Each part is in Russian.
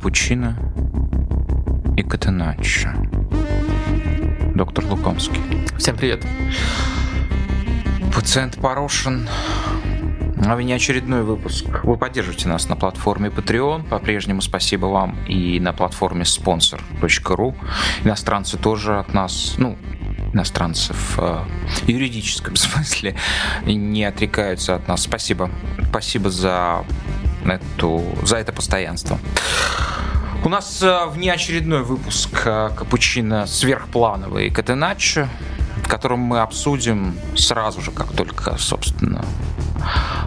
капучино и катеначчо. Доктор Лукомский. Всем привет. Пациент Порошин. А не очередной выпуск. Вы поддерживаете нас на платформе Patreon. По-прежнему спасибо вам и на платформе sponsor.ru. Иностранцы тоже от нас, ну, иностранцев э, в юридическом смысле не отрекаются от нас. Спасибо. Спасибо за, эту, за это постоянство. У нас э, внеочередной выпуск э, Капучино сверхплановый Катеначо, в котором мы обсудим сразу же, как только, собственно,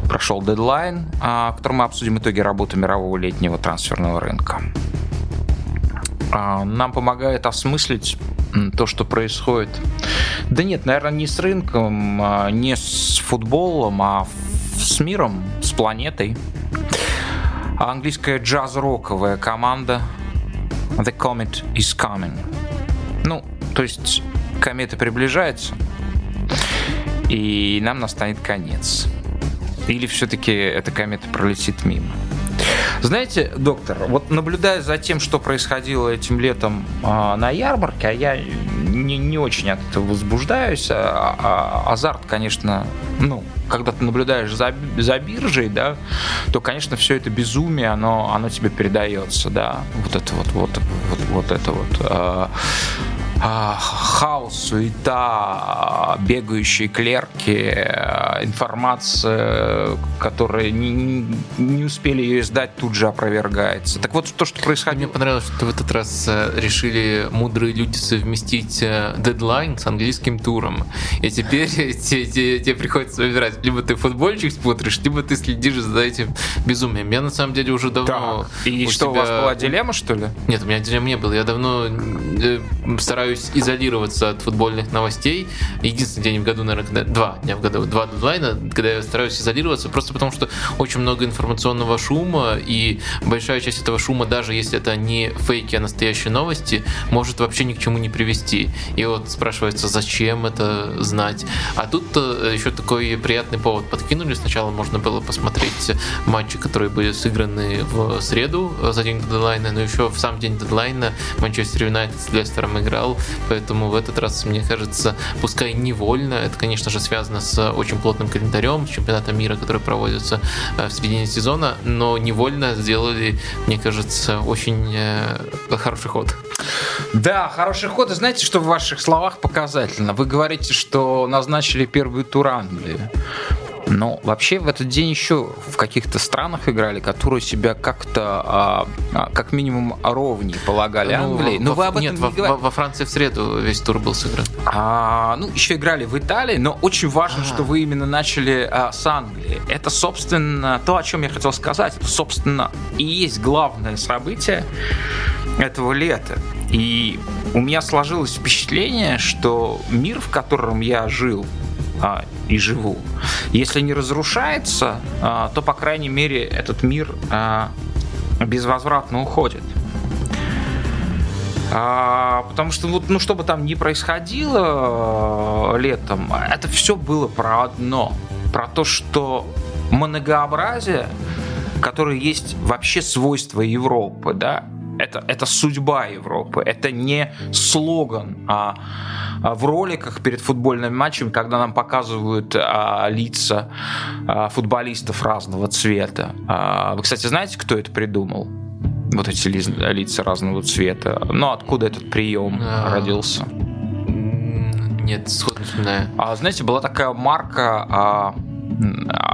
прошел дедлайн, в котором мы обсудим итоги работы мирового летнего трансферного рынка. А, нам помогает осмыслить то, что происходит. Да нет, наверное, не с рынком, а, не с футболом, а с миром, с планетой. Английская джаз-роковая команда The Comet is Coming. Ну, то есть комета приближается, и нам настанет конец. Или все-таки эта комета пролетит мимо? Знаете, доктор, вот наблюдая за тем, что происходило этим летом э, на ярмарке, а я не, не очень от этого возбуждаюсь, а, а, азарт, конечно, ну, когда ты наблюдаешь за, за биржей, да, то, конечно, все это безумие, оно, оно тебе передается, да, вот это вот, вот, вот, вот это вот. Э, а, хаос, суета, бегающие клерки, информация, которая не, не успели ее издать, тут же опровергается. Так вот, то, что происходило... Мне понравилось, что в этот раз э, решили мудрые люди совместить э, дедлайн с английским туром. И теперь тебе, тебе приходится выбирать, либо ты футбольчик смотришь, либо ты следишь за этим безумием. Я на самом деле уже давно... Так. И что, у вас была дилемма, что ли? Нет, у меня дилемма не было. Я давно э, стараюсь стараюсь изолироваться от футбольных новостей. Единственный день в году, наверное, когда, два дня в году, два дедлайна, когда я стараюсь изолироваться, просто потому что очень много информационного шума, и большая часть этого шума, даже если это не фейки, а настоящие новости, может вообще ни к чему не привести. И вот спрашивается, зачем это знать. А тут э, еще такой приятный повод подкинули. Сначала можно было посмотреть матчи, которые были сыграны в среду за день дедлайна, но еще в сам день дедлайна Манчестер Юнайтед с Лестером играл, Поэтому в этот раз, мне кажется, пускай невольно, это, конечно же, связано с очень плотным календарем, с чемпионатом мира, который проводится э, в середине сезона, но невольно сделали, мне кажется, очень э, хороший ход. Да, хороший ход. И знаете, что в ваших словах показательно? Вы говорите, что назначили первый тур Англии. Но вообще в этот день еще в каких-то странах играли, которые себя как-то, а, а, как минимум, ровнее полагали ну, Англии. Но во, вы об этом нет, не во, во Франции в среду весь тур был сыгран. А, ну, еще играли в Италии, но очень важно, а. что вы именно начали а, с Англии. Это, собственно, то, о чем я хотел сказать. Это, собственно, и есть главное событие этого лета. И у меня сложилось впечатление, что мир, в котором я жил, а, и живу. Если не разрушается, а, то, по крайней мере, этот мир а, безвозвратно уходит. А, потому что вот, ну, что бы там ни происходило летом, это все было про одно. Про то, что многообразие, которое есть вообще свойство Европы, да, это, это судьба Европы, это не слоган, а а, в роликах перед футбольным матчем, когда нам показывают а, лица а, футболистов разного цвета. А, вы, кстати, знаете, кто это придумал? Вот эти ли, лица разного цвета. Ну, откуда этот прием а... родился? Нет, сходу не вспоминаю. А, знаете, была такая марка а,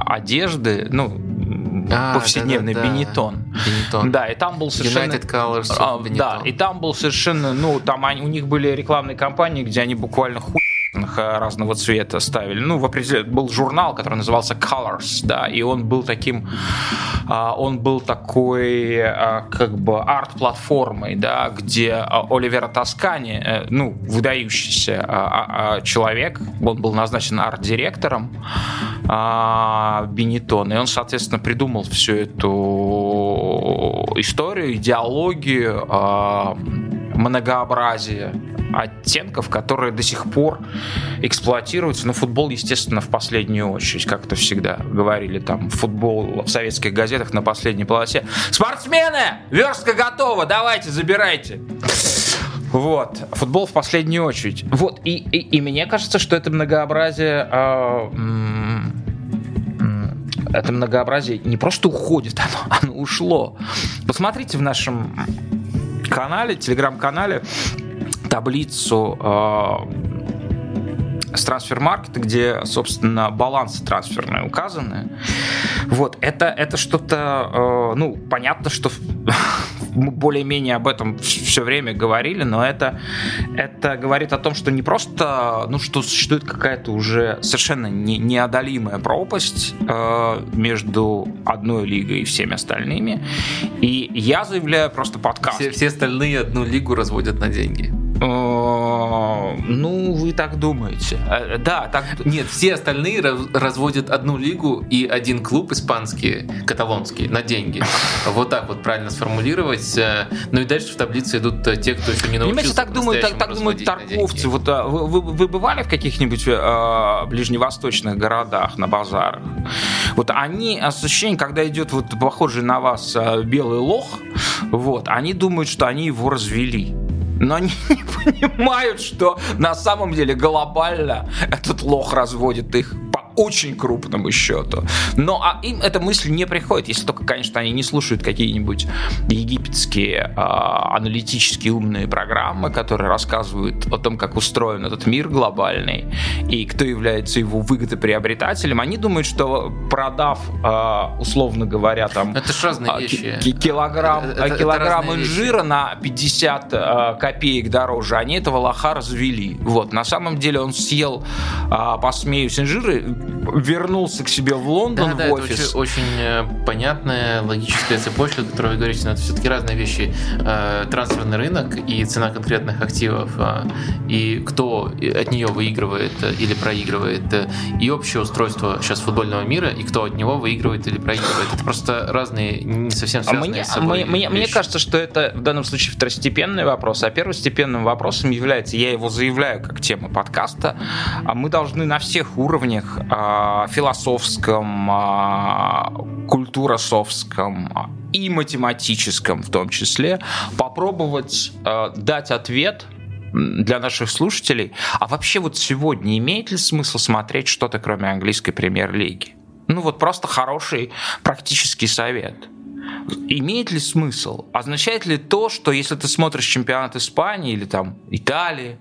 одежды, ну, а, повседневный да, да, Бенетон. Бенетон. Да, и там был совершенно... United Colors а, Да, и там был совершенно, ну, там они, у них были рекламные кампании, где они буквально хуй разного цвета ставили. Ну, в определенном был журнал, который назывался Colors, да, и он был таким, а, он был такой, а, как бы арт-платформой, да, где Оливера Тоскани, э, ну, выдающийся а, человек, он был назначен арт-директором Бенетон, и он, соответственно, придумал всю эту историю, идеологию, многообразие оттенков, которые до сих пор эксплуатируются. Ну, футбол, естественно, в последнюю очередь, как это всегда говорили там, футбол в советских газетах на последней полосе. Спортсмены! Верстка готова, давайте, забирайте. Вот, футбол в последнюю очередь. Вот, и, и, и мне кажется, что это многообразие э, это многообразие не просто уходит, оно, оно ушло. Посмотрите в нашем канале, телеграм-канале, таблицу э, с трансфер-маркета, где, собственно, балансы трансферные указаны. Вот, это, это что-то, э, ну, понятно, что мы более-менее об этом все время говорили, но это, это говорит о том, что не просто, ну, что существует какая-то уже совершенно не, неодолимая пропасть э, между одной лигой и всеми остальными. И я заявляю просто подкаст. Все, все остальные одну лигу разводят на деньги. Э, ну, вы так думаете. Э, да, так. Нет, все остальные разводят одну лигу и один клуб испанский, каталонский, на деньги. Вот так вот правильно сформулировать. Э, ну и дальше в таблице идут те, кто еще не научился. Понимаете, так думают, так, так думают торговцы. Вот а, вы, вы, вы бывали в каких-нибудь а, ближневосточных городах на базарах? Вот они ощущение, когда идет вот похожий на вас а, белый лох, вот, они думают, что они его развели но они не понимают, что на самом деле глобально этот лох разводит их очень крупному счету. Но а им эта мысль не приходит, если только, конечно, они не слушают какие-нибудь египетские э, аналитические умные программы, которые рассказывают о том, как устроен этот мир глобальный и кто является его выгодоприобретателем. Они думают, что продав, э, условно говоря, там это разные а, вещи. килограмм, это, килограмм это инжира вещи. на 50 э, копеек дороже, они этого лоха развели. Вот. На самом деле он съел, э, посмеюсь, инжиры вернулся к себе в Лондон, да, в да, офис. Это очень, очень э, понятная логическая цепочка, о которой вы говорите, но это все-таки разные вещи. Э, трансферный рынок и цена конкретных активов, э, и кто от нее выигрывает или проигрывает, и общее устройство сейчас футбольного мира, и кто от него выигрывает или проигрывает. Это просто разные, не совсем связанные а мне, с собой мне, мне кажется, что это в данном случае второстепенный вопрос, а первостепенным вопросом является, я его заявляю как тема подкаста, а мы должны на всех уровнях а, философском, а, культуросовском и математическом в том числе попробовать а, дать ответ для наших слушателей. А вообще вот сегодня имеет ли смысл смотреть что-то кроме английской премьер-лиги? Ну вот просто хороший практический совет – имеет ли смысл? Означает ли то, что если ты смотришь чемпионат Испании или там Италии,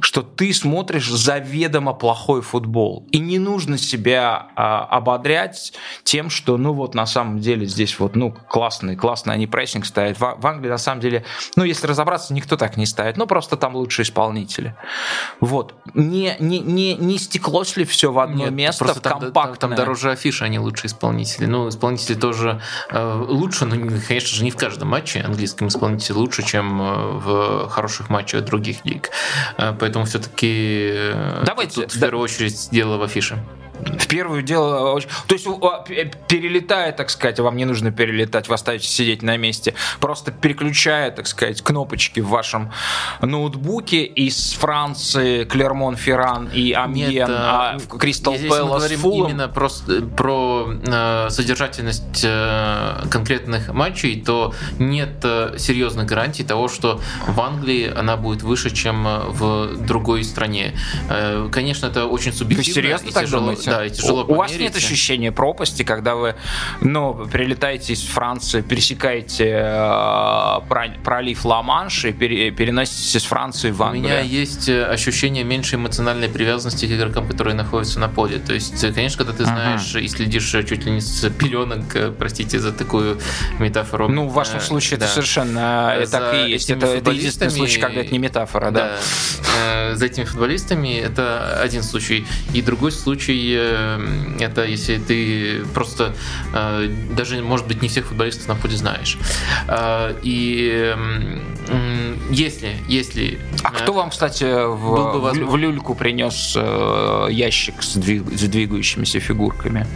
что ты смотришь заведомо плохой футбол, и не нужно себя а, ободрять тем, что ну вот на самом деле здесь вот ну классный, классный они прессинг ставят. В, в Англии на самом деле, ну если разобраться, никто так не ставит, ну просто там лучшие исполнители. Вот. Не, не, не, не стеклось ли все в одно Нет, место, в там, там, там дороже афиша, они лучшие исполнители. Ну, исполнители тоже э, лучше, но, конечно же, не в каждом матче английском исполнитель лучше, чем э, в хороших матчах других лиг. Э, поэтому все-таки э, Давайте, тут в первую очередь дело в афише. В первую дело... То есть перелетая, так сказать, вам не нужно перелетать, вы оставите сидеть на месте, просто переключая, так сказать, кнопочки в вашем ноутбуке из Франции, Клермон Ферран и Амьен, а Кристал Пэлас, Фулом. именно просто про э, содержательность э, конкретных матчей, то нет э, серьезных гарантий того, что в Англии она будет выше, чем в другой стране. Э, конечно, это очень субъективно. Вы серьезно так тяжело. думаете? Да, и тяжело У, у вас нет ощущения пропасти, когда вы, ну, прилетаете из Франции, пересекаете э, пролив Ла-Манш и пере, переноситесь из Франции в Англию? У меня есть э, ощущение меньшей эмоциональной привязанности к игрокам, которые находятся на поле. То есть, э, конечно, когда ты знаешь uh-huh. и следишь э, чуть ли не с пеленок, простите за такую метафору. Ну, в вашем случае да. это совершенно за так и есть. Это, это единственный случай, когда это не метафора, да. да. За этими футболистами это один случай. И другой случай это если ты просто э, даже, может быть, не всех футболистов на поле знаешь. Э, и если, если... А кто вам, кстати, в, в, в люльку принес э, ящик с, двиг, с двигающимися фигурками?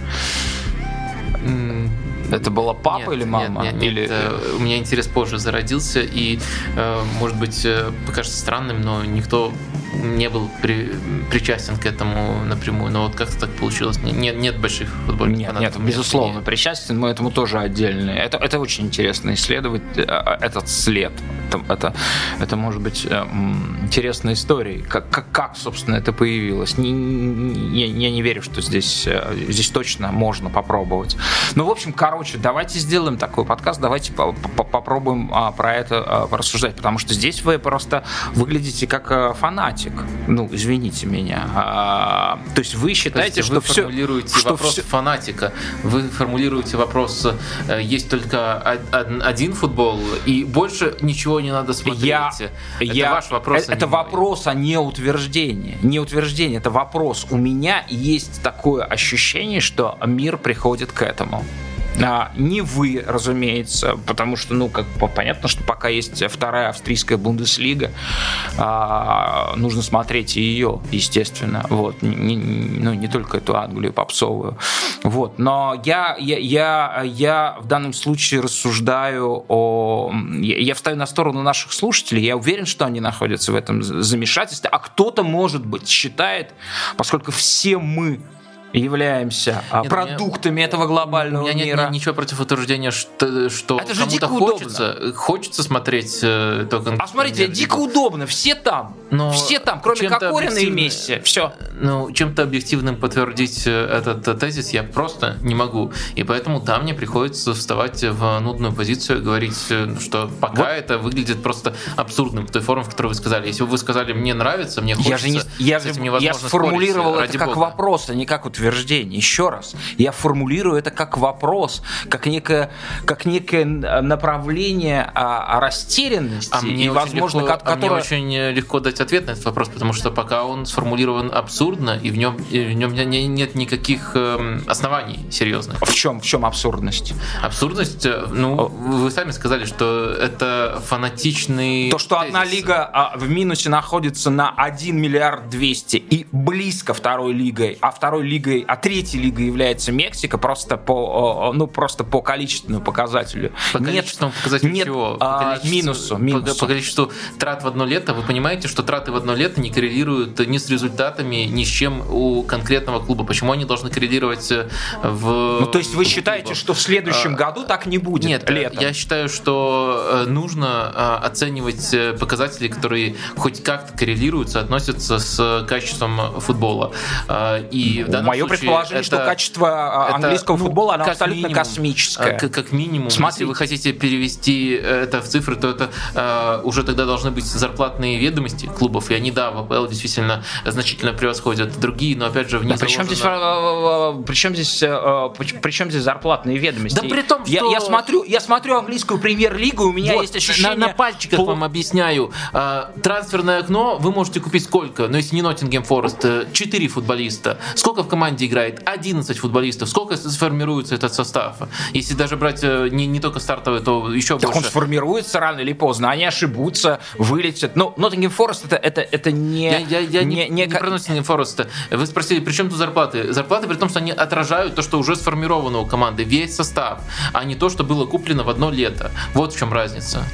Это была папа нет, или мама? Нет, нет, или... нет. Э, у меня интерес позже зародился, и, э, может быть, покажется странным, но никто не был при, причастен к этому напрямую. Но вот как-то так получилось. Нет, нет больших футбольных Нет, нет, безусловно, причастен, мы этому тоже отдельно. Это, это очень интересно исследовать этот след. Это, это, это может быть интересной историей. Как, как, как, собственно, это появилось. Не, не, я не верю, что здесь, здесь точно можно попробовать. Ну, в общем, короче, давайте сделаем такой подкаст, давайте попробуем а, про это а, рассуждать, потому что здесь вы просто выглядите как а, фанатик. Ну, извините меня. А, то есть вы считаете, есть что вы все... формулируете что вопрос все... фанатика. Вы формулируете вопрос, э, есть только один футбол, и больше ничего не надо смотреть. Я, это я, ваш вопрос. Это, а это вопрос, а не утверждение. Не утверждение, это вопрос. У меня есть такое ощущение, что мир приходит к этому. А, не вы, разумеется, потому что, ну, как понятно, что пока есть вторая австрийская Бундеслига, а, нужно смотреть и ее, естественно, вот, не, ну, не только эту Англию попсовую, вот, но я, я, я, я в данном случае рассуждаю о... Я, я встаю на сторону наших слушателей, я уверен, что они находятся в этом замешательстве, а кто-то, может быть, считает, поскольку все мы являемся а, Нет, продуктами меня, этого глобального у меня мира. Нет ничего против утверждения, что, что Это же кому-то хочется, удобно. хочется смотреть э, только... А смотрите, дико удобно, все там. Но все там, кроме Кокорина и Месси. Все. Ну, чем-то объективным подтвердить э, этот тезис я просто не могу. И поэтому там мне приходится вставать в нудную позицию и говорить, э, что пока вот. это выглядит просто абсурдным в той форме, в которой вы сказали. Если бы вы сказали, мне нравится, мне хочется, я же не, я, же, я сформулировал спорить, это как Бога. вопрос, а не как вот утверждение. Еще раз, я формулирую это как вопрос, как некое, как некое направление а, растерянности. А мне, и, возможно, легко, которое... а мне очень легко дать ответ на этот вопрос, потому что пока он сформулирован абсурдно, и в нем, и в нем нет никаких э, оснований серьезных. В чем, в чем абсурдность? Абсурдность, э, ну, вы сами сказали, что это фанатичный То, что тезис. одна лига а, в минусе находится на 1 миллиард 200 и близко второй лигой, а второй лигой лигой, а третьей лигой является Мексика просто по, ну, просто по количественному показателю. По количественному нет, показателю нет, чего? По а, количеству, минусу, минусу. По, по количеству трат в одно лето. Вы понимаете, что траты в одно лето не коррелируют ни с результатами, ни с чем у конкретного клуба. Почему они должны коррелировать э, в... Ну, то есть вы считаете, клуба? что в следующем а, году так не будет Нет, летом? я считаю, что э, нужно э, оценивать показатели, которые хоть как-то коррелируются, относятся с качеством футбола. И в данном Мое предположение, это, что качество а, это, английского ну, футбола оно абсолютно минимум, космическое. Как, как минимум, Смотрите. если вы хотите перевести это в цифры, то это э, уже тогда должны быть зарплатные ведомости клубов, и они, да, в АПЛ действительно значительно превосходят другие, но опять же в них да, заложено... причем, здесь, причем, здесь, причем здесь зарплатные ведомости? Да при том, что... Я, я, смотрю, я смотрю английскую премьер-лигу, у меня вот, есть ощущение... На, на пальчиках Пол... вам объясняю. Трансферное окно вы можете купить сколько? Ну, если не Ноттингем Форест, 4 футболиста. Сколько в команде играет 11 футболистов. Сколько сформируется этот состав? Если даже брать э, не, не только стартовый, то еще так больше. он сформируется рано или поздно. Они ошибутся, вылетят. Но Ноттингем Форест это, это, это не... Я, я, я не, не, не, не про Ноттингем Форест. Вы спросили, при чем тут зарплаты? Зарплаты при том, что они отражают то, что уже сформировано у команды. Весь состав, а не то, что было куплено в одно лето. Вот в чем разница.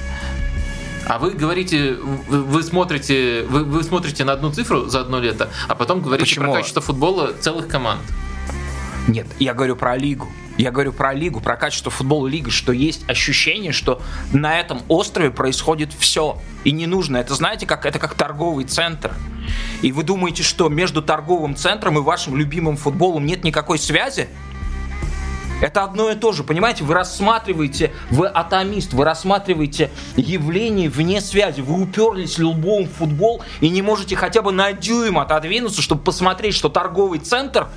А вы говорите, вы смотрите, вы, вы смотрите на одну цифру за одно лето, а потом говорите Почему? про качество футбола целых команд. Нет, я говорю про лигу. Я говорю про лигу, про качество футбола лиги, что есть ощущение, что на этом острове происходит все. И не нужно. Это знаете, как это как торговый центр. И вы думаете, что между торговым центром и вашим любимым футболом нет никакой связи? Это одно и то же, понимаете? Вы рассматриваете, вы атомист, вы рассматриваете явление вне связи. Вы уперлись лбом в футбол и не можете хотя бы на дюйм отодвинуться, чтобы посмотреть, что торговый центр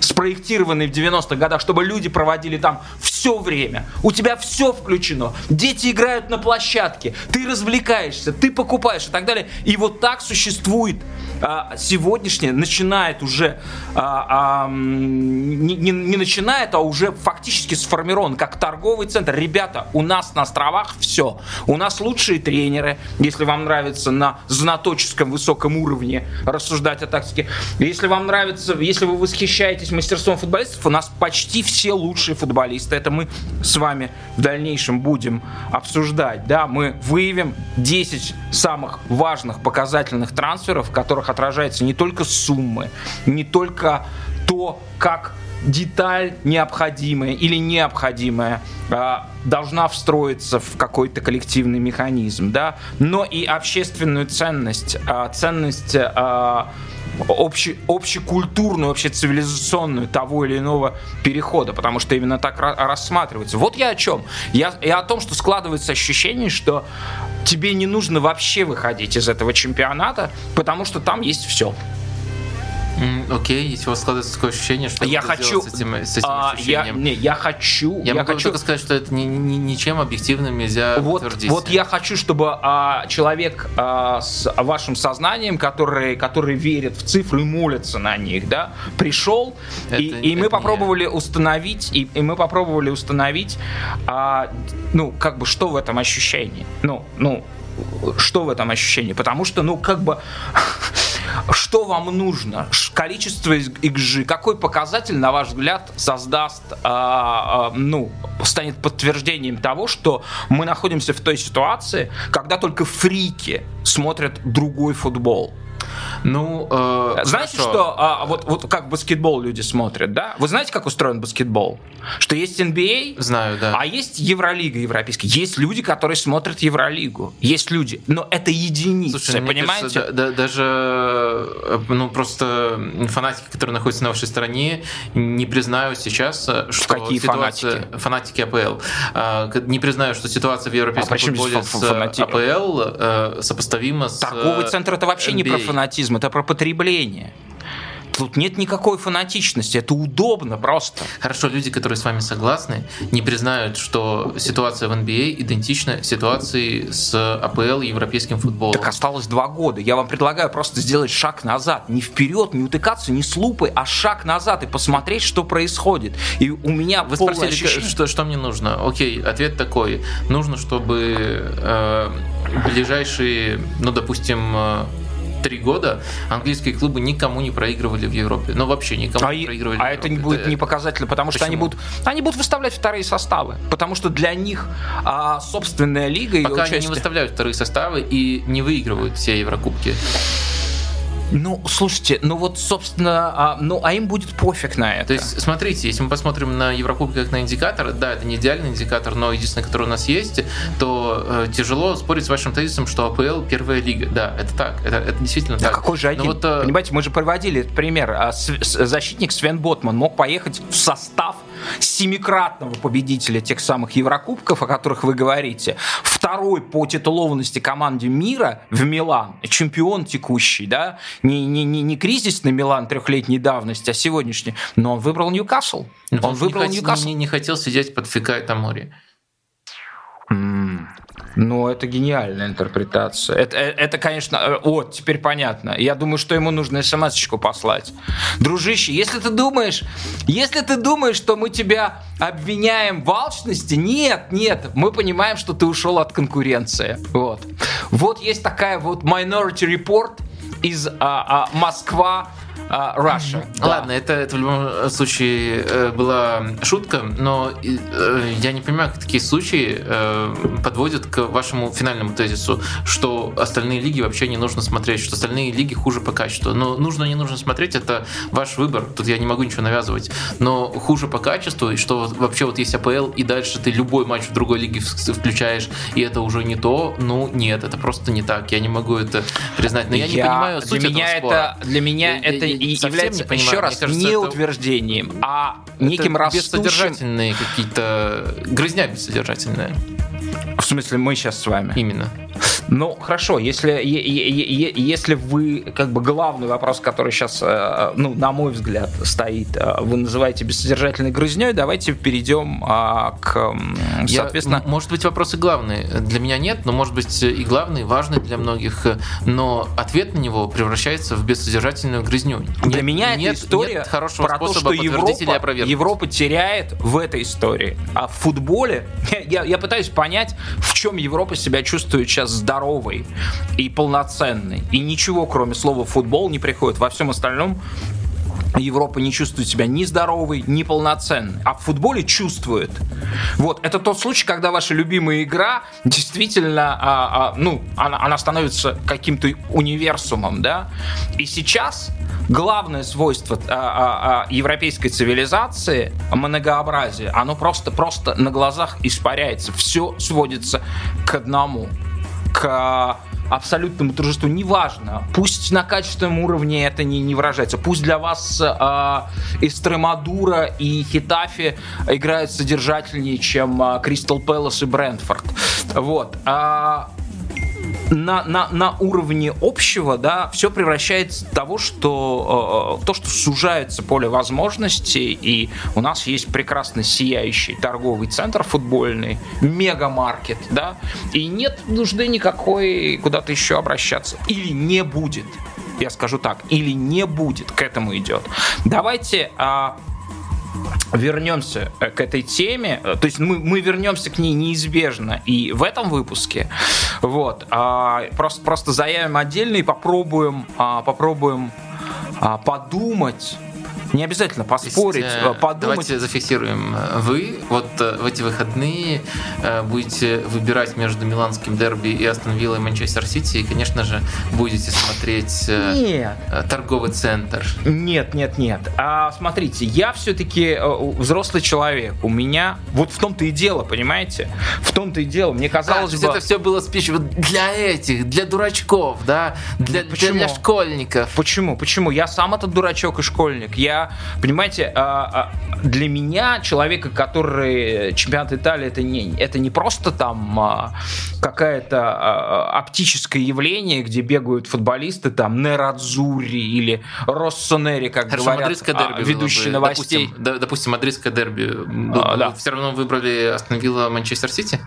спроектированный в 90-х годах, чтобы люди проводили там все время. У тебя все включено. Дети играют на площадке, ты развлекаешься, ты покупаешь и так далее. И вот так существует а, сегодняшнее, начинает уже, а, а, не, не, начинает, а уже фактически сформирован как торговый центр. Ребята, у нас на островах все. У нас лучшие тренеры, если вам нравится на знаточеском высоком уровне рассуждать о тактике. Если вам нравится, если вы восхищаетесь мастерством футболистов у нас почти все лучшие футболисты. Это мы с вами в дальнейшем будем обсуждать. Да, мы выявим 10 самых важных показательных трансферов, в которых отражается не только суммы, не только то, как деталь необходимая или необходимая а, должна встроиться в какой-то коллективный механизм, да, но и общественную ценность, а, ценность а, обще, общекультурную, общецивилизационную того или иного перехода, потому что именно так рассматривается. Вот я о чем. Я, я о том, что складывается ощущение, что тебе не нужно вообще выходить из этого чемпионата, потому что там есть все. Окей, если у вас складывается такое ощущение, что я хочу с этим, с этим а, ощущением. Я, не, я хочу. Я, я могу хочу... только сказать, что это ни, ни, ничем объективным нельзя вот, утвердить. Вот я хочу, чтобы а, человек а, с вашим сознанием, который, который верит в цифры и молится на них, да, пришел это, и, и мы попробовали я. установить, и, и мы попробовали установить, а, ну как бы что в этом ощущении, ну ну что в этом ощущении, потому что ну как бы что вам нужно? Количество XG. Какой показатель, на ваш взгляд, создаст, а, ну, станет подтверждением того, что мы находимся в той ситуации, когда только фрики смотрят другой футбол? Ну, э, знаете, хорошо. что а, вот, вот как баскетбол люди смотрят, да? Вы знаете, как устроен баскетбол? Что есть NBA, а? знаю, да. А есть Евролига европейская. Есть люди, которые смотрят Евролигу. Есть люди, но это единицы, Слушай, понимаете? Кажется, да, да, даже э, ну просто фанатики, которые находятся на вашей стороне, не признают сейчас, э, что Какие ситуация фанатики? фанатики АПЛ а, не признают, что ситуация в европейском а футболе с фанати... АПЛ сопоставима с торговый центр это вообще NBA. не про фанатизм, это про потребление. Тут нет никакой фанатичности, это удобно просто. Хорошо, люди, которые с вами согласны, не признают, что ситуация в NBA а идентична ситуации с АПЛ и европейским футболом. Так осталось два года. Я вам предлагаю просто сделать шаг назад. Не вперед, не утыкаться, не с лупой, а шаг назад и посмотреть, что происходит. И у меня Вы спросили, ощущение... что, что мне нужно? Окей, ответ такой. Нужно, чтобы э, ближайшие, ну, допустим, э, три года английские клубы никому не проигрывали в Европе. Ну, вообще никому а не проигрывали. А это не будет не показательно, потому Почему? что они будут, они будут выставлять вторые составы. Потому что для них а, собственная лига Пока и участие... они не выставляют вторые составы и не выигрывают все Еврокубки. Ну, слушайте, ну вот, собственно, а, ну, а им будет пофиг на это. То есть, смотрите, если мы посмотрим на Еврокубки как на индикатор, да, это не идеальный индикатор, но единственный, который у нас есть, то э, тяжело спорить с вашим тезисом, что АПЛ первая лига. Да, это так, это, это действительно да так. какой же один? вот, э... Понимаете, мы же проводили этот пример. А, защитник Свен Ботман мог поехать в состав семикратного победителя тех самых Еврокубков, о которых вы говорите, второй по титулованности команде мира в Милан, чемпион текущий, да, не, не, не, не кризисный Милан трехлетней давности, а сегодняшний, но он выбрал Ньюкасл. Он, он выбрал не Ньюкасл. Не, не хотел сидеть под Фикай Тамори. Mm. Ну, это гениальная интерпретация. Это, э, это, конечно, э, вот, теперь понятно. Я думаю, что ему нужно смс-очку послать. Дружище, если ты думаешь, если ты думаешь, что мы тебя обвиняем в алчности, нет, нет, мы понимаем, что ты ушел от конкуренции. Вот. Вот есть такая вот Minority Report из а, а, Москва uh, Russia. Да. Ладно, это, это в любом случае э, была шутка, но э, я не понимаю, как такие случаи э, подводят к вашему финальному тезису, что остальные лиги вообще не нужно смотреть, что остальные лиги хуже по качеству. Но нужно, не нужно смотреть, это ваш выбор. Тут я не могу ничего навязывать. Но хуже по качеству, и что вообще вот есть АПЛ, и дальше ты любой матч в другой лиге включаешь, и это уже не то, ну нет, это просто не так. Я не могу это признать. Но я, я не понимаю суть для меня этого спора. Это, для меня я, это и является не понимаю. еще раз кажется, не утверждением, а неким растущим... Бессодержательные какие-то... Грызня бессодержательная. В смысле, мы сейчас с вами? Именно. Ну, хорошо, если, если вы, как бы, главный вопрос, который сейчас, э, ну, на мой взгляд, стоит, э, вы называете бессодержательной грызней, давайте перейдем а, к, соответственно... Я, может быть, вопросы главные. Для меня нет, но, может быть, и главный, важный для многих, но ответ на него превращается в бессодержательную грызню. Для нет, меня нет, эта история нет хорошего про то, что Европа, Европа теряет в этой истории. А в футболе, я, я пытаюсь понять, в чем Европа себя чувствует сейчас здоровой и полноценной. И ничего, кроме слова футбол, не приходит. Во всем остальном Европа не чувствует себя ни здоровой, ни полноценной, а в футболе чувствует. Вот, это тот случай, когда ваша любимая игра действительно, а, а, ну, она, она становится каким-то универсумом, да, и сейчас главное свойство а, а, а, европейской цивилизации, многообразие, оно просто, просто на глазах испаряется, все сводится к одному, к абсолютному торжеству, неважно, пусть на качественном уровне это не, не выражается, пусть для вас э, Эстремадура и Хитафи играют содержательнее, чем Кристал Пэлас и Брентфорд. Вот. А на, на, на уровне общего, да, все превращается в того, что, э, то, что сужается поле возможностей, и у нас есть прекрасно сияющий торговый центр футбольный, мегамаркет, да, и нет нужды никакой куда-то еще обращаться. Или не будет, я скажу так, или не будет, к этому идет. Давайте а, вернемся э, к этой теме, э, то есть мы, мы вернемся к ней неизбежно и в этом выпуске, вот, а, просто, просто заявим отдельно и попробуем, а, попробуем а, подумать не обязательно поспорить, есть, э, подумать. Давайте зафиксируем. Вы вот э, в эти выходные э, будете выбирать между Миланским дерби и Астон Виллой Манчестер Сити, и, конечно же, будете смотреть нет. торговый центр. Нет, нет, нет. А смотрите, я все-таки взрослый человек. У меня вот в том-то и дело, понимаете? В том-то и дело. Мне казалось а, бы... это все было спич для этих, для дурачков, да, для, Почему? для школьников. Почему? Почему? Я сам этот дурачок и школьник. Я понимаете, а, а, для меня, человека, который чемпионат Италии, это не, это не просто там а, какая-то оптическое явление, где бегают футболисты, там, Нерадзури или Россонери, как Хорошо, говорят дерби ведущие новостей. Допустим, допустим, мадридское дерби. А, да. Все равно выбрали Астон Вилла Манчестер Сити?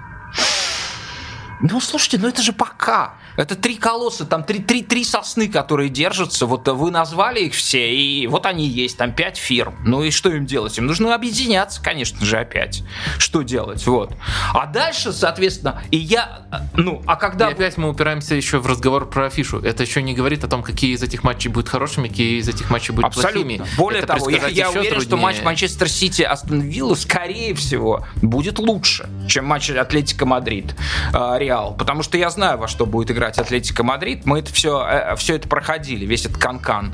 Ну, слушайте, ну это же пока. Это три колосса, там три, три, три сосны, которые держатся. Вот вы назвали их все, и вот они есть, там пять фирм. Ну и что им делать? Им нужно объединяться, конечно же, опять. Что делать? Вот. А дальше, соответственно, и я, ну, а когда... И опять мы упираемся еще в разговор про афишу. Это еще не говорит о том, какие из этих матчей будут хорошими, какие из этих матчей будут Абсолютно. плохими. Более Это того, я, я уверен, труднее. что матч Манчестер Сити Астон Вилла, скорее всего, будет лучше, чем матч Атлетика Мадрид. А, Реал, потому что я знаю, во что будет играть Атлетика Мадрид. Мы это все, э, все это проходили, весь этот канкан,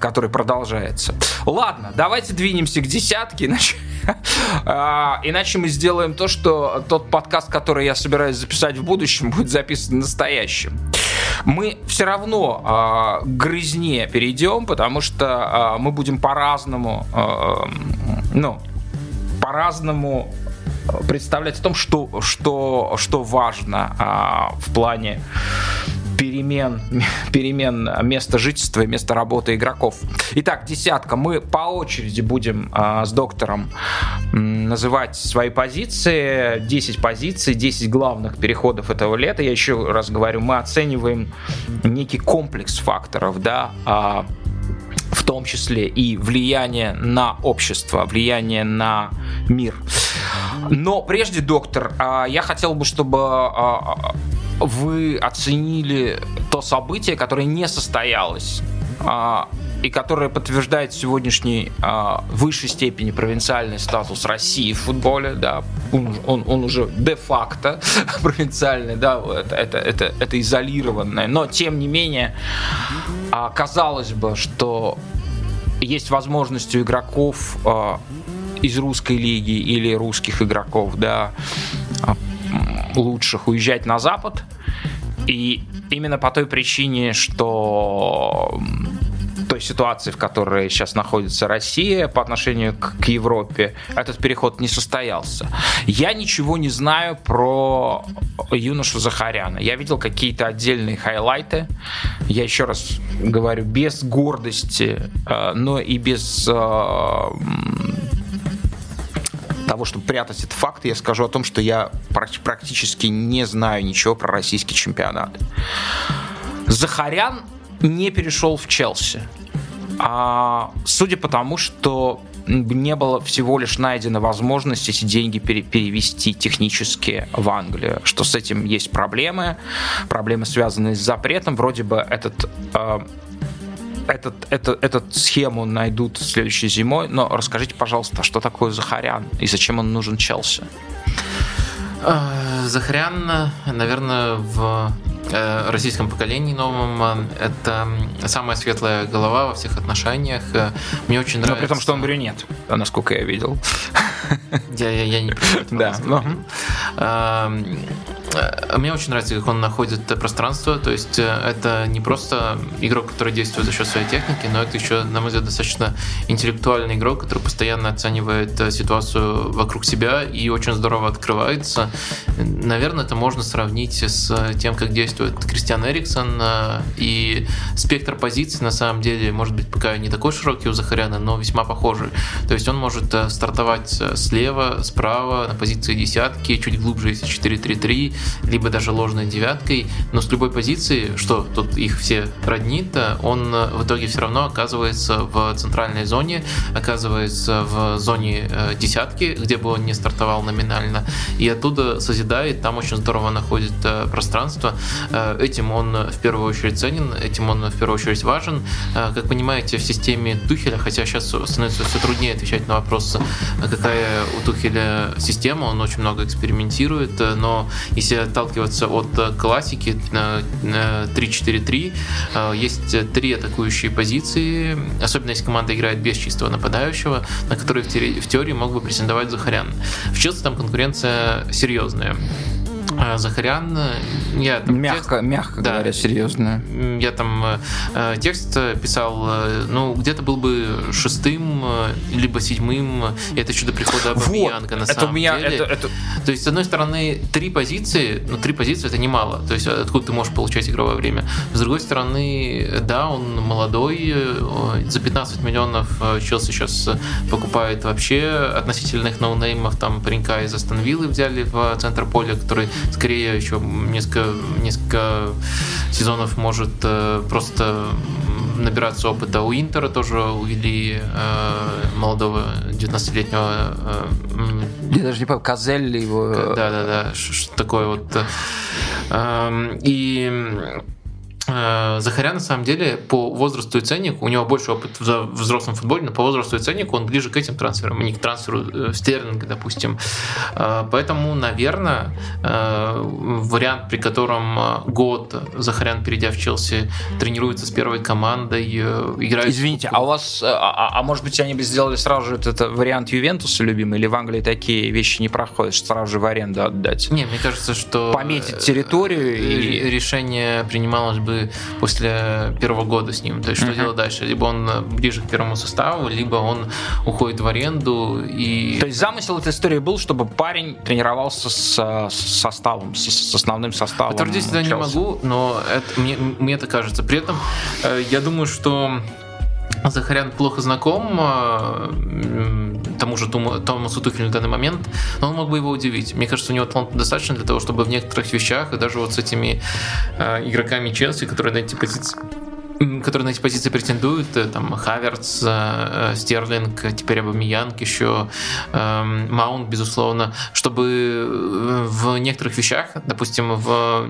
который продолжается. Ладно, давайте двинемся к десятке, иначе, а, иначе мы сделаем то, что тот подкаст, который я собираюсь записать в будущем, будет записан настоящим. Мы все равно э, грызне перейдем, потому что э, мы будем по-разному, э, ну, по-разному представлять о том, что, что, что важно а, в плане перемен, перемен места жительства и места работы игроков. Итак, десятка. Мы по очереди будем а, с доктором называть свои позиции. 10 позиций, 10 главных переходов этого лета. Я еще раз говорю, мы оцениваем некий комплекс факторов, да, а, в том числе и влияние на общество, влияние на мир. Но прежде, доктор, а, я хотел бы, чтобы а, вы оценили то событие, которое не состоялось а, и которое подтверждает сегодняшний в высшей степени провинциальный статус России в футболе, да, он, он, он уже де-факто провинциальный, да, это, это, это, это изолированное, но тем не менее, казалось бы, что есть возможность у игроков из русской лиги или русских игроков, да, а, лучших уезжать на Запад. И именно по той причине, что той ситуации, в которой сейчас находится Россия по отношению к, к Европе, этот переход не состоялся. Я ничего не знаю про юношу Захаряна. Я видел какие-то отдельные хайлайты. Я еще раз говорю, без гордости, э, но и без э, того, чтобы прятать этот факт, я скажу о том, что я практически не знаю ничего про российский чемпионат. Захарян не перешел в Челси. А, судя по тому, что не было всего лишь найдено возможность эти деньги пере перевести технически в Англию, что с этим есть проблемы, проблемы связанные с запретом, вроде бы этот э, этот, этот, этот схему найдут следующей зимой. Но расскажите, пожалуйста, что такое Захарян и зачем он нужен Челси? Захарян, наверное, в Э, российском поколении новом. Э, это самая светлая голова во всех отношениях. Э, мне очень нравится. Но при том, что он брюнет, насколько я видел. Я, я, я не Да. Но... Мне очень нравится, как он находит пространство. То есть это не просто игрок, который действует за счет своей техники, но это еще, на мой взгляд, достаточно интеллектуальный игрок, который постоянно оценивает ситуацию вокруг себя и очень здорово открывается. Наверное, это можно сравнить с тем, как действует Кристиан Эриксон, э, и спектр позиций на самом деле может быть пока не такой широкий у Захаряна, но весьма похожий. То есть он может э, стартовать э, слева, справа, на позиции десятки, чуть глубже, если 4-3-3, либо даже ложной девяткой, но с любой позиции, что тут их все роднит, он в итоге все равно оказывается в центральной зоне, оказывается в зоне десятки, где бы он не стартовал номинально, и оттуда созидает, там очень здорово находит пространство. Э, этим он в первую очередь ценен, этим он в первую очередь важен. Э, как понимаете, в системе Тухеля, хотя сейчас становится все труднее отвечать на вопрос, какая у Тухеля система, он очень много экспериментирует, но если отталкиваться от классики 3-4-3, э, есть три атакующие позиции, особенно если команда играет без чистого нападающего, на которые в теории мог бы претендовать Захарян. В Челси там конкуренция серьезная. А, Захарян, я там мягко, текст, мягко да, говоря, серьезно. Я там э, текст писал, э, ну где-то был бы шестым э, либо седьмым. Это еще до прихода Абамиянга вот, на это самом меня, деле. Это, это... То есть с одной стороны три позиции, но три позиции это немало. То есть откуда ты можешь получать игровое время. С другой стороны, да, он молодой, за 15 миллионов Челси сейчас покупает вообще относительных ноунеймов, там паренька из Астон Виллы взяли в центр поля, который скорее еще несколько, несколько сезонов может э, просто набираться опыта. У Интера тоже увели э, молодого 19-летнего... Э, Я даже не помню, Казель его... Да-да-да, что такое вот... Э, и Э, Захаря на самом деле по возрасту и ценнику, у него больше опыт в взрослом футболе, но по возрасту и ценнику он ближе к этим трансферам, а не к трансферу э, Стерлинга, допустим. Э, поэтому, наверное, вариант, при котором год Захарян, перейдя в Челси, тренируется с первой командой, играет... Извините, а у вас, а, а, а может быть, они бы сделали сразу же этот вариант Ювентуса любимый, или в Англии такие вещи не проходят, сразу же в аренду отдать? Не, мне кажется, что... Пометить территорию и... Решение принималось бы после первого года с ним. То есть что uh-huh. делать дальше? Либо он ближе к первому составу, либо он уходит в аренду и... То есть замысел этой истории был, чтобы парень тренировался с, с составом, с, с основным составом. Подтвердить это не могу, но это, мне, мне это кажется. При этом э, я думаю, что Захарян плохо знаком э, тому же Томасу Тухелю на данный момент, но он мог бы его удивить. Мне кажется, у него таланта достаточно для того, чтобы в некоторых вещах, и даже вот с этими э, игроками Челси, которые на эти позиции которые на эти позиции претендуют, э, там Хаверц, э, Стерлинг, теперь Абамиянг еще, эм, Маунт, безусловно, чтобы э, в некоторых вещах, допустим, в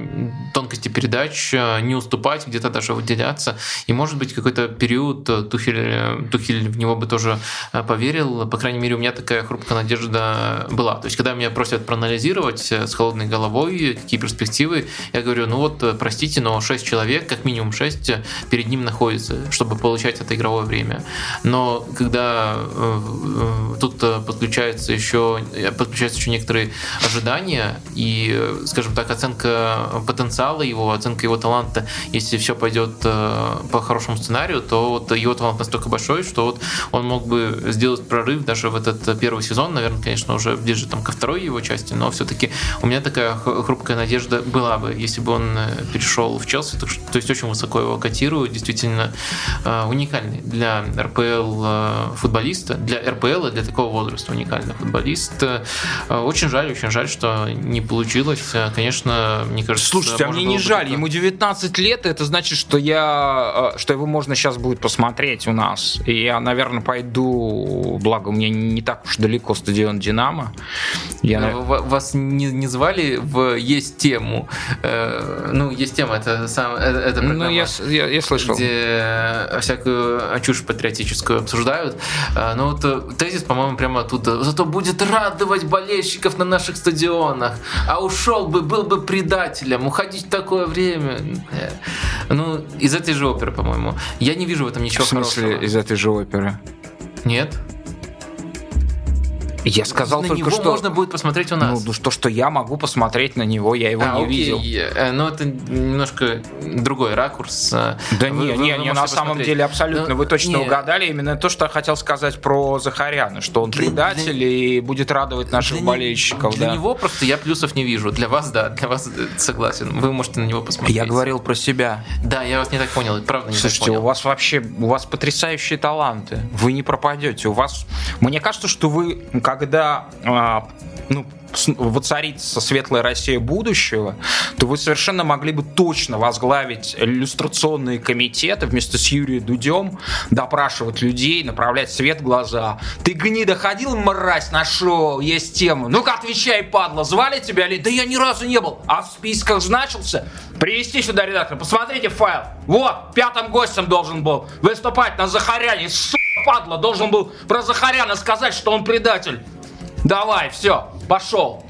тонкости передач не уступать, где-то даже выделяться. И, может быть, какой-то период Тухель, Тухель в него бы тоже поверил. По крайней мере, у меня такая хрупкая надежда была. То есть, когда меня просят проанализировать с холодной головой, какие перспективы, я говорю, ну вот, простите, но 6 человек, как минимум 6, перед ним находится, чтобы получать это игровое время. Но когда э, э, тут подключаются еще, подключаются еще некоторые ожидания и, скажем так, оценка потенциала его, оценка его таланта, если все пойдет э, по хорошему сценарию, то вот его талант настолько большой, что вот он мог бы сделать прорыв даже в этот первый сезон, наверное, конечно, уже ближе там ко второй его части, но все-таки у меня такая хрупкая надежда была бы, если бы он перешел в Челси, то, то есть очень высоко его котирую, действительно э, уникальный для РПЛ э, футболиста, для РПЛ и для такого возраста уникальный футболист. Э, очень жаль, очень жаль, что не получилось. Конечно, мне кажется... Слушайте, а мне не жаль, это... ему 19 лет, это значит, что я, что его можно сейчас будет посмотреть у нас. И я, наверное, пойду, благо у меня не так уж далеко стадион Динамо. Я... Вас не, не звали в Есть тему? Ну, Есть тема, это, сам, это, это Ну, я, я, я слышал слышал. где всякую чушь патриотическую обсуждают. Но вот тезис, по-моему, прямо оттуда. Зато будет радовать болельщиков на наших стадионах. А ушел бы, был бы предателем. Уходить в такое время. Ну, из этой же оперы, по-моему. Я не вижу в этом ничего В смысле, хорошего. из этой же оперы? Нет. Я сказал на только него что... можно будет посмотреть у нас. Ну, то, что я могу посмотреть на него, я его А, не окей. видел. Э, Но это немножко другой ракурс. Да Вы- не, вы- не, вы не, на самом посмотреть. деле абсолютно. Ну, Вы точно не. угадали именно то, что я хотел сказать про Захаряна, что он Для- предатель для- и будет радовать наших Для болельщиков. Для да. него просто я плюсов не вижу. Для вас, да, для вас э, согласен. Вы можете на него посмотреть. Я говорил про себя. Да, я вас не так понял. Правда, не Слушайте, так понял. у вас вообще, у вас потрясающие таланты. Вы не пропадете. У вас, мне кажется, что вы, когда, а, ну, воцарится светлая Россия будущего, то вы совершенно могли бы точно возглавить иллюстрационные комитеты вместе с Юрием Дудем, допрашивать людей, направлять свет в глаза. Ты гнида ходил, мразь, на шоу, есть тема. Ну-ка, отвечай, падла, звали тебя ли? Да я ни разу не был. А в списках значился? Привести сюда редактора, посмотрите файл. Вот, пятым гостем должен был выступать на Захаряне. Сука, падла, должен был про Захаряна сказать, что он предатель. Давай, все, пошел.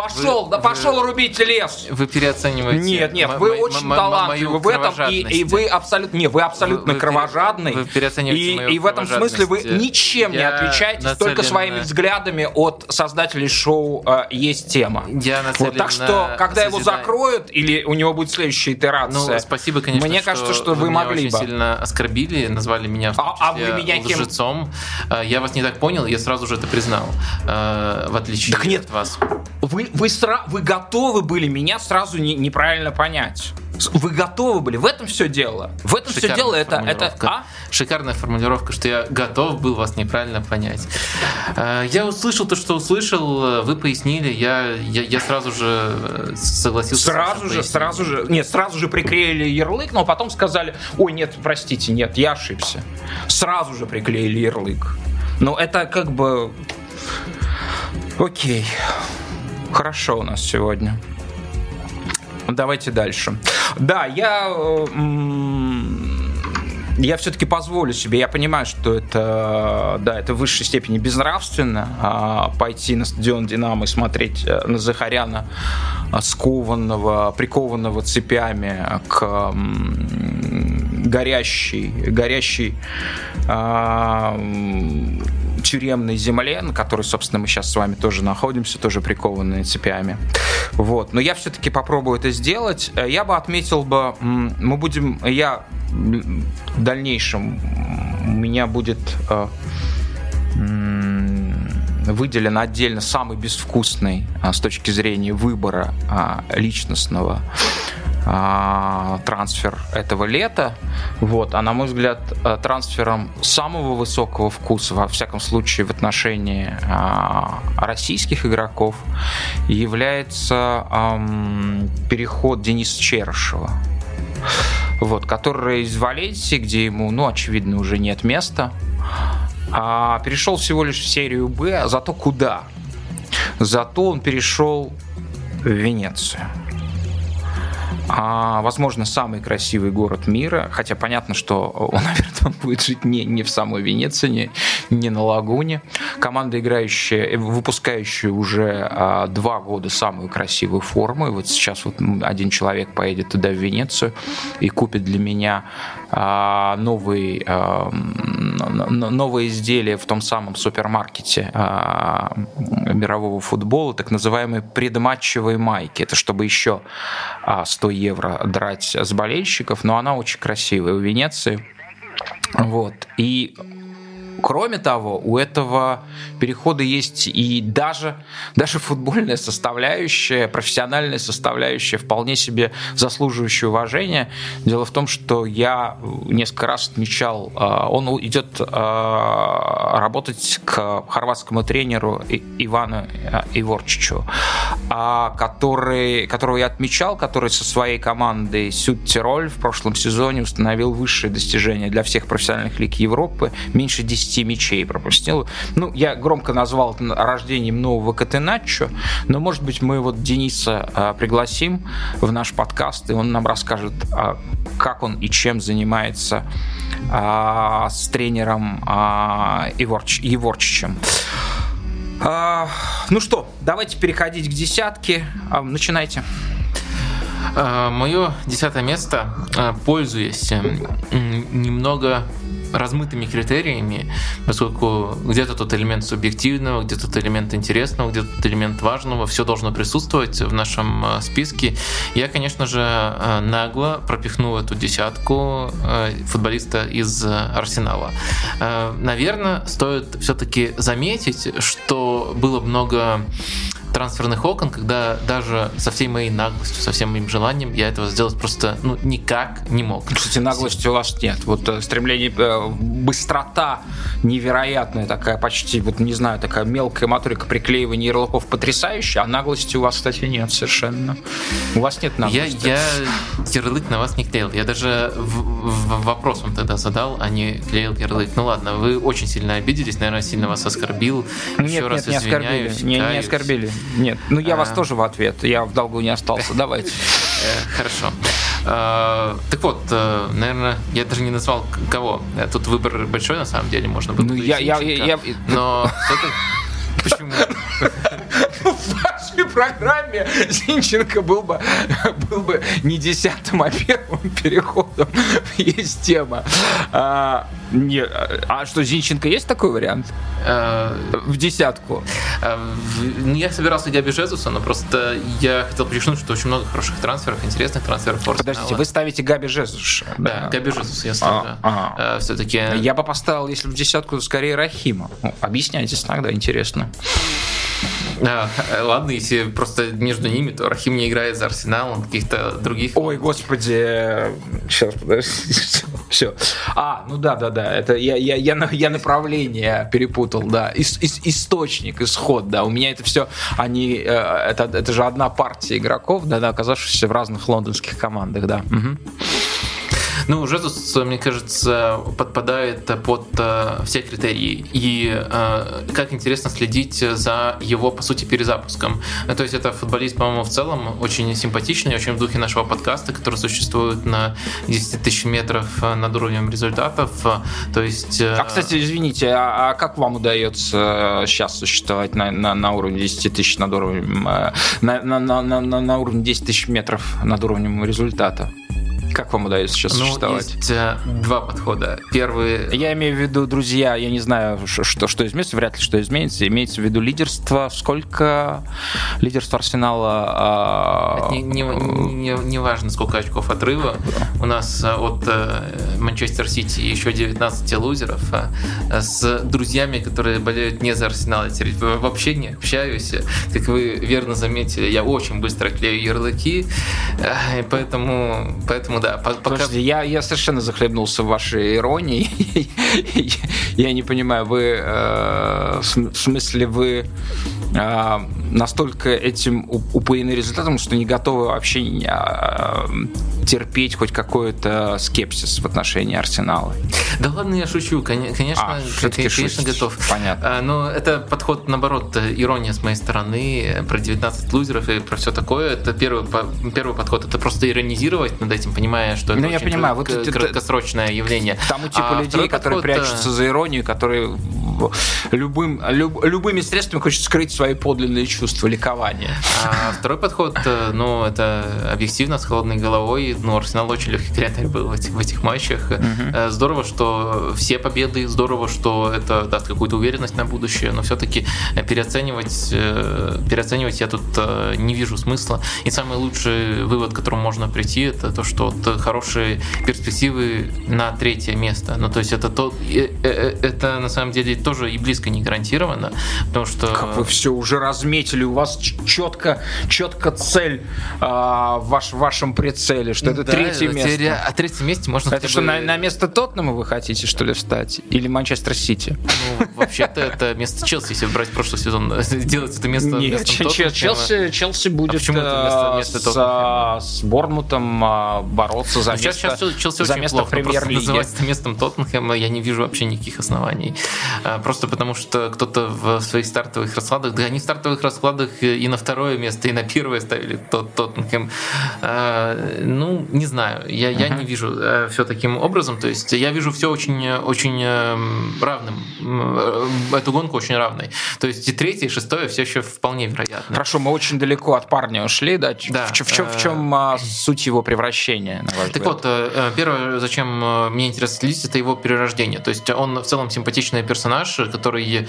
Пошел, Вы- да вы- пошел рубить лес. Вы переоцениваете. Нет, нет, вы очень талантливы в этом, и, и вы абсолютно, не, вы абсолютно Вы- вы кровожадный, вы переоцениваете и, мою и в этом смысле вы ничем не Я отличаетесь, нацелен только своими взглядами от создателей шоу э, «Есть тема». Я Вот, так что, когда его закроют, или у него будет следующая итерация, Ну, спасибо, конечно. Мне кажется, что вы меня могли очень бы. сильно оскорбили, назвали меня А- а вы меня кем? лжецом. А, Я вас не так понял, я сразу же это признал, э, в отличие Так нет. от вас. вы, вы, сра- вы готовы были меня сразу не- неправильно понять. Вы готовы были. В этом все дело. В этом все Шикарная дело. Это, это, а? Шикарная формулировка, что я готов был вас неправильно понять. Э, Я услышал то, что услышал, э, вы пояснили, я, я, я сразу же э, согласился. Сразу же, пояснением. сразу же, нет, сразу же приклеили ярлык, но потом сказали, ой, нет, простите, нет, я ошибся. Сразу же приклеили ярлык. Но это как бы... Окей. Хорошо у нас сегодня. Давайте дальше. Да, я... Я все-таки позволю себе, я понимаю, что это, да, это в высшей степени безнравственно а, пойти на стадион Динамо и смотреть э, на Захаряна а, скованного, прикованного цепями к горящей, горящей а, тюремной земле, на которой, собственно, мы сейчас с вами тоже находимся, тоже прикованные цепями. Вот. Но я все-таки попробую это сделать. Э, Я бы отметил бы, мы будем, я в дальнейшем у меня будет э, выделен отдельно самый безвкусный а, с точки зрения выбора личностного трансфер этого лета. Вот. А на мой взгляд, а, трансфером самого высокого вкуса, во всяком случае, в отношении а, российских игроков, является переход Дениса Черышева. Вот, который из Валенсии, где ему, ну, очевидно, уже нет места, а перешел всего лишь в серию Б, зато куда? Зато он перешел в Венецию. А, возможно, самый красивый город мира, хотя понятно, что он, наверное, он будет жить не, не в самой Венеции, не, не на Лагуне. Команда, играющая, э, выпускающая уже а, два года самую красивую форму, и вот сейчас вот один человек поедет туда, в Венецию, и купит для меня а, новый, а, новое изделие в том самом супермаркете а, мирового футбола, так называемые предматчевые майки. Это чтобы еще а, 100 евро драть с болельщиков, но она очень красивая в Венеции. Вот. И Кроме того, у этого перехода есть и даже, даже футбольная составляющая, профессиональная составляющая, вполне себе заслуживающая уважения. Дело в том, что я несколько раз отмечал, а, он идет а, работать к хорватскому тренеру Ивану Иворчичу, а, который, которого я отмечал, который со своей командой Сюд Тироль в прошлом сезоне установил высшее достижение для всех профессиональных лиг Европы. Меньше 10 10 мячей пропустил. Ну, я громко назвал это рождением нового Катеначо, но, может быть, мы вот Дениса а, пригласим в наш подкаст, и он нам расскажет, а, как он и чем занимается а, с тренером а, Еворч, Еворчичем. А, ну что, давайте переходить к десятке. Начинайте. Мое десятое место, пользуясь немного размытыми критериями, поскольку где-то тот элемент субъективного, где-то тот элемент интересного, где-то тот элемент важного, все должно присутствовать в нашем а, списке. Я, конечно же, нагло пропихнул эту десятку футболиста из Арсенала. Наверное, стоит все-таки заметить, что было много трансферных окон, когда даже со всей моей наглостью, со всем моим желанием я этого сделать просто ну, никак не мог. Кстати, наглости у вас нет. Вот э, стремление, э, быстрота невероятная такая, почти, вот не знаю, такая мелкая моторика приклеивания ярлыков потрясающая, а наглости у вас, кстати, нет совершенно. У вас нет наглости. Я, я ярлык на вас не клеил. Я даже в, в, вопрос вам тогда задал, а не клеил ярлык. Ну ладно, вы очень сильно обиделись, наверное, сильно вас оскорбил. Нет, Еще нет, раз не оскорбили. Не, не оскорбили. Нет, ну я вас а. тоже в ответ. Я в долгу не остался. Давайте. Э, хорошо. А, так вот, э, наверное, я даже не назвал кого. Э, тут выбор большой, на самом деле, можно было. Ну, я, я, я, Но Почему? В вашей программе Зинченко был бы, был бы не десятым, а первым переходом. Есть тема. А, не, а что, Зинченко есть такой вариант? А, в десятку? А, я собирался Габи Жезуса, но просто я хотел подчеркнуть, что очень много хороших трансферов, интересных трансферов. Подождите, вы ставите Габи Жезуса? Да, Габи Жезус я ставлю. А, а. Все-таки... Я бы поставил, если в десятку, то скорее Рахима. Ну, объясняйтесь тогда, интересно. А, ладно, если просто между ними, то Рахим не играет за Арсенал, он каких-то других. Ой, господи, сейчас подожди, все. А, ну да, да, да, это я, я, я, я направление перепутал, да, Ис, ис, источник, исход, да, у меня это все, они, э, это, это же одна партия игроков, да, да, оказавшихся в разных лондонских командах, да. Угу. Ну, Жезус, мне кажется, подпадает под э, все критерии. И э, как интересно следить за его, по сути, перезапуском. То есть это футболист, по-моему, в целом очень симпатичный, очень в духе нашего подкаста, который существует на 10 тысяч метров над уровнем результатов. То есть... Э... А, кстати, извините, а, а как вам удается сейчас существовать на, на, на уровне 10 тысяч над уровнем... Э, на, на, на, на, на уровне 10 тысяч метров над уровнем результата? Как вам удается сейчас ну, существовать? Есть э, два подхода. Первый... Я имею в виду, друзья, я не знаю, что, что изменится, вряд ли что изменится. Имеется в виду лидерство. Сколько лидерство Арсенала? Не, не, не, не важно, сколько очков отрыва. У нас э, от э, Манчестер Сити еще 19 лузеров. С друзьями, которые болеют не за Арсенал, я вообще не общаюсь. Как вы верно заметили, я очень быстро клею ярлыки. Поэтому, поэтому да. Пока... Подожди, я, я совершенно захлебнулся в вашей иронии. я не понимаю, вы э, в смысле вы э, настолько этим упоены результатом, что не готовы вообще э, терпеть хоть какой-то скепсис в отношении Арсенала. Да ладно, я шучу. Конечно, а, конечно готов. Понятно. А, но это подход, наоборот, ирония с моей стороны про 19 лузеров и про все такое. Это первый, первый подход. Это просто иронизировать над этим, понимая, что это ну, я понимаю, вот краткосрочное явление. Тому типу а людей, которые подход... прячутся за иронию, которые любым, люб, любыми средствами хочет скрыть свои подлинные чувства, ликования. А второй подход, э, ну, это объективно, с холодной головой. Ну, Арсенал очень легкий креатор был в этих, в этих матчах. Угу. Здорово, что все победы, здорово, что это даст какую-то уверенность на будущее, но все-таки переоценивать, переоценивать я тут не вижу смысла. И самый лучший вывод, к которому можно прийти, это то, что вот хорошие перспективы на третье место. Ну, то есть это то, это на самом деле то, тоже и близко не гарантировано, потому что... Как вы все уже разметили, у вас четко, четко цель а, ваш, в вашем прицеле, что это Да, третье теперь место. О третьем месте можно Это что, бы- на, на место Тоттенхэма вы хотите, что ли, встать? Или Манчестер Сити? Ну, вообще-то это место Челси, если брать прошлый сезон, делать это место Нет. Челси, Челси будет почему это э, место- место с, а, с Борнмутом а, бороться за Ну, Сейчас, место, сейчас Челси за очень место плохо. в Просто премьер-лиге. называть это местом Тоттенхэма я не вижу вообще никаких оснований. А, Просто потому что кто-то в своих стартовых раскладах, да они в стартовых раскладах и на второе место, и на первое ставили тот Тоттенхэм. А, Ну, не знаю, я, я не вижу все таким образом. То есть я вижу все очень, очень эм, равным. Э, Эту гонку очень равной. То есть и третье, и шестое все еще вполне вероятно. Хорошо, мы очень далеко от парня ушли, да? Да, В, в в э, чем а, суть его превращения, на ваш Так взгляд? вот, э, э, первое, зачем э, мне интересно следить, это его перерождение. То есть он в целом симпатичный персонаж, который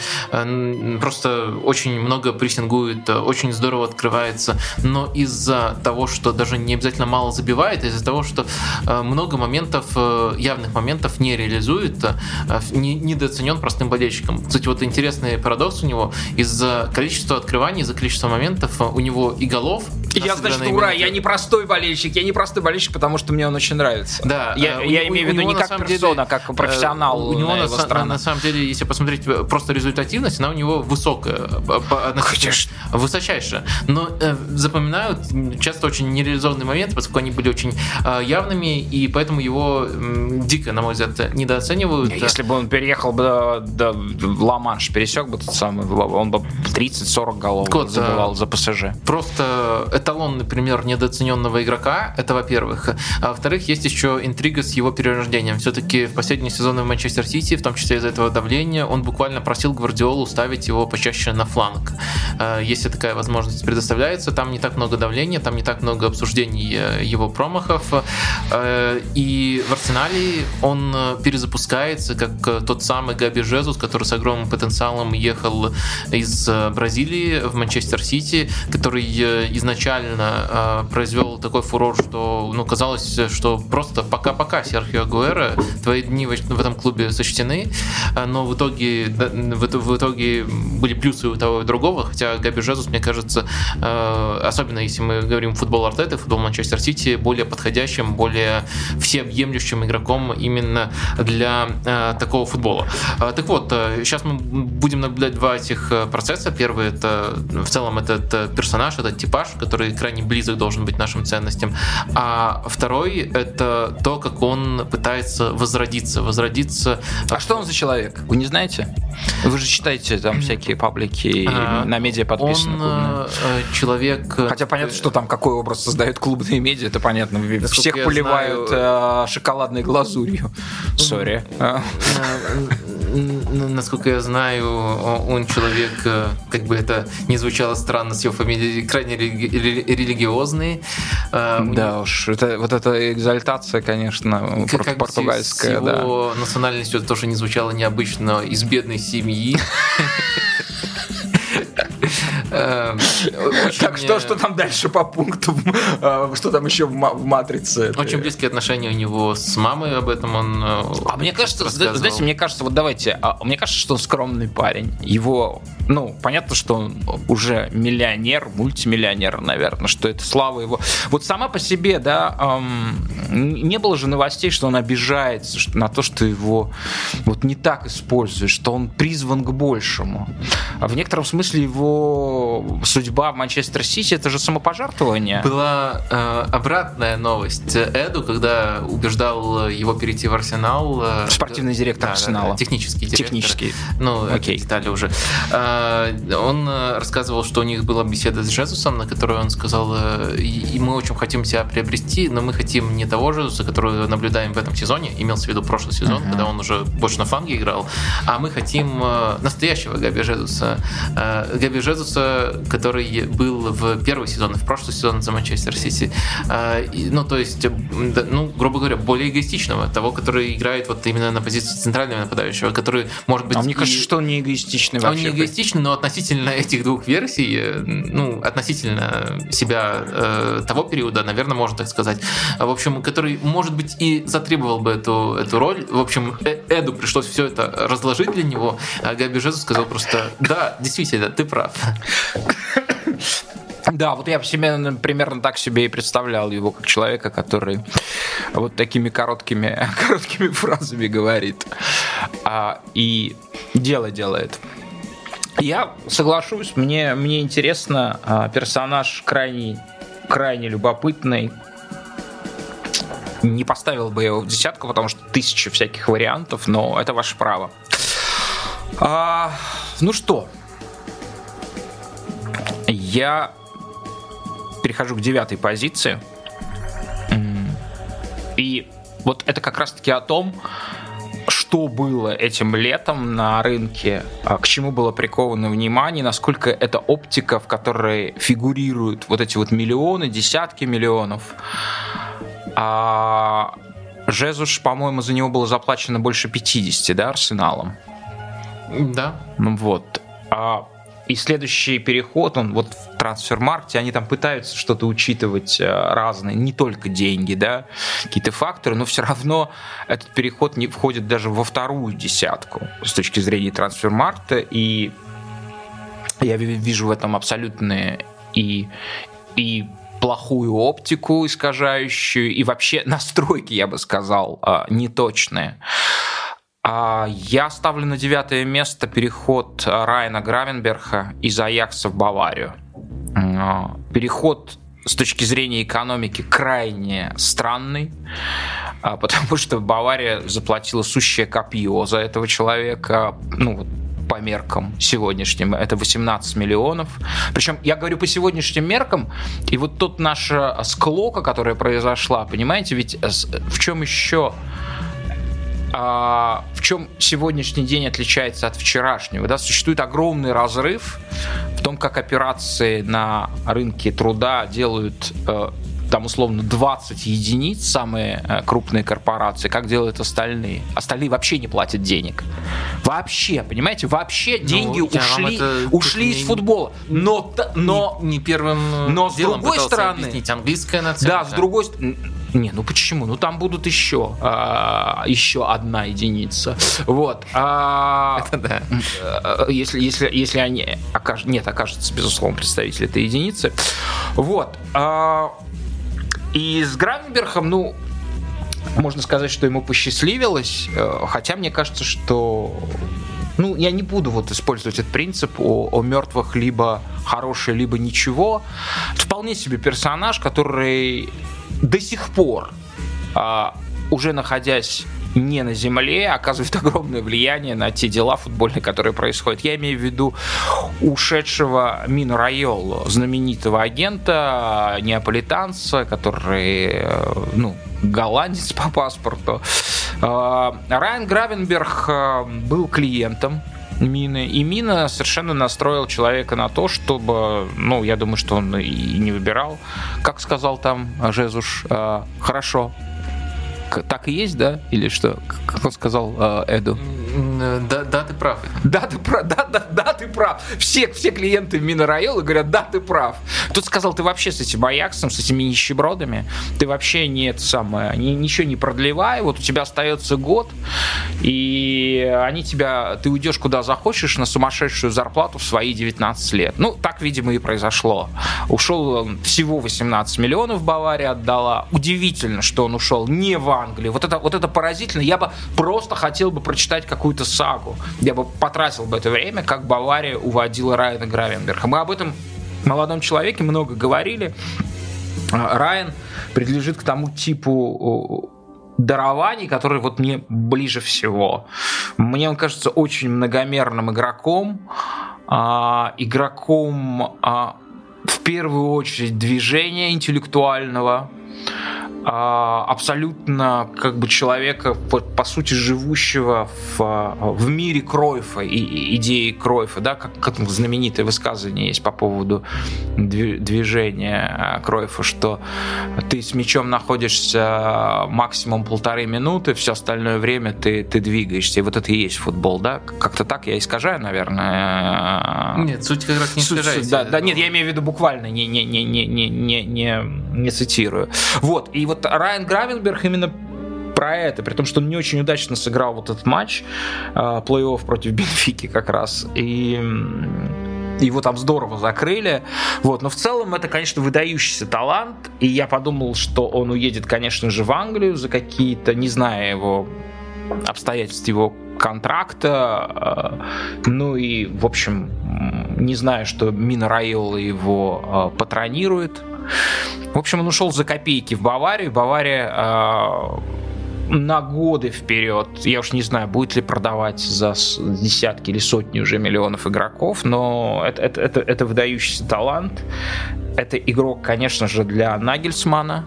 просто очень много прессингует, очень здорово открывается, но из-за того, что даже не обязательно мало забивает, из-за того, что много моментов, явных моментов не реализует, не- недооценен простым болельщиком. Кстати, вот интересный парадокс у него, из-за количества открываний, из-за количества моментов у него и голов, Я, на значит, ура, минуты. я не простой болельщик, я не простой болельщик, потому что мне он очень нравится. Да, Я, э, я имею в виду не на как персона, деле, как профессионал у него на на, его стороны. на самом деле, если посмотреть э, просто результативность, она у него высокая, Конечно. высочайшая. Но э, запоминают часто очень нереализованные моменты, поскольку они были очень э, явными, и поэтому его м, дико, на мой взгляд, недооценивают. Если бы он переехал бы до, до- в Ла-Манш, пересек бы тот самый, он бы 30-40 голов забивал э, за ПСЖ. просто эталонный пример недооцененного игрока, это во-первых. А во-вторых, есть еще интрига с его перерождением. Все-таки в последние сезоны в Манчестер Сити, в том числе из-за этого давления, он буквально просил Гвардиолу ставить его почаще на фланг. А, Если такая возможность предоставляется, там не так много давления, там не так много обсуждений э, его промахов. Э, И в Арсенале он э, перезапускается, как тот самый Габи Жезус, который с огромным потенциалом ехал из Бразилии в Манчестер Сити, который изначально произвел такой фурор, что ну, казалось, что просто пока-пока Серхио Агуэро, твои дни в в этом клубе сочтены, А, но в итоге, в ит- в итоге были плюсы у того и другого, хотя Габи Жезус, мне кажется, э, особенно если мы говорим футбол Артеты, футбол Манчестер Сити, более подходящим, более всеобъемлющим игроком именно для э, такого футбола. А, Так вот, сейчас мы будем наблюдать два этих процесса. Первый это в целом этот персонаж, этот типаж, который крайне близок должен быть нашим ценностям. А второй это то, как он пытается возродиться, возродиться. А что он за человек? Вы не знаете? Вы же читаете там всякие паблики А, на медиа подписаны. Он клубные. э, человек. э, Хотя понятно, что там какой образ создают клубные медиа, это понятно. Насколько Всех поливают э, шоколадной глазурью. Сори. Насколько я знаю, он человек, э, как бы это ни звучало странно, с его фамилией крайне религи- рели- религиозный. Э, Да уж, это, вот эта экзальтация, конечно, как с- португальская, да. его национальностью это тоже не звучало необычно из бедной семьи. Э, очень, Так что, что там дальше по пункту? э, Что там еще в ма- в матрице? Очень близкие отношения у него с мамой, об этом он э, А мне кажется, знаете, мне кажется, вот давайте, а, мне кажется, что он скромный парень. Его, ну, понятно, что он уже миллионер, мультимиллионер, наверное, что это слава его. Вот сама по себе, да, не было же новостей, что он обижается на то, что его вот не так используют, что он призван к большему. А в некотором смысле его судьба Манчестер Сити это же самопожертвование. Была э, обратная новость Эду, когда убеждал его перейти в Арсенал. э, Спортивный директор да, Арсенала. да, технический директор. Технический. Ну, Окей. детали уже. Э, Он э, рассказывал, что у них была беседа с Жезусом, на которой он сказал, э, и мы очень хотим себя приобрести, но мы хотим не того Жезуса, которого наблюдаем в этом сезоне, имелся в виду прошлый сезон, Мгм. когда он уже больше на фланге играл, а мы хотим э, настоящего Габи Жезуса. Э, Габи Жезуса, который был в первый сезон в прошлый сезон за Манчестер Сити. И, Ну, то есть, ну, грубо говоря, более эгоистичного, того, который играет вот именно на позиции центрального нападающего, который может быть А мне и- кажется, что он не эгоистичный он вообще. не эгоистичный, но относительно этих двух версий, э, ну, относительно себя э, того периода, наверное, можно так сказать, в общем, который, может быть, и затребовал бы эту, эту роль. В общем, Э- Эду пришлось все это разложить для него, а Габи Жезус сказал просто, да, действительно, ты прав. Да, вот я себе примерно так себе и представлял его как человека, который вот такими короткими, короткими фразами говорит а, и дело делает. Я соглашусь, мне, мне интересно, а, персонаж крайне, крайне любопытный. Не поставил бы его в десятку, потому что тысяча всяких вариантов, но это ваше право. А, ну что, я перехожу к девятой позиции. И вот это как раз-таки о том, что было этим летом на рынке, а, к чему было приковано внимание, насколько это оптика, в которой фигурируют вот эти вот миллионы, десятки миллионов. А Жезуш, по-моему, за него было заплачено больше 50, да, Арсеналом? Да. Ну вот. А и следующий переход, он вот в трансфермаркте, они там пытаются что-то учитывать э, разные, не только деньги, да, какие-то факторы, но все равно этот переход не входит даже во вторую десятку с точки зрения трансфермаркта, и я вижу в этом абсолютные и, и плохую оптику искажающую, и вообще настройки, я бы сказал, э, неточные. А я ставлю на девятое место переход Райана Гравенберха из Аякса в Баварию. А, переход с точки зрения экономики крайне странный, а, потому что Бавария заплатила сущее копье за этого человека, ну, по меркам сегодняшним, это 18 миллионов. Причем я говорю по сегодняшним меркам, и вот тут наша склока, которая произошла, понимаете, ведь в чем еще а, в чем сегодняшний день отличается от вчерашнего? Да? Существует огромный разрыв в том, как операции на рынке труда делают э, там условно 20 единиц, самые э, крупные корпорации, как делают остальные. Остальные вообще не платят денег. Вообще, понимаете, вообще ну, деньги ушли, ушли из футбола. Но, но не, не первым но с другой стороны, английская нация. Да, с другой стороны, не, ну почему? Ну там будут еще, а, еще одна единица. Вот. А, Это да. Э, если, если, если они окаж... нет, окажется, безусловно, представитель этой единицы. Вот. А, и с Гранберхом, ну, можно сказать, что ему посчастливилось, э, хотя мне кажется, что ну, я не буду вот использовать этот принцип о, о мертвых либо хорошие, либо ничего. Это вполне себе персонаж, который до сих пор, а, уже находясь не на земле, оказывает огромное влияние на те дела футбольные, которые происходят. Я имею в виду ушедшего Мину Райолу, знаменитого агента, неаполитанца, который, э, ну, голландец по паспорту. А, Райан Гравенберг э, был клиентом Мины. И Мина совершенно настроил человека на то, чтобы, ну, я думаю, что он и не выбирал. Как сказал там Жезуш, э, хорошо, так и есть, да? Или что? Как он сказал э, Эду? Да, да, ты прав. Да, ты прав, да, да, да, ты прав. Все, все клиенты Минораила говорят, да, ты прав. Тут сказал, ты вообще с этим Аяксом, с этими нищебродами, ты вообще не это самое, ни, ничего не продлевай, вот у тебя остается год, и они тебя, ты уйдешь куда захочешь на сумасшедшую зарплату в свои 19 лет. Ну, так, видимо, и произошло. Ушел всего 18 миллионов Бавария отдала. Удивительно, что он ушел не в Англии. Вот это, вот это поразительно. Я бы просто хотел бы прочитать какую-то сагу. Я бы потратил бы это время, как Бавария уводила Райана Гравенберга. Мы об этом молодом человеке много говорили. А, Райан принадлежит к тому типу дарований, который вот мне ближе всего. Мне он кажется очень многомерным игроком, а, игроком а, в первую очередь движения интеллектуального, а, абсолютно как бы человека, по, по сути, живущего в, в мире Кройфа и идеи Кройфа, да, как, как знаменитое высказывание есть по поводу движения а, Кройфа, что ты с мячом находишься максимум полторы минуты, все остальное время ты, ты двигаешься, и вот это и есть футбол, да, как-то так я искажаю, наверное. А, нет, суть как раз не суть, искажаете. Да, да, нет, я имею в виду буквально, не, не, не, не, не, не, не цитирую. Вот, и вот Райан Гравенберг именно про это, при том, что он не очень удачно сыграл вот этот матч, э, плей-офф против Бенфики как раз. И его там здорово закрыли. Вот. Но в целом это, конечно, выдающийся талант. И я подумал, что он уедет, конечно же, в Англию за какие-то, не зная его обстоятельств его контракта. Э, ну и, в общем, не знаю, что Мина Раиола его э, патронирует. В общем, он ушел за копейки в Баварию. Бавария э, на годы вперед. Я уж не знаю, будет ли продавать за десятки или сотни уже миллионов игроков, но это, это, это, это выдающийся талант. Это игрок, конечно же, для Нагельсмана.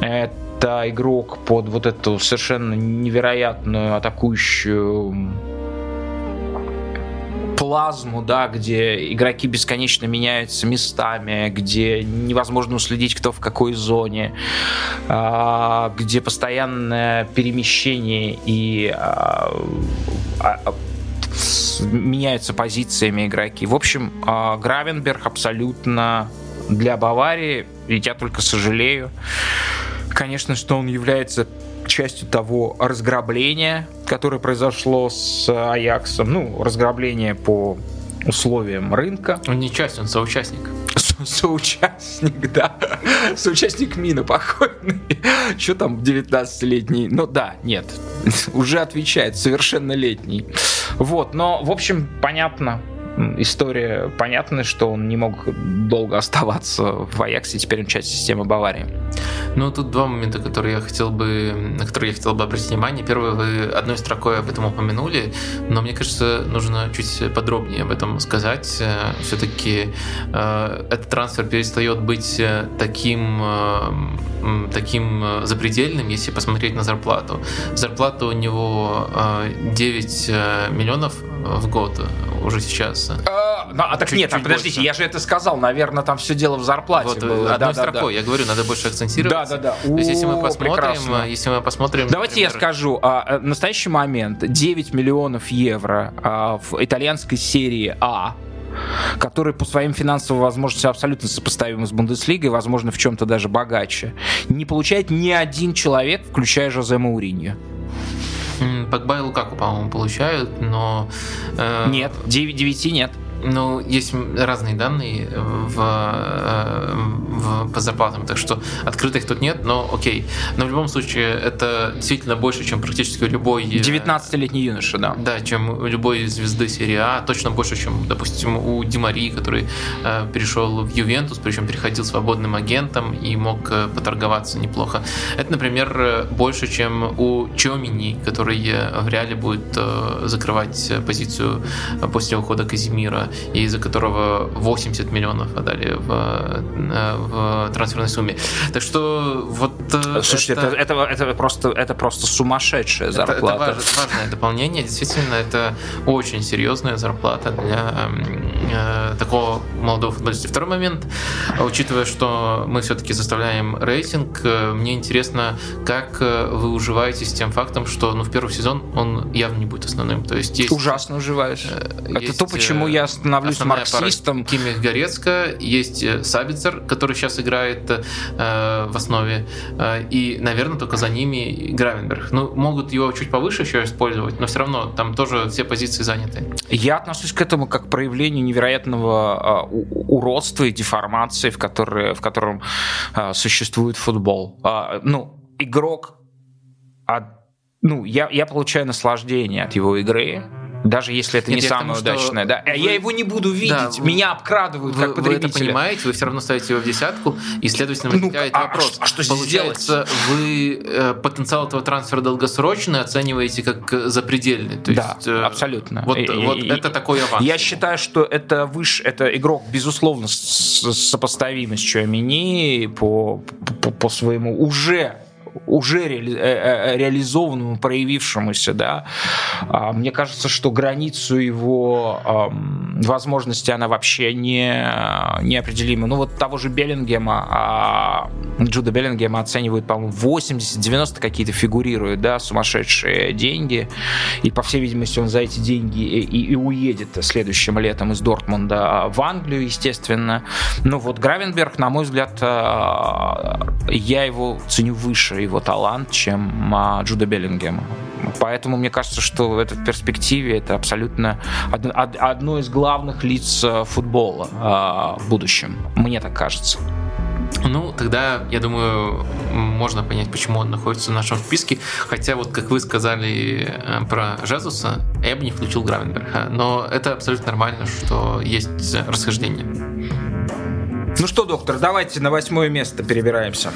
Это игрок под вот эту совершенно невероятную атакующую плазму, да, где игроки бесконечно меняются местами, где невозможно уследить, кто в какой зоне, а, где постоянное перемещение и а, а, меняются позициями игроки. В общем, Гравенберг абсолютно для Баварии, и я только сожалею, конечно, что он является частью того разграбления, которое произошло с Аяксом. Ну, разграбление по условиям рынка. Он не часть, он соучастник. Со соучастник, да. Соучастник Мина покойный. Что там 19-летний? Ну да, нет. Уже отвечает, совершеннолетний. Вот, но, в общем, понятно, история понятна, что он не мог долго оставаться в Аяксе, теперь он часть системы Баварии. Ну, тут два момента, которые я хотел бы, на которые я хотел бы обратить внимание. Первое, вы одной строкой об этом упомянули, но мне кажется, нужно чуть подробнее об этом сказать. Все-таки э, этот трансфер перестает быть э, таким, э, таким запредельным, если посмотреть на зарплату. Зарплата у него 9 миллионов в год уже сейчас. А, ну, а так чуть, нет, чуть подождите, больше. я же это сказал, наверное, там все дело в зарплате вот, было. Одной да, строкой, да, я говорю, надо больше акцентировать. Да, да, да. То есть, если мы посмотрим, прекрасно. если мы посмотрим. Давайте например... я скажу, а, э, настоящий момент 9 миллионов евро а, в итальянской серии А который по своим финансовым возможностям абсолютно сопоставим с Бундеслигой, возможно, в чем-то даже богаче, не получает ни один человек, включая Жозе Мауриньо. Погба и Лукаку, по-моему, получают, но... Э, нет, 9, 9 нет. Ну, есть разные данные в, э, в, по зарплатам, так что открытых тут нет, но окей. Но в любом случае, это действительно больше, чем практически любой... 19-летний э, юноша, да. Да, чем у любой звезды серии А, точно больше, чем, допустим, у Димари, который э, перешел в Ювентус, причем переходил свободным агентом и мог э, поторговаться неплохо. Это, например, больше, чем у Чомини, который в реале будет э, закрывать позицию после ухода Казимира и из-за которого 80 миллионов отдали в, э, в трансферной сумме. Так что вот... Э, Слушайте, это, это, это, это, просто, это просто сумасшедшая зарплата. Это, это важное дополнение. Действительно, это очень серьезная зарплата для э, такого молодого футболиста. Второй момент, учитывая, что мы все-таки заставляем рейтинг, э, мне интересно, как вы уживаетесь с тем фактом, что ну, в первый сезон он явно не будет основным. То есть, есть Ужасно уживаешь. Есть, это то, почему я становлюсь марксистом. Кимих Горецко, есть э, Сабицер, который сейчас играет э, в основе, э, и, наверное, только за ними Гравенберг. Ну, могут его чуть повыше еще использовать, но все равно там тоже все позиции заняты. Я отношусь к этому как к проявлению невероятного э, уродства и деформации, в, которые, в котором э, существует футбол. Э, ну, игрок от ну, я, я получаю наслаждение от его игры, даже если это Нет, не самое удачное. Да. Вы... Я его не буду видеть, да, меня обкрадывают вы, как потребителя. Вы это понимаете, вы все равно ставите его в десятку, и, следовательно, ну, возникает ну, вопрос. А, а что Получается, сделать? вы э, потенциал этого трансфера долгосрочный оцениваете как запредельный. То да, есть, э, абсолютно. Вот, и, вот и, это такой аванс. Я считаю, что это выше, это игрок, безусловно, сопоставимый с Чуамини по, по, по своему уже уже ре, э, э, реализованному, проявившемуся, да, а, мне кажется, что границу его возможности она вообще не, неопределима. Ну вот того же Беллингема, а, Джуда Беллингема оценивают, по-моему, 80-90 какие-то фигурируют, да, сумасшедшие деньги, и, по всей видимости, он за эти деньги и, и уедет следующим летом из Дортмунда в Англию, естественно. Ну вот Гравенберг, на мой взгляд, а, я его ценю выше его талант, чем а, Джуда Беллингема. Поэтому мне кажется, что это в перспективе это абсолютно одно из главных лиц футбола в будущем. Мне так кажется. Ну, тогда, я думаю, можно понять, почему он находится в нашем списке. Хотя, вот как вы сказали э, про Жезуса, я бы не включил Гравенберга. Но это абсолютно нормально, что есть расхождение. Ну что, доктор, давайте на восьмое место перебираемся.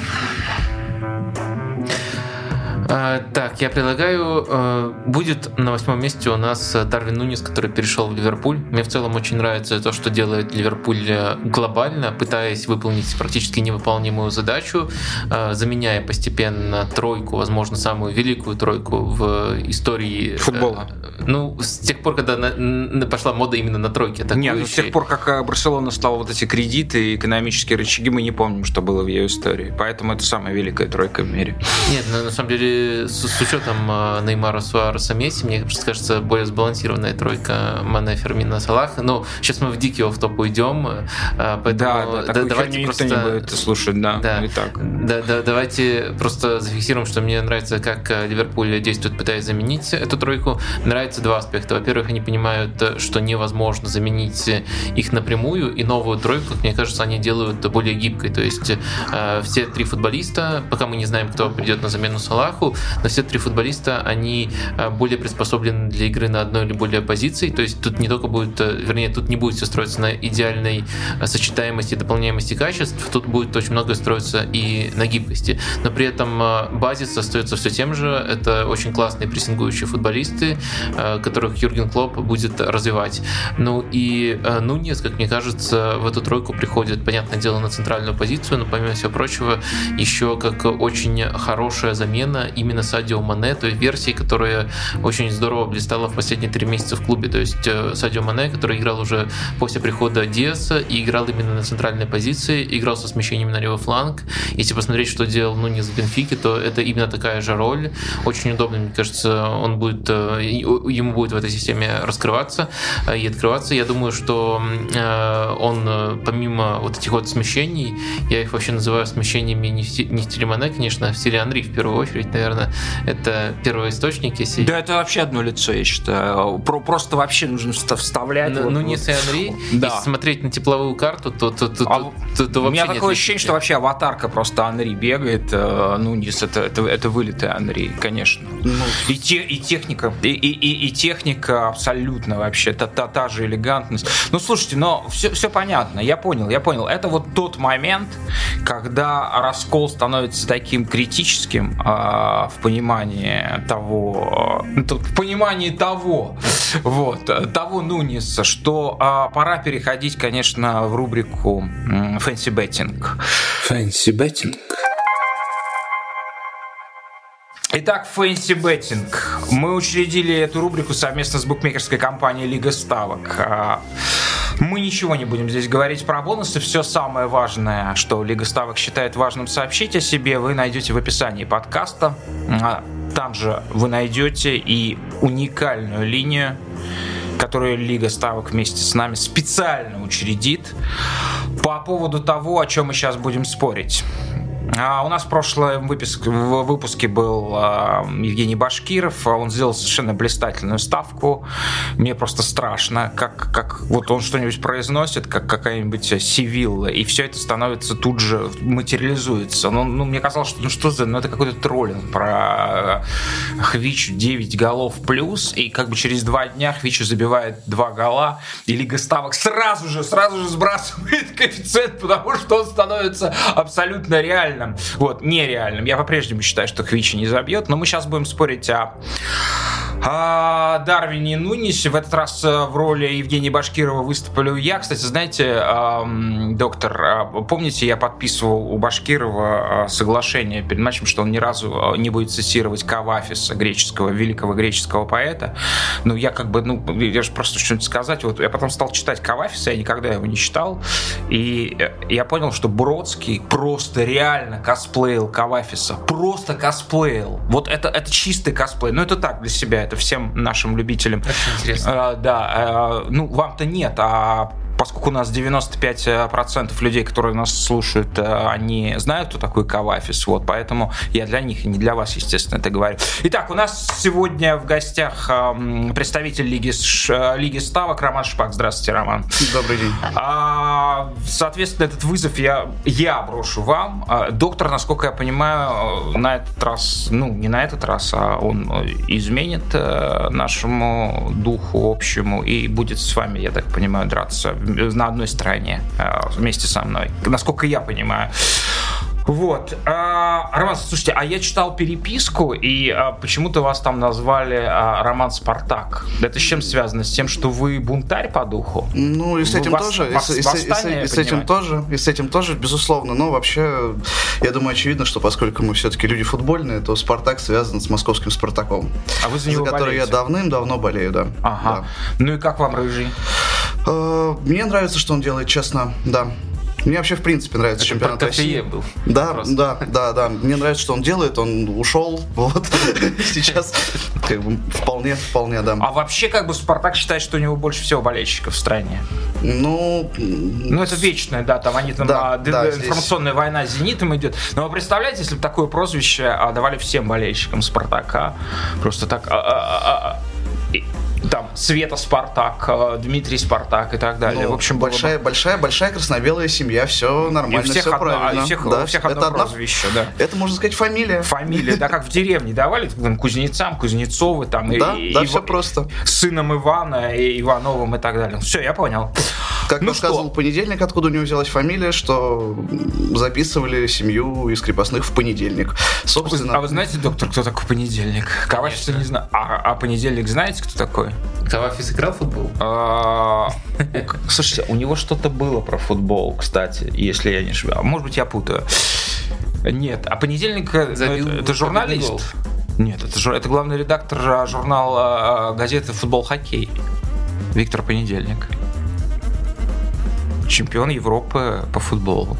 А, так, я предлагаю, э, будет на восьмом месте у нас Дарвин Нунис, который перешел в Ливерпуль. Мне в целом очень нравится то, что делает Ливерпуль э, глобально, пытаясь выполнить практически невыполнимую задачу, э, заменяя постепенно тройку, возможно, самую великую тройку в истории футбола. Ну, с тех пор, когда на, на, пошла мода именно на тройке. Нет, ну, с тех пор, как Барселона стала вот эти кредиты и экономические рычаги, мы не помним, что было в ее истории. Поэтому это самая великая тройка в мире. Нет, ну, на самом деле с, с учетом э, Неймара, Суареса, Месси, мне кажется, более сбалансированная тройка Мане, Фермина, Салах. Но сейчас мы в дикий офф-топ уйдем, э, поэтому да, да, давайте просто... не будет слушать, да, да, так. Да, да, давайте просто зафиксируем, что мне нравится, как э, Ливерпуль действует, пытаясь заменить эту тройку. Нравится два аспекта. Во-первых, они понимают, что невозможно заменить их напрямую, и новую тройку, мне кажется, они делают более гибкой. То есть все три футболиста, пока мы не знаем, кто придет на замену Салаху, но все три футболиста, они э, более приспособлены для игры на одной или более позиции, то есть тут не только будет, э, вернее, тут не будет все строиться на идеальной э, сочетаемости, дополняемости качеств, тут будет очень много строиться и на гибкости, но при этом базис остается все тем же, это очень классные прессингующие футболисты, которых Юрген Клоп будет развивать. Ну и Нунес, как мне кажется, в эту тройку приходит, понятное дело, на центральную позицию, но помимо всего прочего, еще как очень хорошая замена именно Садио Мане, той версии, которая очень здорово блистала в последние три месяца в клубе. То есть э, Садио Мане, который играл уже после прихода Диаса и играл именно на центральной позиции, играл со смещением на левый фланг. Если посмотреть, что делал Нунис в Бенфике, то это именно такая же роль. Очень удобно, мне кажется, он будет, э, ему будет в этой системе раскрываться э, и открываться. Я думаю, что он, помимо вот этих вот смещений, я их вообще называю смещениями не в стиле Мане, конечно, а в стиле Анри в первую очередь, наверное, наверное, это первоисточник, если... Да, это вообще одно лицо, я считаю. Про просто вообще нужно вставлять. Ну, вот, ну не вот. Анри, да. если смотреть на тепловую карту, то, то, то, а, то, то, У меня такое ощущение, что вообще аватарка просто Анри бегает. Э, ну, не это, это, это вылитый Анри, конечно. Ну, и, те, и техника, и, и, и, и техника абсолютно вообще, та, та, та же элегантность. Ну, слушайте, но все, все понятно, я понял, я понял. Это вот тот момент, когда раскол становится таким критическим, э, в понимании того, в понимании того, вот, того Нуниса, что а, пора переходить, конечно, в рубрику Fancy Betting. Fancy Betting. Итак, Fancy Betting. Мы учредили эту рубрику совместно с букмекерской компанией Лига Ставок. А, мы ничего не будем здесь говорить про бонусы. Все самое важное, что Лига Ставок считает важным сообщить о себе, вы найдете в описании подкаста. А, там же вы найдете и уникальную линию, которую Лига Ставок вместе с нами специально учредит по поводу того, о чем мы сейчас будем спорить. А у нас в прошлом выпуске, в выпуске был а, Евгений Башкиров. А он сделал совершенно блистательную ставку. Мне просто страшно, как, как вот он что-нибудь произносит, как какая-нибудь Сивилла, и все это становится тут же материализуется. Ну, ну мне казалось, что ну что за, ну это какой-то троллинг про Хвичу 9 голов плюс, и как бы через два дня Хвичу забивает два гола, и Лига Ставок сразу же, сразу же сбрасывает коэффициент, потому что он становится абсолютно реальным реальным, вот, нереальным. Я по-прежнему считаю, что Хвичи не забьет, но мы сейчас будем спорить о а, Дарвине Нунисе. В этот раз э, в роли Евгения Башкирова выступили я. Кстати, знаете, доктор, а, помните, я подписывал у Башкирова а, соглашение перед матчем, что он ни разу не будет цитировать Кавафиса, греческого, великого греческого поэта. Ну, я как бы, ну, я же просто что-нибудь сказать. Вот я потом стал читать Кавафиса, я никогда его не читал. И э, я понял, что Бродский просто реально косплеил Кавафиса. Просто косплеил. Вот это, это чистый косплей. Ну, это так, для себя это всем нашим любителям. Очень интересно. А, да, а, ну вам-то нет, а поскольку у нас 95% людей, которые нас слушают, они знают, кто такой Кавафис, вот, поэтому я для них и не для вас, естественно, это говорю. Итак, у нас сегодня в гостях представитель Лиги, Лиги Ставок Роман Шпак. Здравствуйте, Роман. Добрый день. А, соответственно, этот вызов я, я брошу вам. А, доктор, насколько я понимаю, на этот раз, ну, не на этот раз, а он изменит э, нашему духу общему и будет с вами, я так понимаю, драться на одной стороне э, вместе со мной. Насколько я понимаю. Вот. А, Роман, слушайте, а я читал переписку, и а, почему-то вас там назвали а, Роман Спартак. Это с чем связано? С тем, что вы бунтарь по духу? Ну, и с этим Вос, тоже. Вос, и, восстание, и, и, и с этим тоже. И с этим тоже, безусловно. Но вообще, я думаю, очевидно, что поскольку мы все-таки люди футбольные, то Спартак связан с московским Спартаком. А вы за него За который болеете? я давным-давно болею, да. Ага. Да. Ну и как вам рыжий? Э, мне нравится, что он делает, честно, да. Мне вообще, в принципе, нравится Это чемпионат России. был. Да, просто. да, да, да. Мне нравится, что он делает. Он ушел. Вот. Сейчас как бы вполне, вполне, да. А вообще, как бы Спартак считает, что у него больше всего болельщиков в стране. Ну, ну это вечное, да, там они там да, а, да, информационная здесь... война с Зенитом идет. Но вы представляете, если бы такое прозвище а, давали всем болельщикам Спартака, просто так а, а, а, а там Света Спартак, э, Дмитрий Спартак и так далее. Ну, в общем, большая, бы... большая, большая краснобелая семья, все нормально, и всех все одно, правильно. И всех, да, у всех одно это прозвище, одна, да. Это можно сказать фамилия. Фамилия, да, как в деревне давали там, кузнецам, Кузнецовы там. Да, и, да, и, все и, просто. Сыном Ивана и Ивановым и так далее. Все, я понял. Как ну рассказывал что? понедельник, откуда у него взялась фамилия, что записывали семью из крепостных в понедельник. Собственно. А вы знаете, доктор, кто такой понедельник? Кавафис не знаю. А, а понедельник знаете, кто такой? Кавафис играл в футбол? А, слушайте, у него что-то было про футбол, кстати, если я не ошибаюсь. Может быть, я путаю. Нет, а понедельник ну, это журналист. Нет, это, это главный редактор а, журнала газеты «Футбол Хоккей». Виктор Понедельник чемпион Европы по футболу.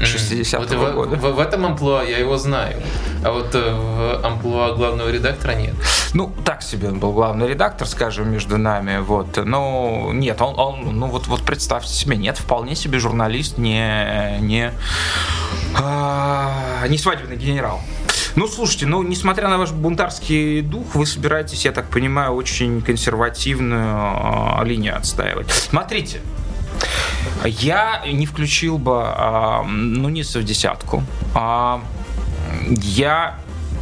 60-го вот года. В, в, этом амплуа я его знаю, а вот э, в амплуа главного редактора нет. Ну, так себе он был главный редактор, скажем, между нами, вот. Но нет, он, он ну вот, вот представьте себе, нет, вполне себе журналист, не, не, а, не свадебный генерал. Ну, слушайте, ну, несмотря на ваш бунтарский дух, вы собираетесь, я так понимаю, очень консервативную э, линию отстаивать. Смотрите, я не включил бы а, Нуниса в десятку. А, я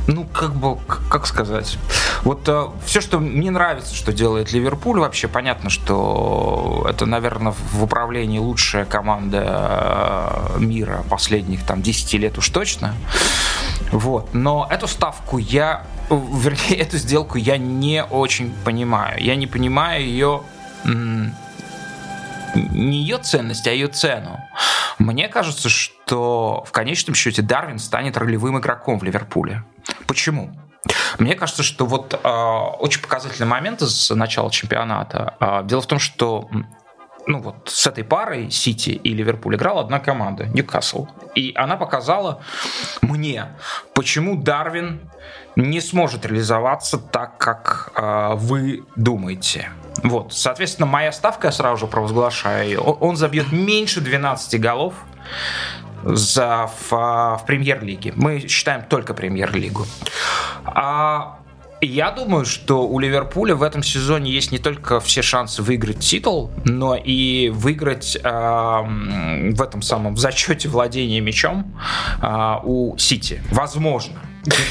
ну, как бы, как сказать. Вот э, все, что мне нравится, что делает Ливерпуль, вообще понятно, что это, наверное, в управлении лучшая команда э, мира последних там 10 лет уж точно. Вот. Но эту ставку я, вернее, эту сделку я не очень понимаю. Я не понимаю ее не ее ценность, а ее цену. Мне кажется, что в конечном счете Дарвин станет ролевым игроком в Ливерпуле. Почему? Мне кажется, что вот э, очень показательный момент с начала чемпионата. Э, дело в том, что ну вот с этой парой Сити и Ливерпуль играла одна команда, Ньюкасл. И она показала мне, почему Дарвин не сможет реализоваться так, как э, вы думаете. Вот, соответственно, моя ставка, я сразу же провозглашаю, он забьет меньше 12 голов за, в, в премьер-лиге. Мы считаем только премьер-лигу. А я думаю, что у Ливерпуля в этом сезоне есть не только все шансы выиграть титул, но и выиграть э, в этом самом зачете владения мячом э, у Сити. Возможно.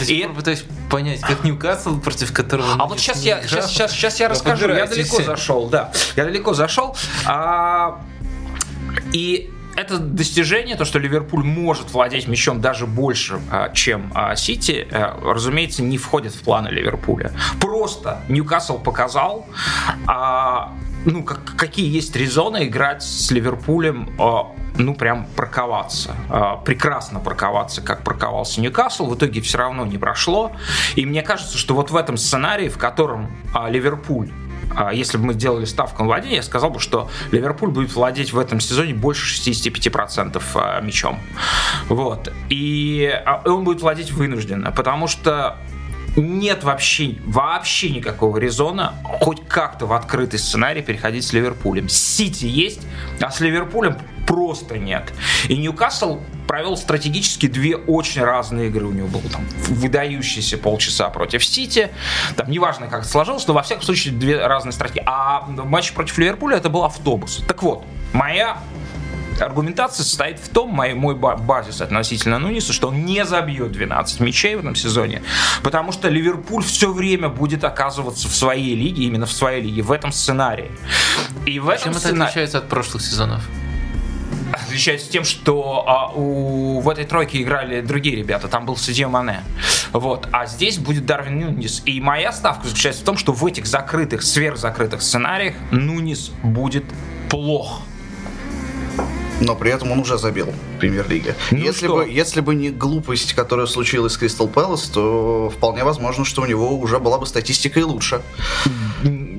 Я до пытаюсь понять, как Ньюкасл, против которого... А вот сейчас я, сейчас, сейчас, сейчас я расскажу. Я далеко зашел, да. Я далеко зашел. А, и это достижение, то, что Ливерпуль может владеть мячом даже больше, а, чем а, Сити, а, разумеется, не входит в планы Ливерпуля. Просто Ньюкасл показал, а, ну, как, какие есть резоны играть с Ливерпулем ну, прям парковаться. Прекрасно парковаться, как парковался Ньюкасл. В итоге все равно не прошло. И мне кажется, что вот в этом сценарии, в котором Ливерпуль если бы мы делали ставку на владение, я сказал бы, что Ливерпуль будет владеть в этом сезоне больше 65% мячом. Вот. И он будет владеть вынужденно, потому что нет вообще, вообще никакого резона хоть как-то в открытый сценарий переходить с Ливерпулем. Сити есть, а с Ливерпулем просто нет. И Ньюкасл провел стратегически две очень разные игры. У него был там выдающийся полчаса против Сити. Там неважно, как это сложилось, но во всяком случае две разные стратегии. А в матче против Ливерпуля это был автобус. Так вот, моя аргументация состоит в том, мой, мой базис относительно Нуниса, что он не забьет 12 мячей в этом сезоне, потому что Ливерпуль все время будет оказываться в своей лиге, именно в своей лиге, в этом сценарии. И в этом Чем сцена... это отличается от прошлых сезонов? Отличается тем, что а, у, в этой тройке играли другие ребята. Там был Садио Мане. Вот. А здесь будет Дарвин Нунис. И моя ставка заключается в том, что в этих закрытых, сверхзакрытых сценариях Нунис будет плох но при этом он уже забил в премьер-лиге. Ну если, бы, если бы не глупость, которая случилась с Кристал Пэлас, то вполне возможно, что у него уже была бы статистика и лучше.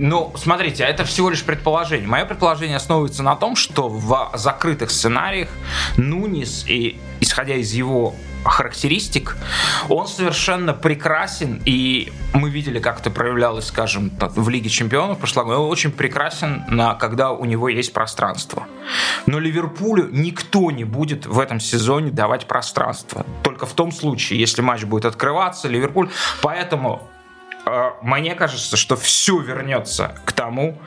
Ну, смотрите, это всего лишь предположение. Мое предположение основывается на том, что в закрытых сценариях Нунис и исходя из его характеристик, он совершенно прекрасен, и мы видели, как это проявлялось, скажем, в Лиге Чемпионов прошлого он очень прекрасен, когда у него есть пространство. Но Ливерпулю никто не будет в этом сезоне давать пространство. Только в том случае, если матч будет открываться, Ливерпуль. Поэтому мне кажется, что все вернется к тому,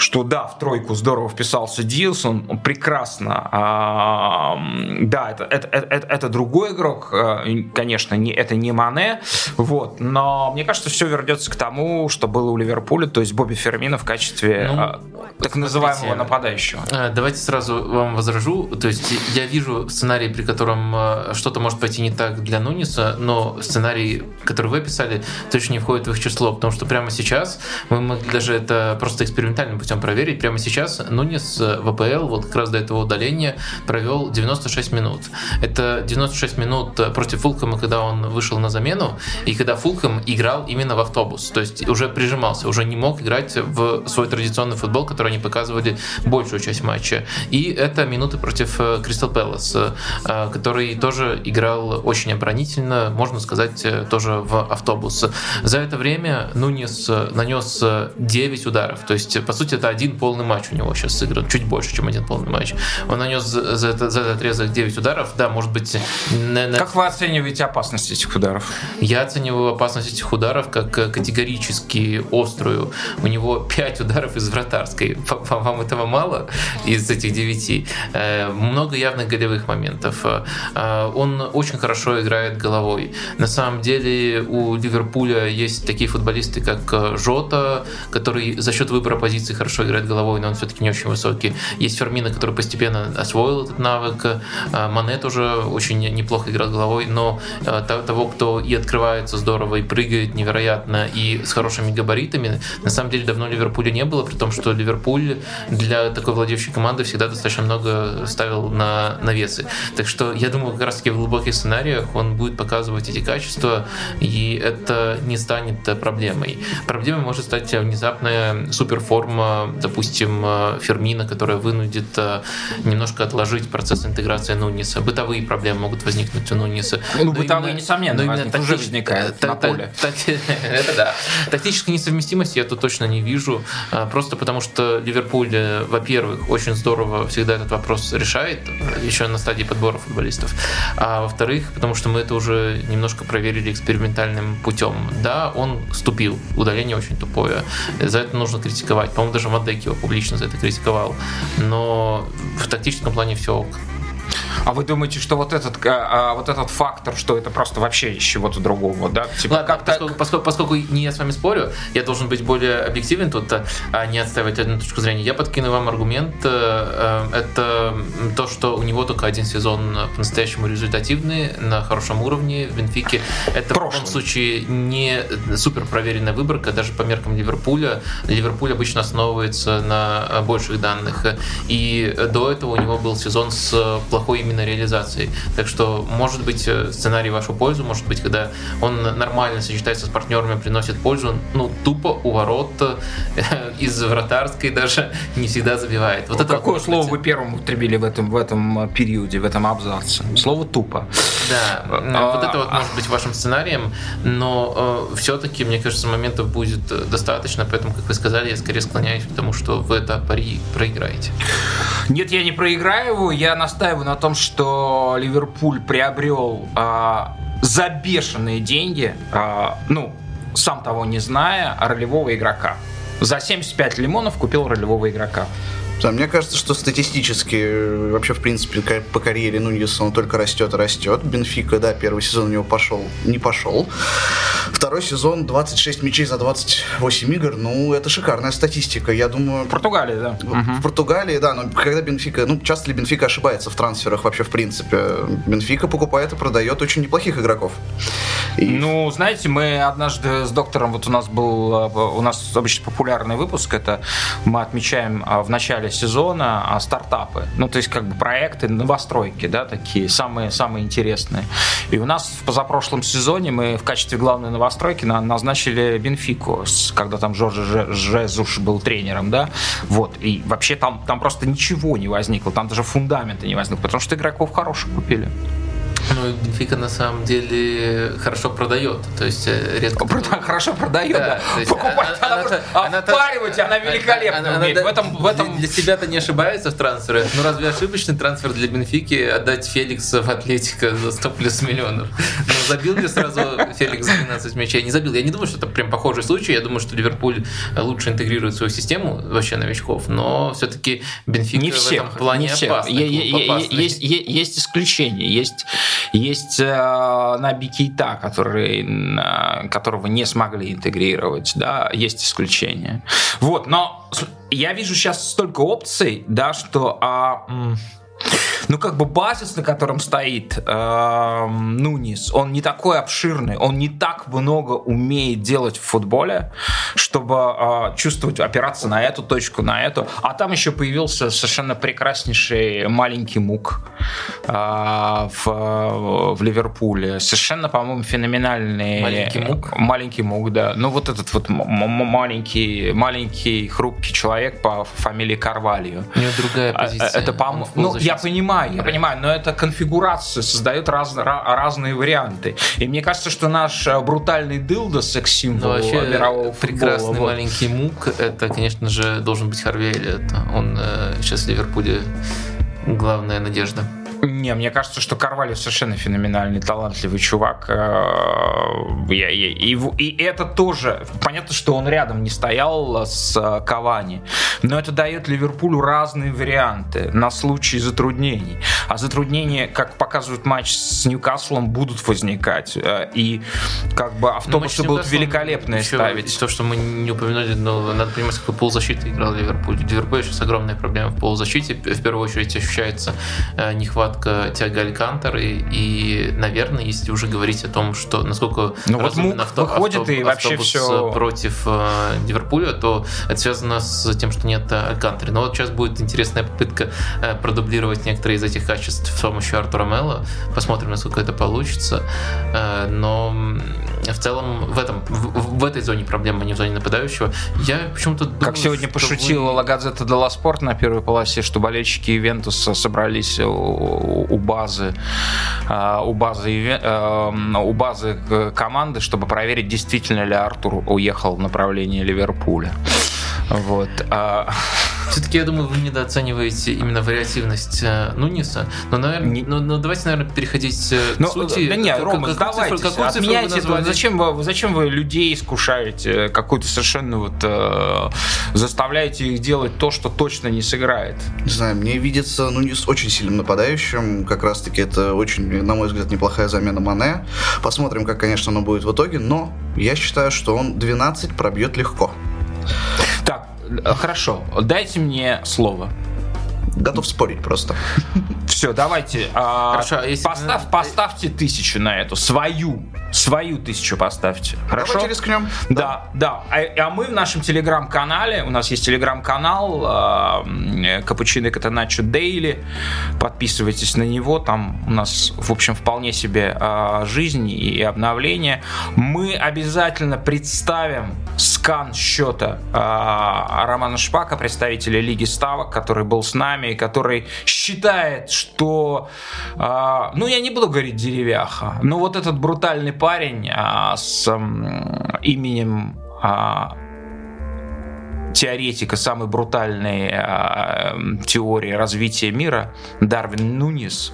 что да, в тройку здорово вписался Диас, он, он прекрасно, а, да, это, это, это, это другой игрок, а, конечно, не, это не Мане, вот, но мне кажется, все вернется к тому, что было у Ливерпуля, то есть Бобби Фермина в качестве ну, а, так называемого нападающего. А, давайте сразу вам возражу, то есть я вижу сценарий, при котором а, что-то может пойти не так для Нуниса, но сценарий, который вы описали, точно не входит в их число, потому что прямо сейчас мы могли даже это просто экспериментально путем проверить. Прямо сейчас Нунис в АПЛ, вот как раз до этого удаления, провел 96 минут. Это 96 минут против Фулхэма, когда он вышел на замену, и когда Фулхэм играл именно в автобус. То есть уже прижимался, уже не мог играть в свой традиционный футбол, который они показывали большую часть матча. И это минуты против э, Кристал Пэлас, э, который тоже играл очень оборонительно, можно сказать, э, тоже в автобус. За это время Нунис нанес 9 ударов. То есть, по сути, это один полный матч у него сейчас сыгран, чуть больше, чем один полный матч. Он нанес за, за, этот, за этот отрезок 9 ударов, да, может быть... На, на... Как вы оцениваете опасность этих ударов? Я оцениваю опасность этих ударов как категорически острую. У него 5 ударов из вратарской. Вам этого мало из этих 9? Э, много явных голевых моментов. Э, он очень хорошо играет головой. На самом деле у Ливерпуля есть такие футболисты, как Жота, который за счет выбора позиции хорошо хорошо играет головой, но он все-таки не очень высокий. Есть Фермина, который постепенно освоил этот навык. А, Мане тоже очень неплохо играет головой, но а, того, кто и открывается здорово, и прыгает невероятно, и с хорошими габаритами, на самом деле давно Ливерпуля не было, при том, что Ливерпуль для такой владеющей команды всегда достаточно много ставил на навесы. Так что я думаю, как раз таки в глубоких сценариях он будет показывать эти качества, и это не станет проблемой. Проблемой может стать внезапная суперформа допустим, э, Фермина, которая вынудит э, немножко отложить процесс интеграции Нуниса. Бытовые проблемы могут возникнуть у Нуниса. Ну, но бытовые, именно, несомненно, но именно уже возникают на поле. Это да. Тактической несовместимости я тут точно не вижу, э, просто потому что Ливерпуль, во-первых, очень здорово всегда этот вопрос решает, еще на стадии подбора футболистов, а во-вторых, потому что мы это уже немножко проверили экспериментальным путем. Да, он ступил, удаление очень тупое, за это нужно критиковать. По-моему, даже Мадек его публично за это критиковал. Но в тактическом плане все ок. А вы думаете, что вот этот, а, а, вот этот фактор, что это просто вообще из чего-то другого, да? Типа, Ладно, как поскольку, поскольку, поскольку не я с вами спорю, я должен быть более объективен тут, а не отстаивать одну точку зрения. Я подкину вам аргумент. Э, э, это то, что у него только один сезон по-настоящему результативный, на хорошем уровне в Бенфике. Это Прошлый. в любом случае не супер проверенная выборка, даже по меркам Ливерпуля. Ливерпуль обычно основывается на больших данных. И до этого у него был сезон с плохой именно реализацией. Так что, может быть, э, сценарий в вашу пользу, может быть, когда он нормально сочетается с партнерами, приносит пользу, ну, тупо у ворот э, из вратарской даже не всегда забивает. Вот это Какое слово быть... вы первым употребили в этом, в этом периоде, в этом абзаце? Слово «тупо». Да, а, вот это вот может быть вашим сценарием, но э, все-таки, мне кажется, моментов будет достаточно, поэтому, как вы сказали, я скорее склоняюсь к тому, что вы это пари проиграете. Нет, я не проиграю, я настаиваю на том, что Ливерпуль приобрел э, за бешеные деньги, э, ну, сам того не зная, ролевого игрока. За 75 лимонов купил ролевого игрока. Да, мне кажется, что статистически, э, вообще, в принципе, по карьере Нуньеса он только растет и растет. Бенфика, да, первый сезон у него пошел, не пошел. Второй сезон 26 мячей за 28 игр, ну, это шикарная статистика. Я думаю... В Португалии, да. В, угу. в Португалии, да, но когда Бенфика... Ну, часто ли Бенфика ошибается в трансферах вообще, в принципе? Бенфика покупает и продает очень неплохих игроков. И... Ну, знаете, мы однажды с доктором, вот у нас был, э, у нас обычно популярный выпуск, это мы отмечаем а, в начале сезона а, стартапы, ну, то есть как бы проекты, новостройки, да, такие, самые, самые интересные. И у нас в позапрошлом сезоне мы в качестве главной новостройки назначили Бенфику, когда там Жоржа Жезуш был тренером, да, вот, и вообще там, там просто ничего не возникло, там даже фундамента не возникло, потому что игроков хороших купили. Ну, Бенфика на самом деле хорошо продает. То есть э, редко. Прода- хорошо продает, да. да. Покупать она, она, она, она, впаривать, она великолепно она, умеет. Она, в этом, в этом... Для, для себя-то не ошибается в трансфере. Ну разве ошибочный трансфер для Бенфики отдать Феликса в Атлетика за 100 плюс миллионов? Ну, забил ли сразу Феликс за 12 мячей? Не забил. Я не думаю, что это прям похожий случай. Я думаю, что Ливерпуль лучше интегрирует свою систему вообще новичков, но все-таки Бенфика не в этом плане не всех. опасный. Есть, есть, есть исключения. Есть есть э, Наби Кейта, который, э, которого не смогли интегрировать, да, есть исключения. Вот, но я вижу сейчас столько опций, да, что... А, ну, как бы базис, на котором стоит э, Нунис, он не такой обширный, он не так много умеет делать в футболе, чтобы э, чувствовать, опираться на эту точку, на эту. А там еще появился совершенно прекраснейший маленький мук э, в, в Ливерпуле. Совершенно, по-моему, феноменальный... Маленький мук? Маленький мук, да. Ну, вот этот вот маленький, маленький хрупкий человек по фамилии Карвалью. У него другая а, позиция. Это, по-моему... Ну, я понимаю, понимаю, я понимаю, но это конфигурация создает раз, разные варианты. И мне кажется, что наш э, брутальный дылда, секс-символ ну, мирового прекрасный футбола, маленький мук, это, конечно же, должен быть Харви Эллиот. Он э, сейчас в Ливерпуле главная надежда. Не, мне кажется, что Карвали совершенно феноменальный, талантливый чувак. Э, и, и это тоже... Понятно, что он рядом не стоял с э, Кавани, но это дает Ливерпулю разные варианты на случай затруднений. А затруднения, как показывает матч с Ньюкаслом, будут возникать. Э, и как бы автобусы будут великолепные ставить. То, что мы не упомянули, но надо понимать, какой полузащиты играл Ливерпуль. Ливерпуль сейчас огромная проблема в полузащите. В первую очередь ощущается нехватка нехватка Тиаго Алькантары, и, наверное, если уже говорить о том, что насколько ну, вот авто, выходит авто, и вообще все... против э, Ливерпуля, то это связано с тем, что нет Алькантары. Но вот сейчас будет интересная попытка э, продублировать некоторые из этих качеств с помощью Артура Мелла. Посмотрим, насколько это получится. Э, но в целом в, этом, в, в этой зоне проблема, не в зоне нападающего. Я почему-то думаю, Как сегодня пошутила вы... Лагазета Делла Спорт на первой полосе, что болельщики Ивентуса собрались у, базы, а, у базы, э, у базы команды, чтобы проверить, действительно ли Артур уехал в направлении Ливерпуля. Вот. А, все-таки, я думаю, вы недооцениваете именно вариативность э, Нуниса. Но, наверное, не... но, но давайте, наверное, переходить э, но, к сути. Да нет, Рома, как, давайте, цифру, какую отменяйте это. Зачем вы, зачем вы людей искушаете? Какую-то совершенно вот э, заставляете их делать то, что точно не сыграет? Не знаю, мне видится Нунис очень сильным нападающим. Как раз-таки это очень, на мой взгляд, неплохая замена Мане. Посмотрим, как, конечно, оно будет в итоге. Но я считаю, что он 12 пробьет легко. Так, Хорошо, дайте мне слово. Готов спорить просто. Все, давайте. а, Хорошо, а если- поставь, поставьте тысячу на эту. Свою. Свою тысячу поставьте. Хорошо? Давайте рискнем. Да, да. А, а мы в нашем телеграм-канале, у нас есть телеграм-канал м, Капучино Катаначо Дейли. Подписывайтесь на него, там у нас, в общем, вполне себе а, жизнь и обновление. Мы обязательно представим скан счета а, Романа Шпака, представителя Лиги Ставок, который был с нами и который считает, что, а, ну, я не буду говорить деревяха, но вот этот брутальный парень а, с м, именем а, теоретика самой брутальной м, теории развития мира Дарвин Нунис.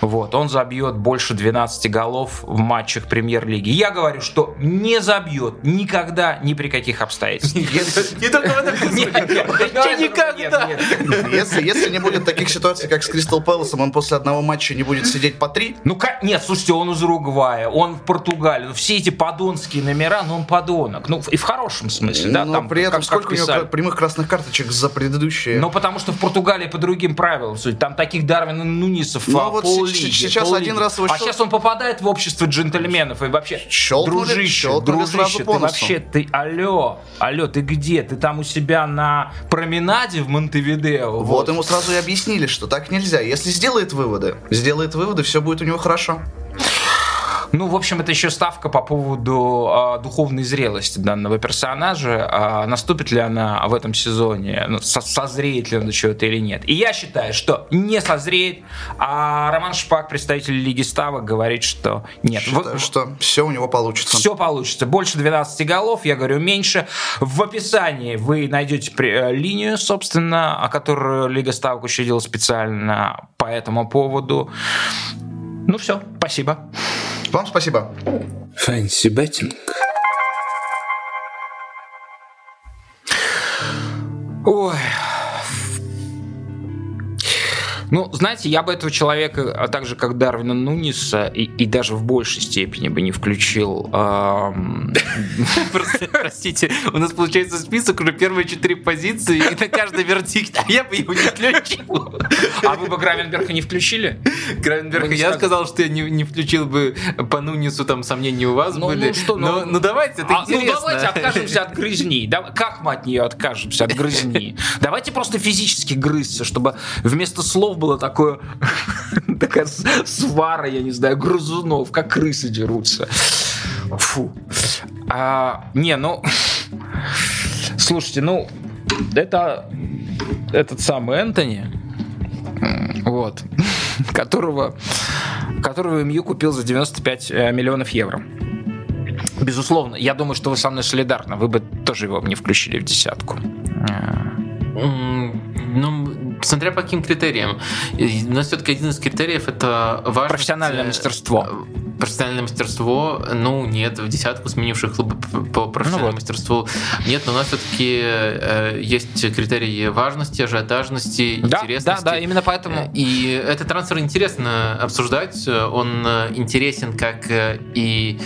Вот, он забьет больше 12 голов в матчах премьер-лиги. Я говорю, что не забьет никогда, ни при каких обстоятельствах. Не только в этом никогда. Если, не будет таких ситуаций, как с Кристал Пэласом, он после одного матча не будет сидеть по три. Ну, ка- нет, слушайте, он из Уругвая, он в Португалии. Ну, все эти подонские номера, ну, он подонок. Ну, и в хорошем смысле, да? но там, при этом сколько у него прямых красных карточек за предыдущие? Ну, потому что в Португалии по другим правилам суть. Там таких Дарвина Нунисов Ну, а, вот поллиги, с- сейчас поллиги. один раз его А щел- сейчас он попадает в общество джентльменов и вообще... Щелкнули- дружище, щелкнули дружище, ты вообще, ты, алло, алло, ты где? Ты там у себя на променаде в Монтевидео? Вот ему сразу и объяснили, что так нельзя. Если сделает выводы, сделает выводы, все будет у него хорошо. Ну, в общем, это еще ставка по поводу а, духовной зрелости данного персонажа. А, наступит ли она в этом сезоне, ну, со- созреет ли он до чего-то или нет. И я считаю, что не созреет, а Роман Шпак, представитель Лиги Ставок, говорит, что нет. Считаю, что все у него получится. Все получится. Больше 12 голов, я говорю, меньше. В описании вы найдете э, линию, собственно, о которую Лига Ставок учредила специально по этому поводу. Ну все, спасибо. Вам спасибо. Fancy betting. Ой. Ну, знаете, я бы этого человека, а так же как Дарвина Нуниса, и, и даже в большей степени бы не включил. простите, у нас получается список уже первые четыре позиции, и на каждой вердикт, а я бы его не включил. А вы бы Гравенберга не включили? Гравенберг, Вы не я сказал, что я не, включил бы по Нунису, там сомнения у вас Ну, были. ну что, ну- ну давайте, это А, ну интересно. давайте откажемся от грызни. Как мы от нее откажемся, от грызни? Давайте просто физически грызться, чтобы вместо слов было такое такая свара, я не знаю, грызунов, как крысы дерутся. Фу. А, не, ну... Слушайте, ну... Это этот самый Энтони, вот, которого, которого МЮ купил за 95 э, миллионов евро. Безусловно, я думаю, что вы со мной солидарны. Вы бы тоже его не включили в десятку. Ну, смотря по каким критериям. Нас все-таки один из критериев это важность... Профессиональное э, мастерство. э, Профессиональное мастерство, ну нет, в десятку сменивших клубы по профессиональному Ну вот. мастерству нет, но у нас все-таки есть критерии важности, ажиотажности, Да, интересности. да, да, именно поэтому. И этот трансфер интересно обсуждать. Он э, интересен как э, и,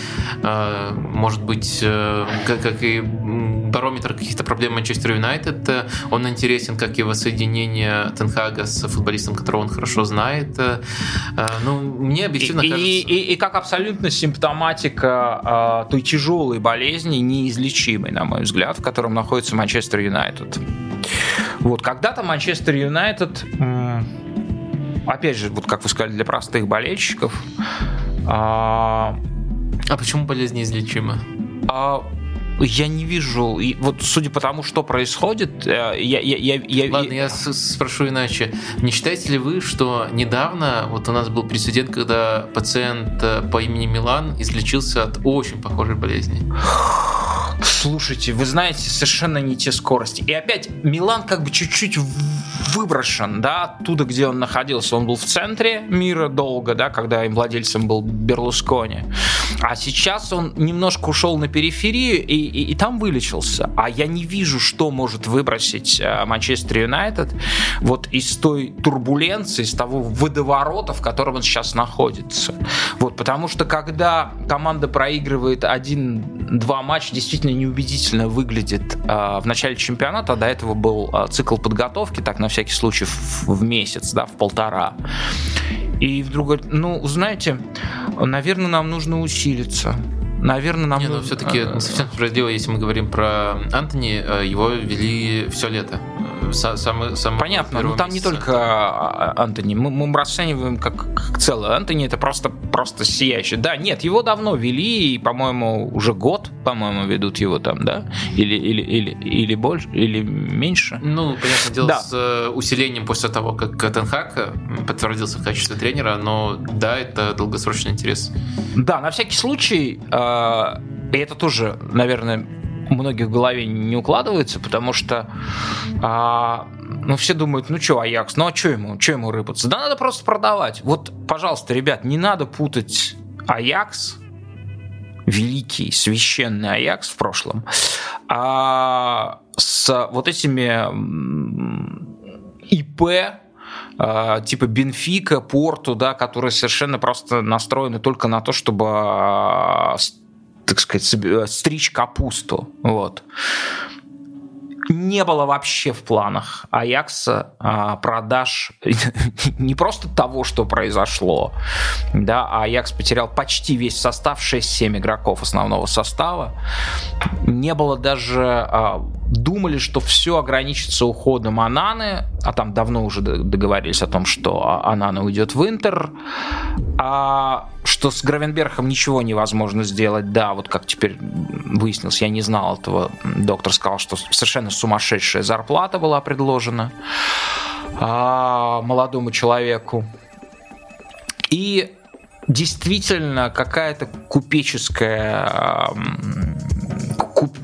э, может быть, э, как, как и барометр каких-то проблем Манчестер Юнайтед. Э, Он интересен как и воссоединение Тенхага с футболистом, которого он хорошо знает. Э, э, Ну, мне И, объективно и- кажется... и- и как абсолютно симптоматика а, той тяжелой болезни, неизлечимой, на мой взгляд, в котором находится Манчестер Юнайтед. Вот, когда-то Манчестер Юнайтед, опять же, вот как вы сказали, для простых болельщиков, а, А почему болезнь неизлечима? а, я не вижу, и вот судя по тому, что происходит, э, я, я, я, я- Ладно, я спрошу иначе. Не считаете ли вы, что недавно вот у нас был прецедент, когда пациент э, по имени Милан излечился от очень похожей болезни? Слушайте, вы знаете, совершенно не те скорости. И опять Милан как бы чуть-чуть выброшен, да, оттуда, где он находился. Он был в центре мира долго, да, когда им владельцем был Берлускони. А сейчас он немножко ушел на периферию и, и- и там вылечился. А я не вижу, что может выбросить э, Манчестер Юнайтед вот из той турбуленции, из того водоворота, в котором он сейчас находится. Вот, потому что когда команда проигрывает один-два матча, действительно неубедительно выглядит в начале чемпионата. До этого был цикл подготовки, так на всякий случай в, в месяц, да, в полтора. И вдруг, ну, знаете, наверное, нам нужно усилиться. Наверное, нам... Не, но ну, все-таки не совсем справедливо, если мы говорим про Антони, э, его вели все лето. Самый, самый Понятно, но там не только а, а, Антони. Мы, мы расцениваем как, как целое. Антони это просто, просто сияющий. Да, нет, его давно вели, и, по-моему, уже год, по-моему, ведут его там, да? Или, или, или, или больше, или меньше. Ну, понятное дело, да. с э, усилением после того, как Тенхак подтвердился в качестве тренера, но да, это долгосрочный интерес. Да, на всякий случай, э, и это тоже, наверное, многих в голове не укладывается, потому что а, ну, все думают, ну что, Аякс, ну а что ему, что ему рыпаться? Да надо просто продавать. Вот, пожалуйста, ребят, не надо путать Аякс, великий, священный Аякс в прошлом, а с вот этими ИП, а, типа Бенфика, Порту, да, которые совершенно просто настроены только на то, чтобы а, так сказать, э, стричь капусту. Вот. Не было вообще в планах Аякса а, продаж не просто того, что произошло, да, а Аякс потерял почти весь состав, 6-7 игроков основного состава. Не было даже а, думали, что все ограничится уходом Ананы, а там давно уже договорились о том, что Анана уйдет в Интер, а что с Гравенбергом ничего невозможно сделать. Да, вот как теперь выяснилось, я не знал этого. Доктор сказал, что совершенно сумасшедшая зарплата была предложена а, молодому человеку. И действительно какая-то купеческая куп,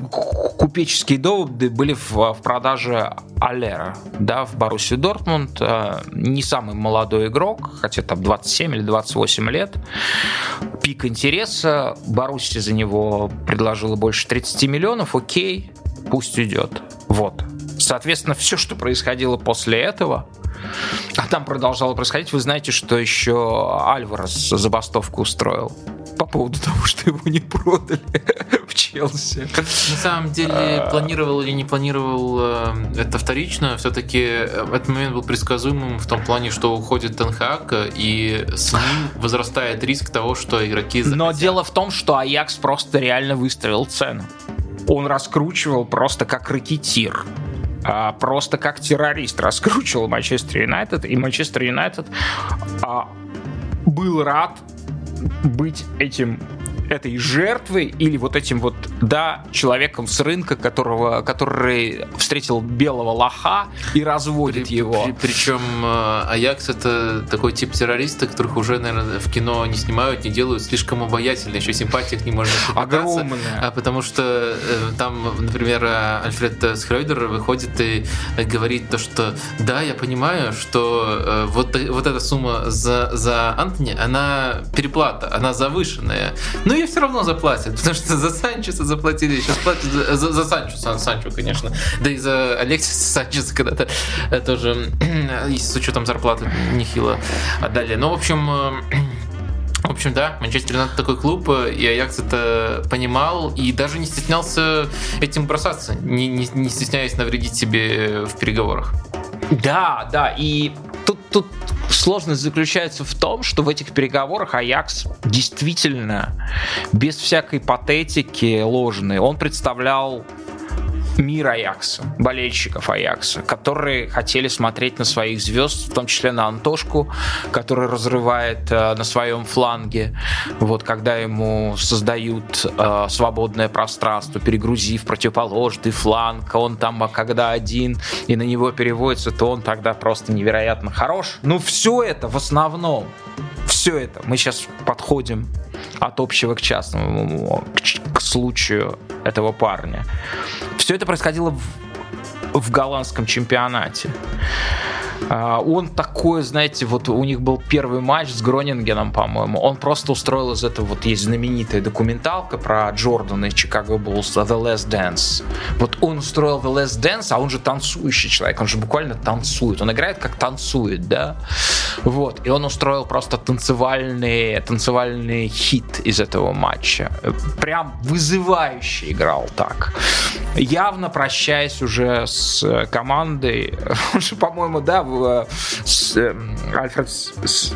купеческие доводы были в, в продаже Алера, да, в Боруссию Дортмунд. Э, не самый молодой игрок, хотя там 27 или 28 лет. Пик интереса. Боруссия за него предложила больше 30 миллионов. Окей, пусть идет. Вот. Соответственно, все, что происходило после этого, а там продолжало происходить, вы знаете, что еще Альварес забастовку устроил по поводу того, что его не продали в Челси. На самом деле, а. планировал или не планировал, э, это вторично. Все-таки э, этот момент был предсказуемым в том плане, что уходит Тенхак, и с ним возрастает риск того, что игроки захотят. Но дело в том, что Аякс просто реально выставил цену. Он раскручивал просто как ракетир а, просто как террорист раскручивал Манчестер Юнайтед, и Манчестер Юнайтед а, был рад быть этим этой жертвой или вот этим вот, да, человеком с рынка, которого, который встретил белого лоха и разводит при, его. При, причем э, Аякс это такой тип террориста, которых уже, наверное, в кино не снимают, не делают слишком обаятельно, еще симпатия к ним можно Огромная. А потому что э, там, например, Альфред Схройдер выходит и говорит то, что да, я понимаю, что э, вот, вот эта сумма за, за Антони, она переплата, она завышенная. Но ее все равно заплатят, потому что за Санчеса заплатили, сейчас платят за, за, за Санчо, Сан, Санчо, конечно, да и за Алексиса Санчеса когда-то тоже, с учетом зарплаты, нехило отдали. Ну, в общем, э, в общем, да, Манчестер Юнайтед такой клуб, и Аякс это понимал и даже не стеснялся этим бросаться, не, не, не стесняясь навредить себе в переговорах. Да, да, и тут, тут сложность заключается в том, что в этих переговорах Аякс действительно без всякой патетики ложной, он представлял мир Аякса, болельщиков Аякса, которые хотели смотреть на своих звезд, в том числе на Антошку, который разрывает э, на своем фланге, вот когда ему создают э, свободное пространство, перегрузив противоположный фланг, он там, а когда один, и на него переводится, то он тогда просто невероятно хорош. Ну, все это в основном, все это, мы сейчас подходим от общего к частному, к, к случаю этого парня. Все это происходило в, в голландском чемпионате. А, он такой, знаете, вот у них был первый матч с Гронингеном, по-моему. Он просто устроил из этого, вот есть знаменитая документалка про Джордана и Чикаго Буллс The Last Dance. Вот он устроил The Last Dance, а он же танцующий человек, он же буквально танцует. Он играет как танцует, да? Вот. И он устроил просто танцевальный, танцевальный хит из этого матча. Прям вызывающе играл так. Явно прощаясь уже с командой, по-моему, да, с, э, Альфред с,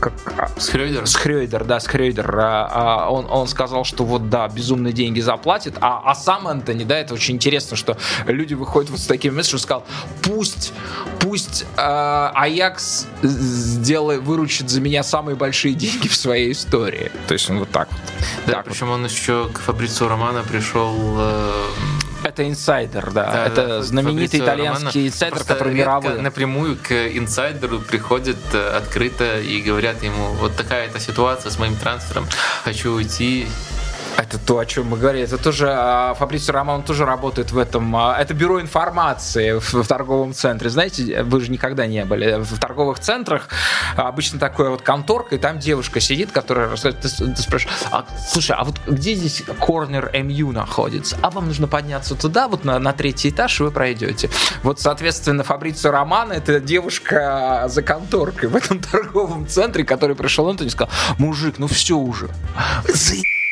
как, а, с Хрёйдер? С Хрёйдер, да, с Хрёйдер. А, а, он, он сказал, что вот да, безумные деньги заплатит, а, а сам Антони, да, это очень интересно, что люди выходят вот с таким местом, что сказал, пусть, пусть э, Аякс сделает, выручит за меня самые большие деньги в своей истории. То есть он вот так вот. Да, так причем вот. он еще к Фабрицу Романа пришел э, это инсайдер, да. да это знаменитый итальянский Романо. инсайдер, Просто который мировой. Напрямую к инсайдеру приходят э, открыто и говорят ему, вот такая-то ситуация с моим трансфером, хочу уйти, это то, о чем мы говорили. Это тоже а, Фабрицио Роман тоже работает в этом. А, это бюро информации в, в торговом центре. Знаете, вы же никогда не были в торговых центрах. Обычно такое вот конторка, и там девушка сидит, которая ты, ты спрашиваешь, а, слушай, а вот где здесь корнер МЮ находится? А вам нужно подняться туда, вот на, на третий этаж, и вы пройдете. Вот, соответственно, Фабрицио Роман это девушка за конторкой в этом торговом центре, который пришел он и сказал, мужик, ну все уже.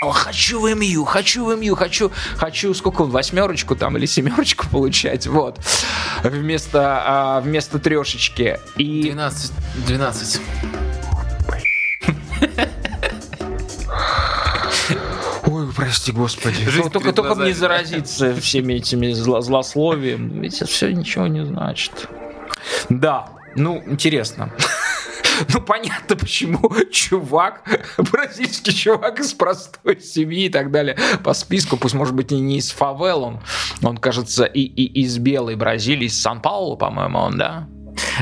Хочу в МЮ, хочу в МЮ, хочу, хочу, сколько он, восьмерочку там или семерочку получать, вот, вместо, а, вместо трешечки. И... 12, 12. Ой, прости, господи. Жизнь только только не заразиться всеми этими зло злословием. Ведь это все ничего не значит. Да, ну, интересно. Ну, понятно, почему чувак, бразильский чувак из простой семьи и так далее, по списку, пусть, может быть, и не из фавел, он, он кажется, и, и из белой Бразилии, из Сан-Паулу, по-моему, он, да?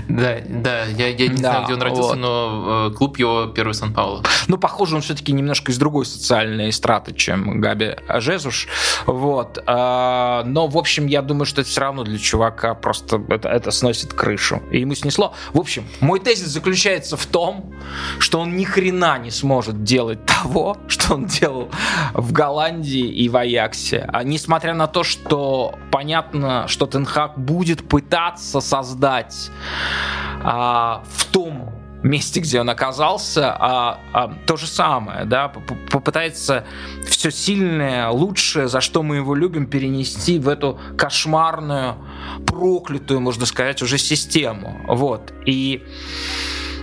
Да, да, я, я не да, знаю, где он родился, вот. но э, клуб его первый Сан-Пауло. Ну, похоже, он все-таки немножко из другой социальной страты, чем Габи Жезуш. Вот. А, но, в общем, я думаю, что это все равно для чувака просто это, это сносит крышу. И ему снесло. В общем, мой тезис заключается в том, что он ни хрена не сможет делать того, что он делал в Голландии и в Аяксе. А несмотря на то, что понятно, что Тенхак будет пытаться создать а, в том месте, где он оказался, а, а, то же самое, да, попытается все сильное, лучшее, за что мы его любим, перенести в эту кошмарную, проклятую, можно сказать, уже систему, вот, и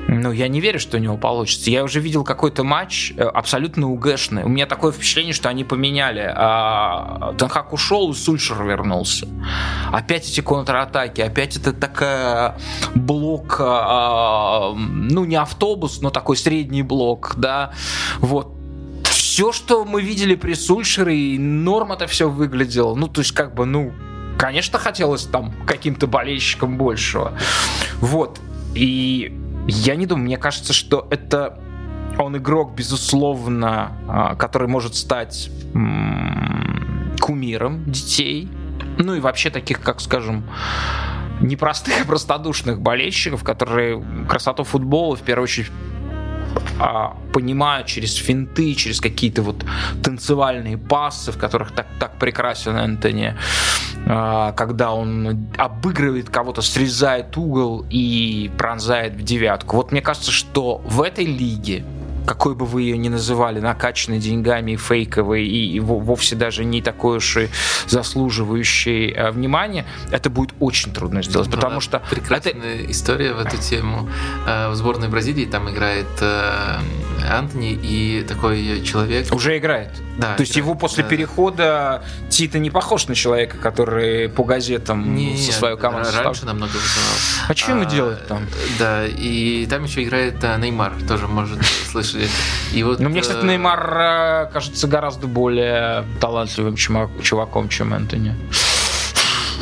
ну, я не верю, что у него получится. Я уже видел какой-то матч э, абсолютно угэшный. У меня такое впечатление, что они поменяли. А, Танхак ушел, и Сульшер вернулся. Опять эти контратаки, опять это такая блок, а, ну, не автобус, но такой средний блок, да. Вот все, что мы видели при Сульшере, и норм это все выглядело. Ну, то есть, как бы, ну, конечно, хотелось там каким-то болельщикам большего. Вот. И я не думаю, мне кажется, что это он игрок, безусловно, а, который может стать кумиром детей, ну и вообще таких, как скажем, непростых и простодушных болельщиков, которые красоту футбола в первую очередь а, понимают через финты, через какие-то вот танцевальные пассы, в которых так, так прекрасен Энтони, а, когда он обыгрывает кого-то, срезает угол и пронзает в девятку. Вот мне кажется, что в этой лиге какой бы вы ее ни называли, накачанной деньгами и фейковой, и вовсе даже не такой уж и заслуживающей э, внимания, это будет очень трудно сделать, Была потому что... Прекрасная это... история в эту тему. Э, в сборной Бразилии там играет э, Антони, и такой человек... Уже играет? Да. То есть его после да. перехода Тита не похож на человека, который по газетам не, со своей командой Раньше намного вызывал. А что ему а, делать там? Да, и там еще играет Неймар, тоже может слышать слышали. И вот, Но мне, кстати, э, Неймар э, кажется гораздо более талантливым чуваком, чем Энтони.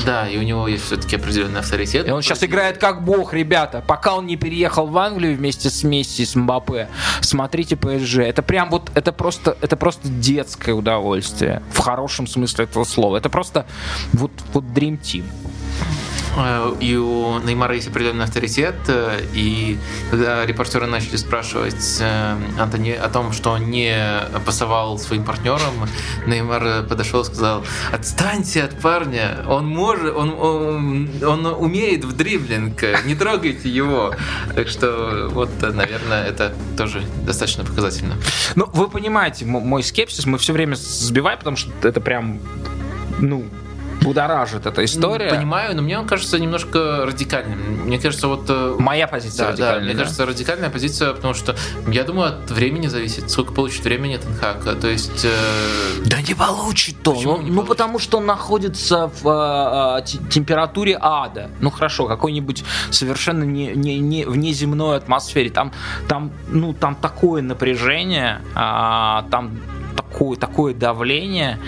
Да, и у него есть все-таки определенный авторитет. И он сейчас играет как бог, ребята. Пока он не переехал в Англию вместе с Месси, с Мбаппе, смотрите ПСЖ. Это прям вот, это просто, это просто детское удовольствие. В хорошем смысле этого слова. Это просто вот, вот Dream Team. Э, и у Неймара есть определенный авторитет, э, и когда репортеры начали спрашивать э, Антони о том, что он не пасовал своим партнерам, Неймар подошел и сказал, отстаньте от парня, он может, он, он, он умеет в дриблинг, не трогайте его. Так что вот, наверное, это тоже достаточно показательно. Ну, вы понимаете, мой скепсис мы все время сбиваем, потому что это прям ну, будоражит эта история. Понимаю, но мне он кажется немножко радикальным. Мне кажется, вот... Э, Моя позиция да, радикальная. Да, мне да? кажется, радикальная позиция, потому что, я думаю, от времени зависит, сколько получит времени Тенхак. То есть... Э... Да не получит он. Ну, не ну, потому что он находится в э, э температуре ада. Ну, хорошо, какой-нибудь совершенно не, не, не внеземной атмосфере. Там, там, ну, там такое напряжение, э, там такое, такое давление.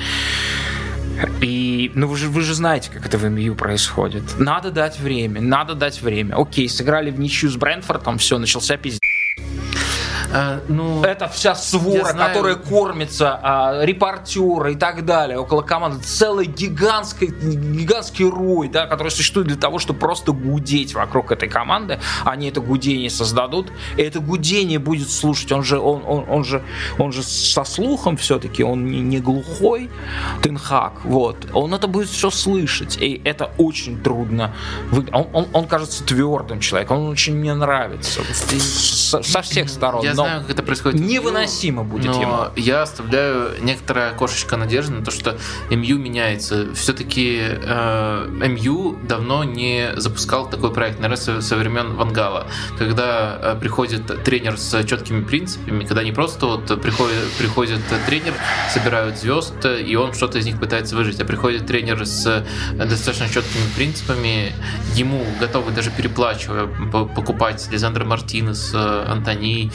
И, ну вы же, вы же знаете, как это в МЮ происходит. Надо дать время, надо дать время. Окей, сыграли в ничью с Брэнфордом, все, начался пиздец. А, ну, это вся свора, которая кормится, а, репортеры и так далее, около команды. Целый гигантский, гигантский рой, да, который существует для того, чтобы просто гудеть вокруг этой команды. Они это гудение создадут, и это гудение будет слушать. Он же, он, он, он же, он же со слухом все-таки, он не, не глухой, Тенхак, вот. Он это будет все слышать, и это очень трудно. Он, он, он кажется твердым человеком, он очень мне нравится со, со всех сторон. Я знаю, как это происходит. Невыносимо будет но ему. Я оставляю некоторое окошечко надежды на то, что МЮ меняется. Все-таки э, МЮ давно не запускал такой проект, наверное, со, времен Вангала, когда э, приходит тренер с четкими принципами, когда не просто вот приходит, приходит тренер, собирают звезд, и он что-то из них пытается выжить, а приходит тренер с достаточно четкими принципами, ему готовы даже переплачивая покупать Лизандра Мартинес, э, Антони,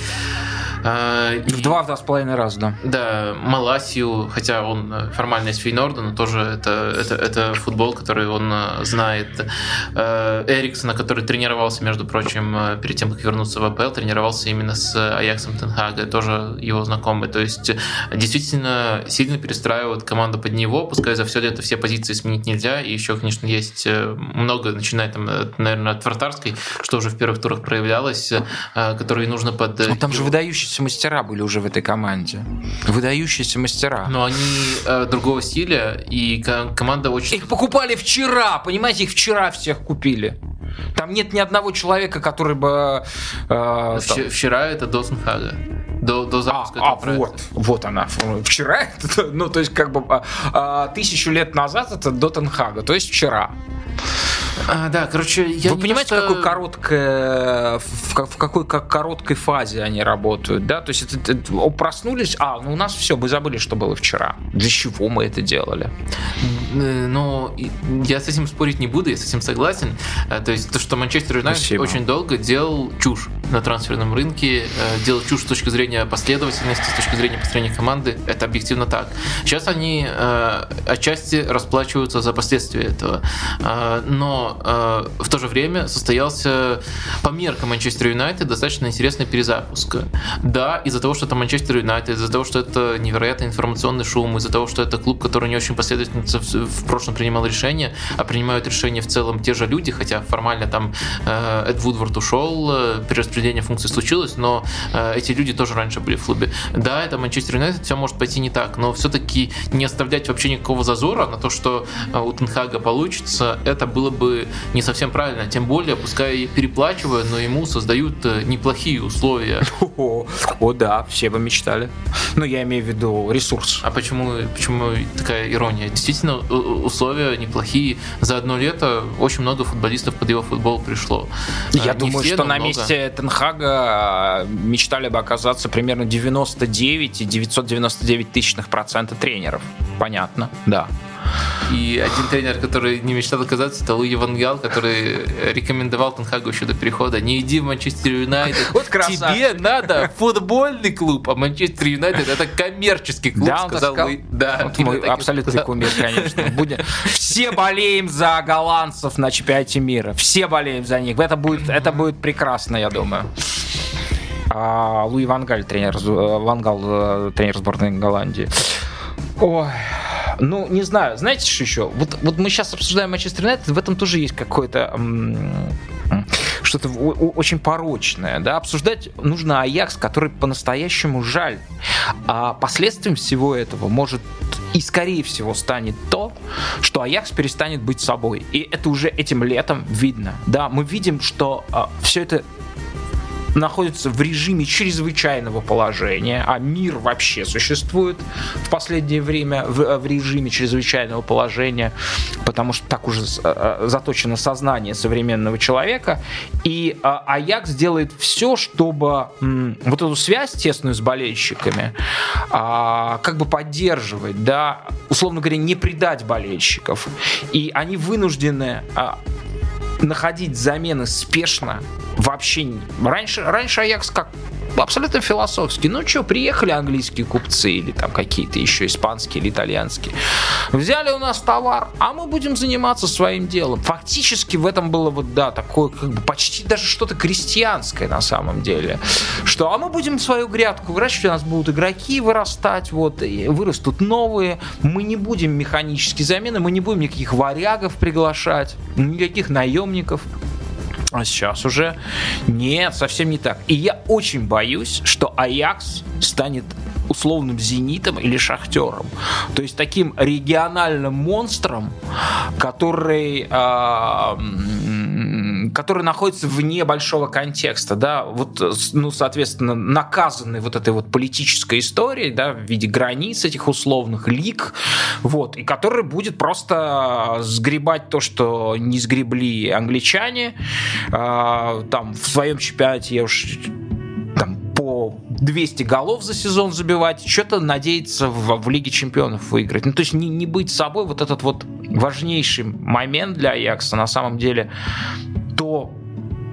а, в два, в два с половиной раза, да. Да, Маласию, хотя он э, формально из Фейнорда, но тоже это, это, это футбол, который он э, знает. Э, Эриксона, который тренировался, между прочим, перед тем, как вернуться в АПЛ, тренировался именно с Аяксом Тенхага, тоже его знакомый. То есть действительно сильно перестраивают команду под него, пускай за все это все позиции сменить нельзя, и еще, конечно, есть много, начиная там, наверное, от вратарской, что уже в первых турах проявлялось, которые нужно под... Ну, там же выдающиеся мастера были уже в этой команде. Выдающиеся мастера. Но они э, другого стиля, и команда очень... Их покупали вчера, понимаете, их вчера всех купили. Там нет ни одного человека, который бы... Э, там... Вчера это Досенхага. До, до запуска а, а вот, вот она. Вчера, ну, то есть, как бы а, а, тысячу лет назад это Дотенхага, то есть вчера. А, да, короче, я Вы понимаете, просто... какой короткое, в, в какой как короткой фазе они работают, да? То есть это, это, проснулись, а, ну у нас все, мы забыли, что было вчера. Для чего мы это делали? Э, но я с этим спорить не буду, я с этим согласен. Э, то есть то, что Манчестер Юнайтед очень долго делал чушь на трансферном рынке, э, делал чушь с точки зрения последовательности, с точки зрения построения команды, это объективно так. Сейчас они отчасти расплачиваются за последствия этого. Но э, в то же время состоялся по меркам Манчестер Юнайтед достаточно интересный перезапуск. Да, из-за того, что это Манчестер Юнайтед, из-за того, что это невероятный информационный шум, из-за того, что это клуб, который не очень последовательно в, в прошлом принимал решения, а принимают решения в целом те же люди, хотя формально там э, Эд Вудворд ушел, э, перераспределение функций случилось, но э, эти люди тоже раньше были в клубе. Да, это Манчестер Юнайтед, все может пойти не так, но все-таки не оставлять вообще никакого зазора на то, что э, у Тенхага получится, это было бы не совсем правильно. Тем более, пускай переплачивая, но ему создают э, неплохие условия. О, о да, все бы мечтали. Ну, я имею в виду ресурс. А почему, почему такая ирония? Действительно, условия неплохие. За одно лето очень много футболистов под его футбол пришло. Я не думаю, все, что на много. месте Тенхага а, мечтали бы оказаться примерно 99 и 999 тысячных процента тренеров. Понятно, да. И один тренер, который не мечтал оказаться, это Луи Ван Гал, который рекомендовал Тенхагу еще до перехода. Не иди в Манчестер Юнайтед. Вот Тебе надо футбольный клуб, а Манчестер Юнайтед это коммерческий клуб, да, сказал Луи. Да, вот мой абсолютный кумир, конечно. Будем. Все болеем за голландцев на чемпионате мира. Все болеем за них. Это будет, это будет прекрасно, я думаю. А Луи Вангаль, тренер, Вангал, э, тренер сборной Голландии. Ой, Ну, не знаю, знаете что еще? Вот, вот мы сейчас обсуждаем Манчестер Юнайтед, в этом тоже есть какое-то что-то очень порочное. Да? Обсуждать нужно Аякс, который по-настоящему жаль. А последствием всего этого может и, скорее всего, станет то, что Аякс перестанет быть собой. И это уже этим летом видно. Да, мы видим, что а, все это находится в режиме чрезвычайного положения, а мир вообще существует в последнее время в, в режиме чрезвычайного положения, потому что так уже э, заточено сознание современного человека. И э, Аякс делает все, чтобы вот эту связь тесную с болельщиками а, как бы поддерживать, да, условно говоря, не предать болельщиков. И они вынуждены а, находить замены спешно вообще. Раньше, раньше Аякс как абсолютно философский. Ну что, приехали английские купцы или там какие-то еще испанские или итальянские. Взяли у нас товар, а мы будем заниматься своим делом. Фактически в этом было вот, да, такое как бы почти даже что-то крестьянское на самом деле. Что, а мы будем свою грядку выращивать, у нас будут игроки вырастать, вот, вырастут новые. Мы не будем механические замены, мы не будем никаких варягов приглашать, никаких наемников. А сейчас уже нет, совсем не так. И я очень боюсь, что Аякс станет условным зенитом или шахтером. То есть таким региональным монстром, который э, который находится вне большого контекста, да, вот, ну, соответственно, наказанный вот этой вот политической историей, да, в виде границ этих условных лик, вот, и который будет просто сгребать то, что не сгребли англичане, э, там, в своем чемпионате я уж там, по 200 голов за сезон забивать, что-то надеяться в, в Лиге Чемпионов выиграть. Ну, то есть не, не быть собой, вот этот вот важнейший момент для Аякса на самом деле то,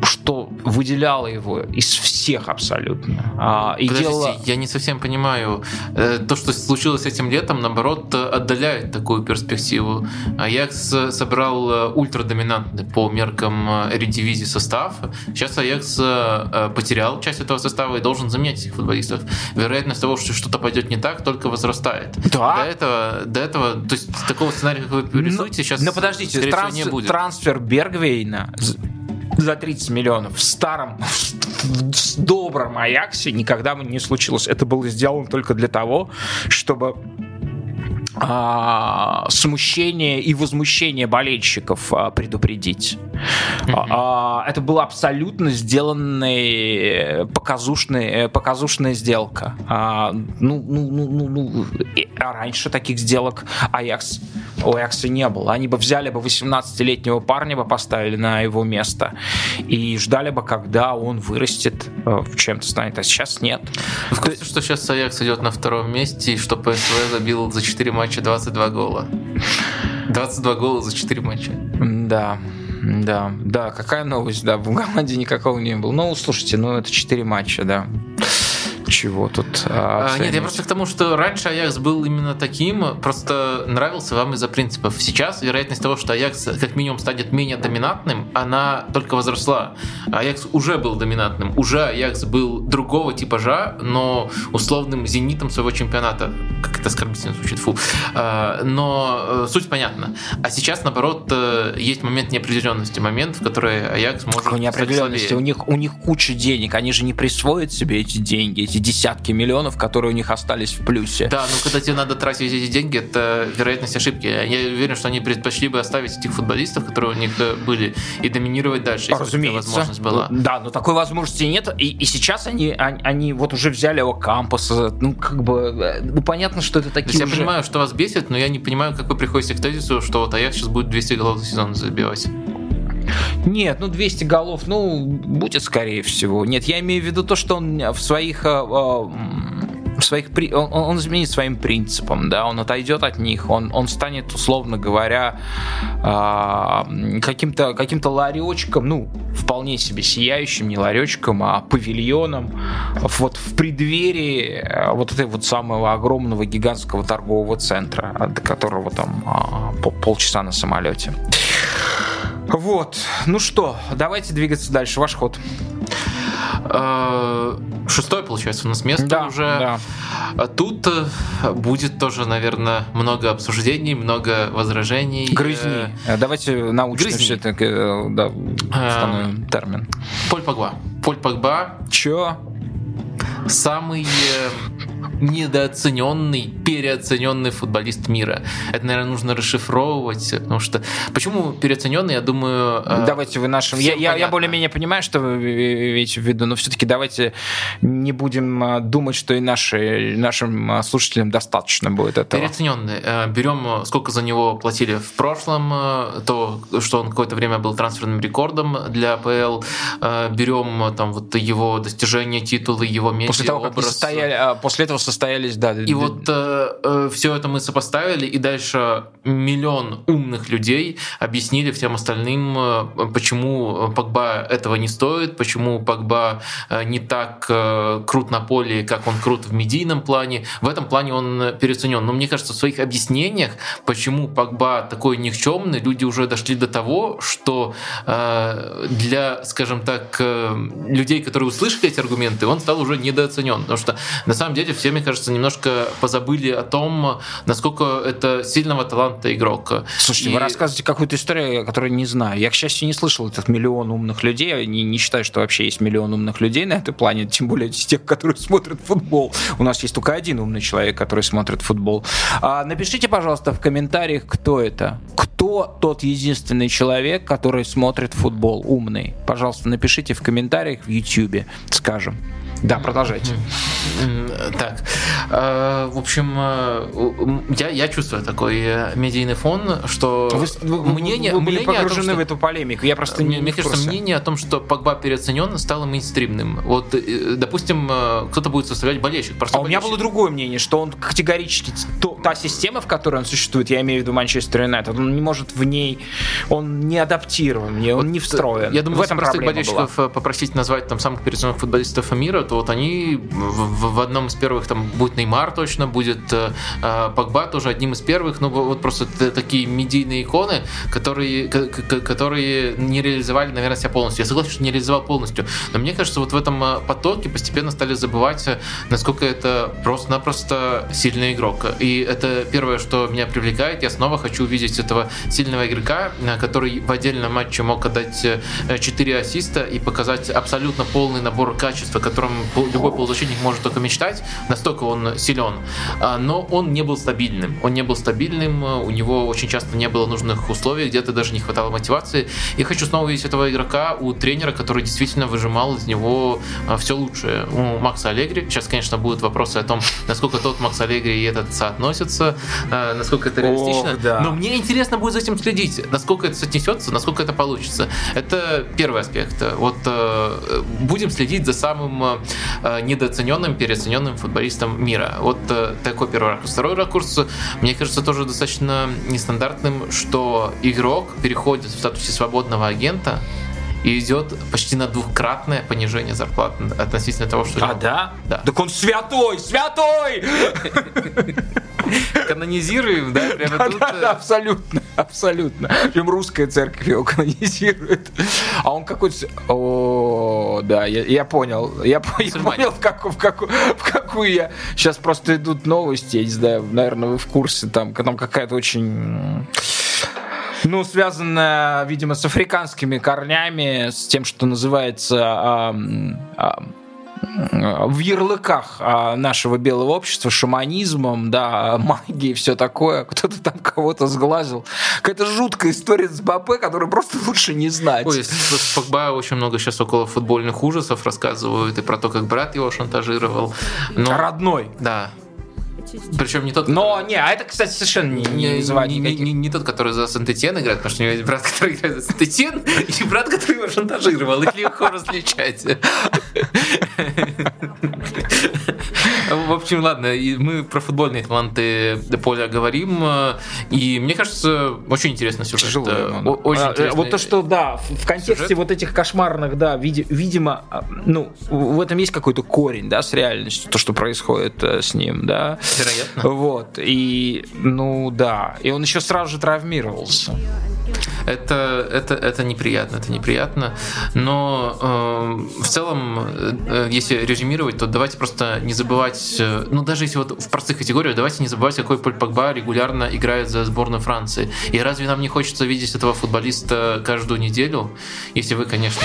что выделяло его из всех абсолютно. А, и Подождите, дело... я не совсем понимаю. Э, то, что случилось этим летом, наоборот, отдаляет такую перспективу. Аякс собрал э, ультрадоминантный по меркам э, редивизии состав. Сейчас Аякс потерял часть этого состава и должен заменять этих футболистов. Вероятность того, что что-то пойдет не так, только возрастает. Да. До этого, до этого, то есть такого сценария, как вы рисуете, сейчас, но подождите, транс, не будет. трансфер Бергвейна за 30 миллионов в старом, в добром Аяксе никогда бы не случилось. Это было сделано только для того, чтобы а, смущение и возмущение болельщиков а, предупредить. Mm-hmm. А, это была абсолютно сделанная показушная, показушная сделка. А, ну, ну, ну, ну, ну, а раньше таких сделок Аякс, у Аякса не было. Они бы взяли бы 18-летнего парня, бы поставили на его место и ждали бы, когда он вырастет, э, в чем-то станет. А сейчас нет. В курсе, что сейчас Аякс идет на втором месте, и что ПСВ забил за 4 матча матча 22 гола. 22 гола за 4 матча. Да. Да, да, какая новость, да, в команде никакого не было. Ну, слушайте, ну это 4 матча, да чего тут а, а Нет, я просто к тому, что раньше Аякс был именно таким, просто нравился вам из-за принципов. Сейчас вероятность того, что Аякс как минимум станет менее доминантным, она только возросла. Аякс уже был доминантным, уже Аякс был другого типажа, но условным зенитом своего чемпионата. Как это оскорбительно звучит, фу. А, но э, суть понятна. А сейчас, наоборот, э, есть момент неопределенности, момент, в который Аякс может... Какой неопределенности? У них, у них куча денег, они же не присвоят себе эти деньги, эти десятки миллионов, которые у них остались в плюсе. Да, но когда тебе надо тратить эти деньги, это вероятность ошибки. Я уверен, что они предпочли бы оставить этих футболистов, которые у них были, и доминировать дальше, если Разумеется. возможность была. Да, но такой возможности нет. И, и сейчас они, они, они вот уже взяли его кампуса. Ну, как бы, э, ну, понятно, что это такие То уже... Я понимаю, что вас бесит, но я не понимаю, как вы приходите к тезису, что вот Аякс сейчас будет 200 голов за сезон забивать. Нет, ну 200 голов, ну, будет скорее всего. Нет, я имею в виду то, что он в своих... Э, в своих он, он изменит своим принципам, да, он отойдет от них, он, он станет, условно говоря, э, каким-то каким ларечком, ну, вполне себе сияющим, не ларечком, а павильоном, вот в преддверии э, вот этой вот самого огромного гигантского торгового центра, до которого там а, полчаса на самолете. Вот. Ну что, давайте двигаться дальше. Ваш ход. Э, шестой, получается, у нас место да, уже. Да. Тут э, будет тоже, наверное, много обсуждений, много возражений. Грызни. Э, Давайте научно грызни. все таки э, да, установим термин. Поль Погба. Поль Погба Чё? Самый э, недооцененный, переоцененный футболист мира. Это, наверное, нужно расшифровывать, потому что почему переоцененный, я думаю. э, Давайте вы нашим... Я, я, я более-менее понимаю, что вы имеете в виду, но все-таки давайте не будем а, думать, что и наши, нашим слушателям достаточно будет этого. Переоцененный. Э, Берем, э, сколько за него платили в прошлом, э, то, что он какое-то время был трансферным рекордом для АПЛ. Э, Берем э, там вот его достижения, титулы, его медиа, После того, как образ. состояли, а, после этого состоялись, да. И вот все это мы сопоставили, и дальше миллион умных людей объяснили всем остальным, э, почему Погба этого не стоит, почему Погба э, не так э, крут на поле, как он крут в медийном плане. В этом плане он переоценен. Но мне кажется, в своих объяснениях, почему Погба такой никчемный, люди уже дошли до того, что э, для, скажем так, э, людей, которые услышали эти аргументы, он стал уже недооценен. Потому что на самом деле все, мне кажется, немножко позабыли о том, насколько это сильного таланта игрок. Слушайте, И- вы рассказываете какую-то историю, которую не знаю. Я, к счастью, не слышал этот миллион умных людей. Я не, не считаю, что вообще есть миллион умных людей на этой планете, тем более из тех, которые смотрят футбол. У нас есть только один умный человек, который смотрит футбол. А, напишите, пожалуйста, в комментариях, кто это. Кто тот единственный человек, который смотрит футбол, умный? Пожалуйста, напишите в комментариях в YouTube, скажем. Да, продолжайте. Так, э, в общем, э, я, я чувствую такой э, медийный фон, что Вы, мнение, вы были мнение о том, погружены что- в эту полемику. Я просто Мне, не мне кажется, мнение о том, что Погба переоценен, стало мейнстримным. Вот, допустим, кто-то будет составлять болельщик. А у меня болельщик. было другое мнение, что он категорически то- та система, в которой он существует, я имею в виду Манчестер Юнайтед, он не может в ней, он не адаптирован, он не встроен. Я думаю, в этом простых была. болельщиков э, попросить назвать там самых переоцененных футболистов мира, то вот они в, в- одном из первых там будет Неймар точно, будет э, э, Погба тоже одним из первых, ну вот просто такие медийные иконы, которые, которые не реализовали, наверное, себя полностью. Я согласен, что не реализовал полностью, но мне кажется, вот в этом э, потоке постепенно стали забывать, э, насколько это просто-напросто сильный игрок. И это первое, что меня привлекает. Я снова хочу увидеть этого сильного игрока, который в отдельном матче мог отдать 4 ассиста и показать абсолютно полный набор качеств, о котором любой полузащитник может только мечтать. Настолько он силен. А, Но он не был стабильным. Он не был стабильным, э, у него очень часто не было нужных условий, где-то даже не хватало мотивации. И хочу снова увидеть этого игрока у тренера, который действительно выжимал из него все лучшее. У Макса Аллегри. Сейчас, конечно, будут вопросы о том, насколько тот Макс Аллегри и этот соотносятся, э, насколько это реалистично. Ох, да. Но мне интересно будет за этим следить, насколько это соотнесется, насколько это получится. Это первый аспект. Вот э, будем следить за самым э, недооцененным, переоцененным футболистом мира. Вот э, такой первый ракурс. Второй ракурс, мне кажется, тоже достаточно нестандартным, что игрок переходит в статусе свободного агента и идет почти на двукратное понижение зарплат относительно того, что... А, да? Да. Так он святой, святой! Канонизируем, да? Прямо Да, тут, да, э, да, абсолютно, абсолютно. Прям русская церковь его канонизирует. А он какой-то... О, да, я, я понял. Я, я понял, в какую, в, какую, в какую я... Сейчас просто идут новости, я не знаю, наверное, вы в курсе, там, там какая-то очень... Ну, связанная, видимо, с африканскими корнями, с тем, что называется ам, в ярлыках а, нашего белого общества, шаманизмом, да, магией все такое. Кто-то там кого-то сглазил. Какая-то жуткая история с Бапе, которую просто лучше не знать. Ой, с с Погба очень много сейчас около футбольных ужасов рассказывают и про то, как брат его шантажировал. Но, Родной. да. Причем не тот, Но, не, а это, кстати, совершенно не, не, не, вызывает не- никаких- не- не тот, который за Сент-Этьен играет, потому что у него есть брат, который играет за Сент-Этьен, и брат, который его шантажировал. Их легко различать. В общем, ладно, мы про футбольные таланты Поля говорим, и мне кажется, очень интересный сюжет. Тяжело. Э, Очень А, э, интересный. Вот то, что, да, в контексте сюжет. вот этих кошмарных, да, види- видимо, а, ну, в этом есть какой-то корень, да, с реальностью, то, что происходит э, с ним, да. Вероятно. Вот, и, ну, да, и он еще сразу же травмировался. Это, это, это неприятно, это неприятно. Но э, в целом, э, если резюмировать, то давайте просто не забывать, э, ну даже если вот в простых категориях, давайте не забывать, какой Поль Погба регулярно играет за сборную Франции. И разве нам не хочется видеть этого футболиста каждую неделю? Если вы, конечно,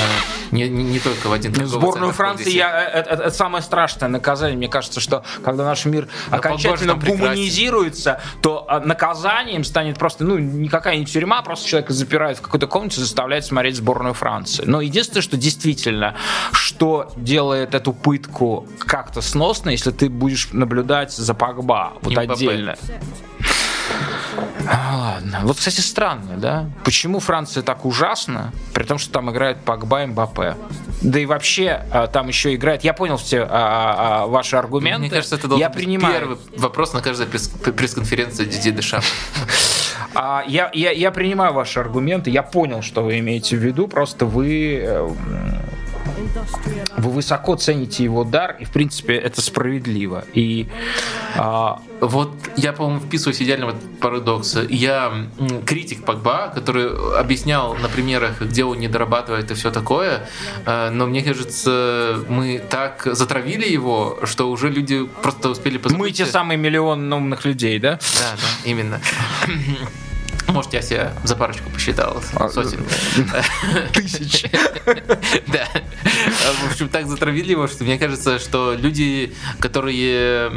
не, не, не только в один Сборную Франции я, это, это, это самое страшное наказание. Мне кажется, что когда наш мир Но окончательно гуманизируется, то а, наказанием станет просто, ну, никакая не тюрьма, просто человека запирают в какой-то комнате, заставляют смотреть сборную Франции. Но единственное, что действительно, что делает эту пытку как-то сносно, если ты будешь наблюдать за Погба вот Имбапе. отдельно. А, ладно. Вот, кстати, странно, да? Почему Франция так ужасна, при том, что там играет Погба и Мбаппе? Да и вообще а, там еще играет. Я понял все а, а, ваши аргументы. Мне кажется, это должен я быть принимаю. первый вопрос на каждой пресс-конференции Диди Дешам. А, я, я, я принимаю ваши аргументы, я понял, что вы имеете в виду, просто вы э, вы высоко цените его дар, и в принципе это справедливо. И а... вот я, по-моему, вписываюсь идеально в этот парадокс. Я критик Погба, который объяснял на примерах, где он не дорабатывает и все такое, а, но мне кажется, мы так затравили его, что уже люди просто успели позабыть. Мы те самые миллион умных людей, да? Да, да, именно. Может, я себе за парочку посчитал. А, сотен. Тысяч. Да. В общем, так затравили его, что мне кажется, что люди, которые,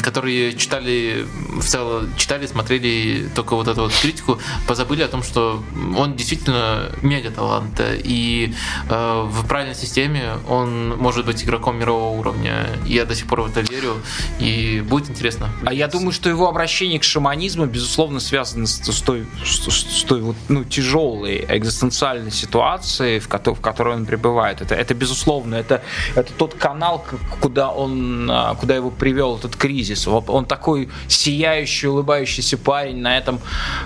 которые читали в целом, читали, смотрели только вот эту вот критику, позабыли о том, что он действительно мега талант. И э, в правильной системе он может быть игроком мирового уровня. Я до сих пор в это верю. И будет интересно. А я думаю, что его обращение к шаманизму, безусловно, связано с той, с той вот, ну, тяжелой экзистенциальной ситуации, в которой, в которой он пребывает. Это, это безусловно, это, это тот канал, куда он, а, куда его привел этот кризис. Он такой сияющий, улыбающийся парень на этом.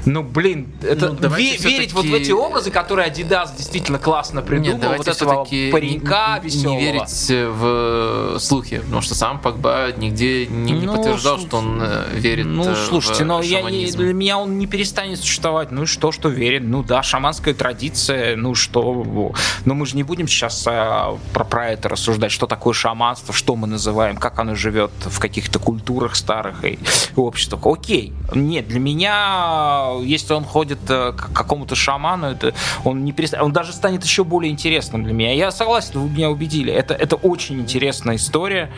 Ну, блин, это ну, ве- верить вот в эти образы, которые Adidas действительно классно придумал, Нет, вот этого паренька не, веселого. Не верить в слухи, потому что сам Погба нигде не, не ну, подтверждал, что он э, верит Ну, э, слушайте, но я, для меня он не перестанет станет существовать. Ну и что, что верит? Ну да, шаманская традиция, ну что. Но мы же не будем сейчас а, про, про это рассуждать, что такое шаманство, что мы называем, как оно живет в каких-то культурах старых и обществах. Окей. Нет, для меня, если он ходит э, к какому-то шаману, это он не перестанет, он даже станет еще более интересным для меня. Я согласен, вы меня убедили. Это, это очень интересная история.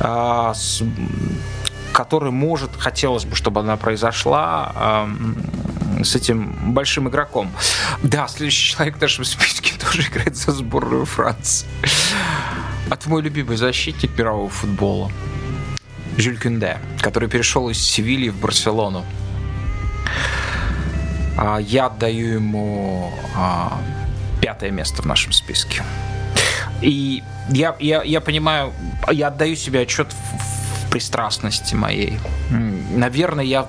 А, с, которой может, хотелось бы, чтобы она произошла э, с этим большим игроком. Да, следующий человек в нашем списке тоже играет за сборную Франции. А мой любимый защитник мирового футбола. Жюль Кюнде, который перешел из Севильи в Барселону. А, я отдаю ему а, пятое место в нашем списке. И я, я, я понимаю, я отдаю себе отчет в, пристрастности моей. Наверное, я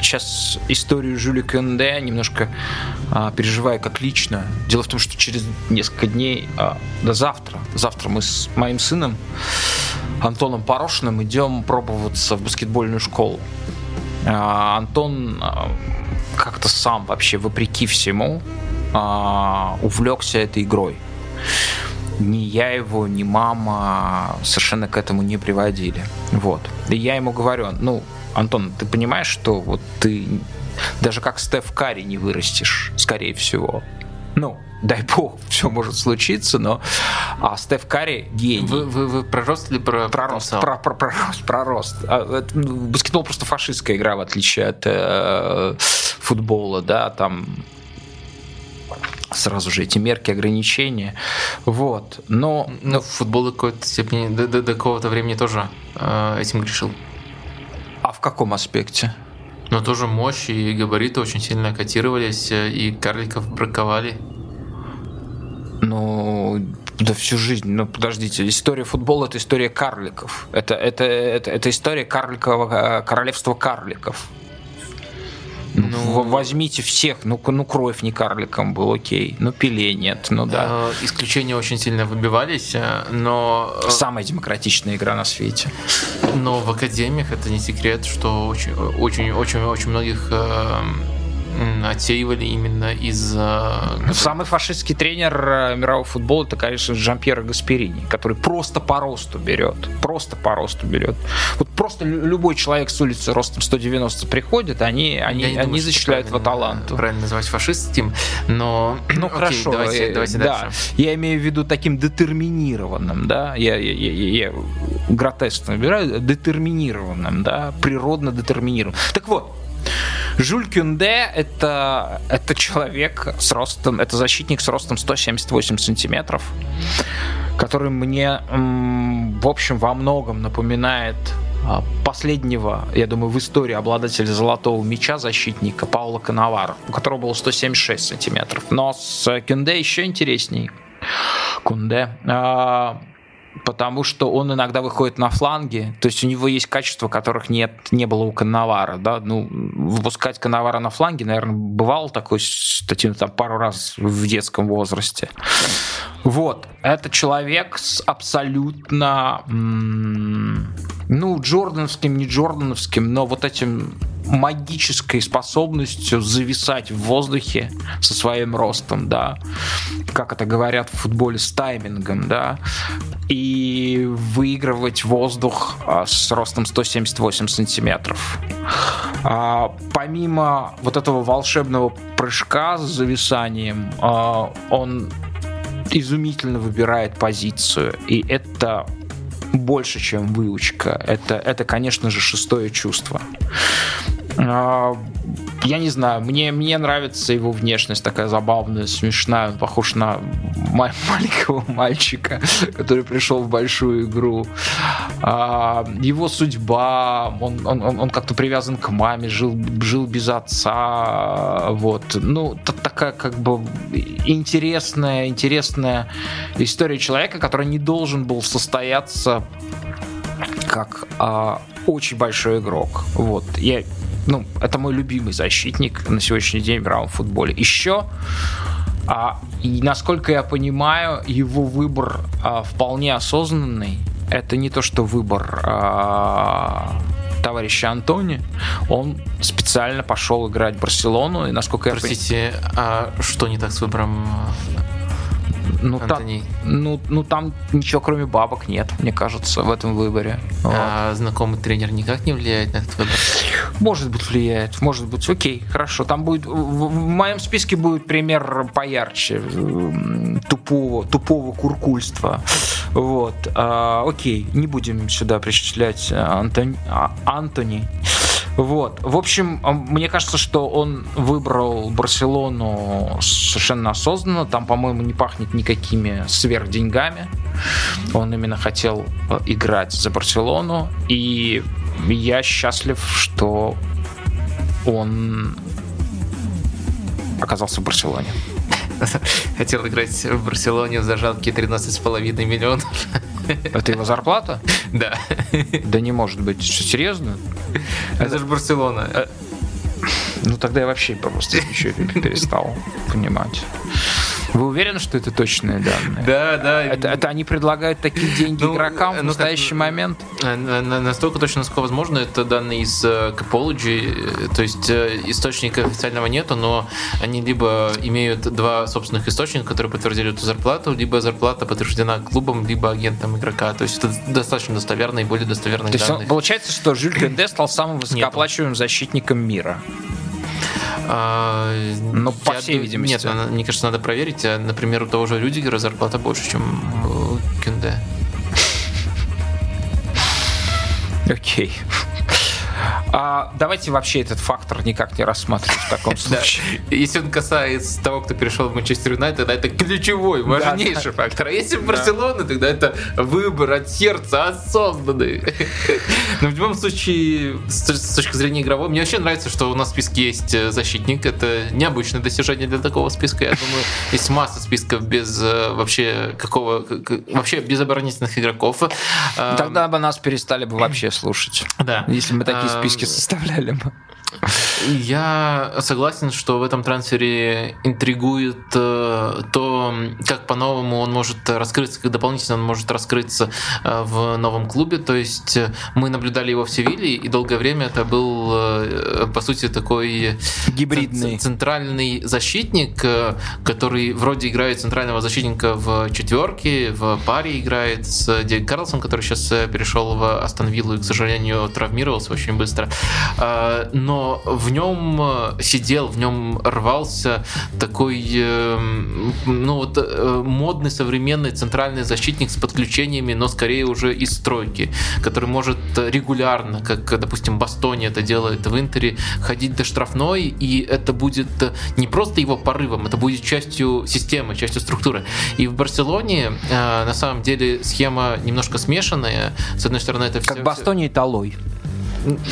сейчас историю Жюли Кенде немножко а, переживаю как лично. Дело в том, что через несколько дней, а, до завтра, завтра мы с моим сыном Антоном Порошиным идем пробоваться в баскетбольную школу. А, Антон а, как-то сам вообще, вопреки всему, а, увлекся этой игрой ни я его, ни мама совершенно к этому не приводили. Вот. И я ему говорю, ну, Антон, ты понимаешь, что вот ты даже как Стеф Карри не вырастешь, скорее всего. Ну, дай бог, все может случиться, но а Стеф Карри гений. Вы, вы, вы про рост или про про рост? Про, про, про, рост, про рост. А, это, ну, баскетбол просто фашистская игра, в отличие от э, футбола, да, там сразу же эти мерки, ограничения. Вот. Но, но... футбол до какой-то степени, до, до, до какого-то времени тоже э, этим грешил. А в каком аспекте? Ну, тоже мощь и габариты очень сильно котировались, э, и карликов браковали. Ну, да всю жизнь. Ну, подождите, история футбола – это история карликов. Это, это, это, это история карликового, э, королевства карликов. Ну, возьмите всех, ну, ну кровь не карликом был, окей, ну Пеле нет, ну да. Э, исключения очень сильно выбивались, э, но... Э, Самая демократичная игра на свете. Но в академиях это не секрет, что очень, очень, очень, очень многих м, отсеивали именно из-за... Ну, Самый фашистский тренер э, мирового футбола это, конечно, Джампьеро Гасперини, который просто по росту берет. Просто по росту берет. Вот просто лю- любой человек с улицы ростом 190 приходит, они, они, они думаю, зачисляют в правильно- Аталанту. Правильно называть фашистским, но... Ну Окей, хорошо, давайте, э, давайте да. дальше. Я имею в виду таким детерминированным, да, я, я, я- я- я гротескно выбираю, детерминированным, да, природно детерминированным. Так вот, Жюль Кюнде это, это человек с ростом, это защитник с ростом 178 сантиметров, который мне, в общем, во многом напоминает а, последнего, я думаю, в истории обладателя золотого мяча защитника Паула Коновара, у которого было 176 сантиметров. Но с Кюнде еще интересней. Кунде. Потому что он иногда выходит на фланги, то есть у него есть качества, которых нет, не было у Коновара. Да? Ну, выпускать Коновара на фланге, наверное, бывало такое статью там пару раз в детском возрасте. Вот, это человек с абсолютно, ну, джордановским, не джордановским, но вот этим магической способностью зависать в воздухе со своим ростом, да, как это говорят в футболе, с таймингом, да, и выигрывать воздух а, с ростом 178 сантиметров. А, помимо вот этого волшебного прыжка с зависанием, а, он изумительно выбирает позицию, и это больше, чем выучка. Это, это конечно же, шестое чувство. А, Я не знаю, мне, мне нравится его внешность такая забавная, смешная. Похож на ма- маленького мальчика, который пришел в большую игру. А, Его судьба, он, он, он, он как-то привязан к маме, жил, жил без отца. Вот. Ну, такая как бы интересная, интересная история человека, который не должен был состояться как а, очень большой игрок. Вот. Я, ну, это мой любимый защитник на сегодняшний день в мировом футболе. Еще, а, и насколько я понимаю, его выбор а, вполне осознанный. Это не то, что выбор а, товарища Антони. Он специально пошел играть в Барселону, и насколько я понимаю... Простите, а что не так с выбором Ну, там, Антони? ну, ну, там ничего кроме бабок нет, мне кажется, в этом выборе. Вот. А знакомый тренер никак не влияет на этот выбор? Может быть, влияет, может быть. Окей, хорошо. Там будет в, в моем списке будет пример поярче тупого, тупого куркульства. Вот. А, окей, не будем сюда причислять а, Антони. а, Антони. Вот. В общем, а, мне кажется, что он выбрал Барселону совершенно осознанно. Там, по-моему, не пахнет никакими сверхденьгами. Он именно хотел э, играть за Барселону. И я счастлив, что он оказался в Барселоне. Хотел играть в Барселоне за жалкие 13,5 миллионов. Это его зарплата? Да. Да не может быть. Что, серьезно? Это же Барселона. Ну тогда я вообще просто еще перестал понимать. Вы уверены, что это точные данные? Да, да. Это, это они предлагают такие деньги Ну, игрокам в ну, как- настоящий момент? Э, на- на- Настолько точно, насколько возможно, это данные из э, Capology, э, то есть источника официального нету, но они либо имеют два собственных источника, которые подтвердили эту зарплату, либо зарплата подтверждена клубом, либо агентом игрока. То есть это достаточно достоверные и более достоверные То есть он- данные. получается, что Жюль Кенде стал самым высокооплачиваемым защитником мира. А, Ну, по я всей видимости. Нет, надо- мне кажется, надо проверить. А, Например, у того же Рюдигера зарплата больше, чем у Кюнде. Окей. А, давайте вообще этот фактор никак не рассматривать в таком случае. Если он касается того, кто перешел в Манчестер Юнайтед, тогда это ключевой, важнейший фактор. А если в Барселону, тогда это выбор от сердца осознанный. Но в любом случае, с точ- с точки зрения игровой, мне вообще нравится, что у нас в списке есть э, защитник. Это необычное достижение для такого списка. Я думаю, есть масса списков без э, вообще какого... Вообще без оборонительных игроков. А, Тогда бы нас перестали бы вообще слушать. Да. Если мы такие А, списки составляли бы. Я согласен, что в этом трансфере интригует э, то, как по-новому он может раскрыться, как дополнительно он может раскрыться э, в новом клубе. То есть э, мы наблюдали его в Севиле, и долгое время это был, по сути, такой Гибридный. центральный защитник, который вроде играет центрального защитника в четверке, в паре играет с Дик Карлсом, который сейчас перешел в Астон Виллу и, к сожалению, травмировался очень быстро. А, В нем э, сидел, в нем рвался такой, э, ну вот, э, модный современный центральный защитник с подключениями, но скорее уже из стройки, который может регулярно, как, допустим, Бастони это делает в Интере, ходить до штрафной, и это будет не просто его порывом, это будет частью системы, частью структуры. И в Барселоне э, на самом деле схема немножко смешанная. С одной стороны, это Как все- Бастони и Талой.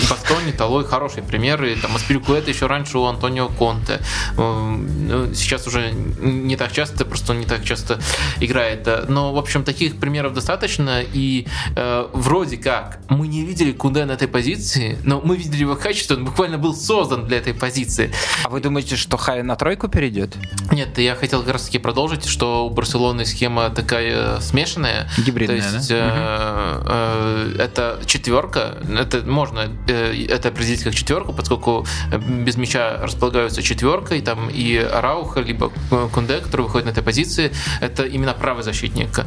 Бастони, Талой хорошие примеры. Там Аспиликуэта еще раньше у Антонио Конте. Ну, Сейчас уже не так часто, просто он не так часто играет. Но, в общем, таких примеров достаточно. И э, вроде как мы не видели Кунде на этой позиции, но мы видели его качество. Он буквально был создан для этой позиции. А вы думаете, что Хай на тройку перейдет? Нет, я хотел как раз таки продолжить, что у Барселоны схема такая смешанная. Гибридная, То есть да? э, э, это четверка, это можно э, это определить как четверку, поскольку без мяча располагаются четверкой, там и Рауха, либо Кунде, который выходит на этой позиции, это именно правый защитник.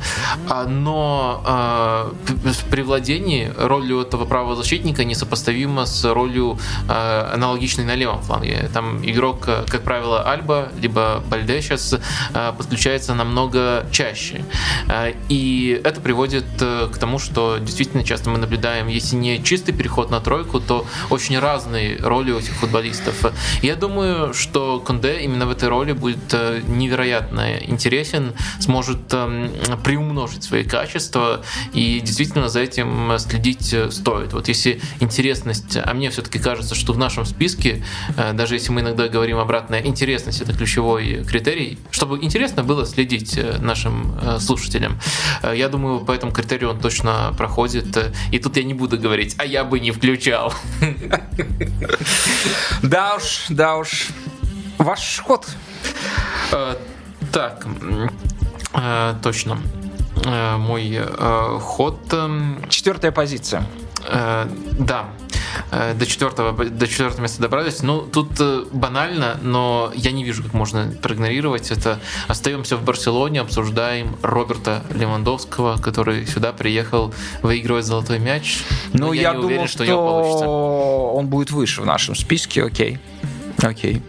А, Но э, п- при владении ролью этого правого защитника несопоставима с ролью э, аналогичной на левом фланге. Там игрок, э, как правило, Альба, либо Бальде сейчас э, подключается намного чаще. Э, И это приводит э, к тому, что действительно часто мы наблюдаем, если не чистый переход на тройку, то очень разные роли у этих футболистов. Я думаю, что Конде именно в этой роли будет э, невероятно интересен, сможет эм, приумножить свои качества, и действительно за этим следить э, стоит. Вот если интересность, а мне все-таки кажется, что в нашем списке, э, даже если мы иногда говорим обратно, интересность это ключевой критерий, чтобы интересно было следить нашим слушателям. Я думаю, по этому критерию он точно проходит. И тут я не буду говорить, а я бы не включал. Да уж, да уж. Ваш ход. Э, Так, э, точно. Э, Мой ход... эм, Четвертая позиция. Да. Э, До четвертого, до четвертого места добрались. Ну, тут э, банально, но я не вижу, как можно проигнорировать это. Остаемся в Барселоне, обсуждаем Роберта Левандовского, который сюда приехал выигрывать золотой мяч. Ну, Но я, не думал, уверен, что, у него получится. он будет выше в нашем списке, окей. Окей.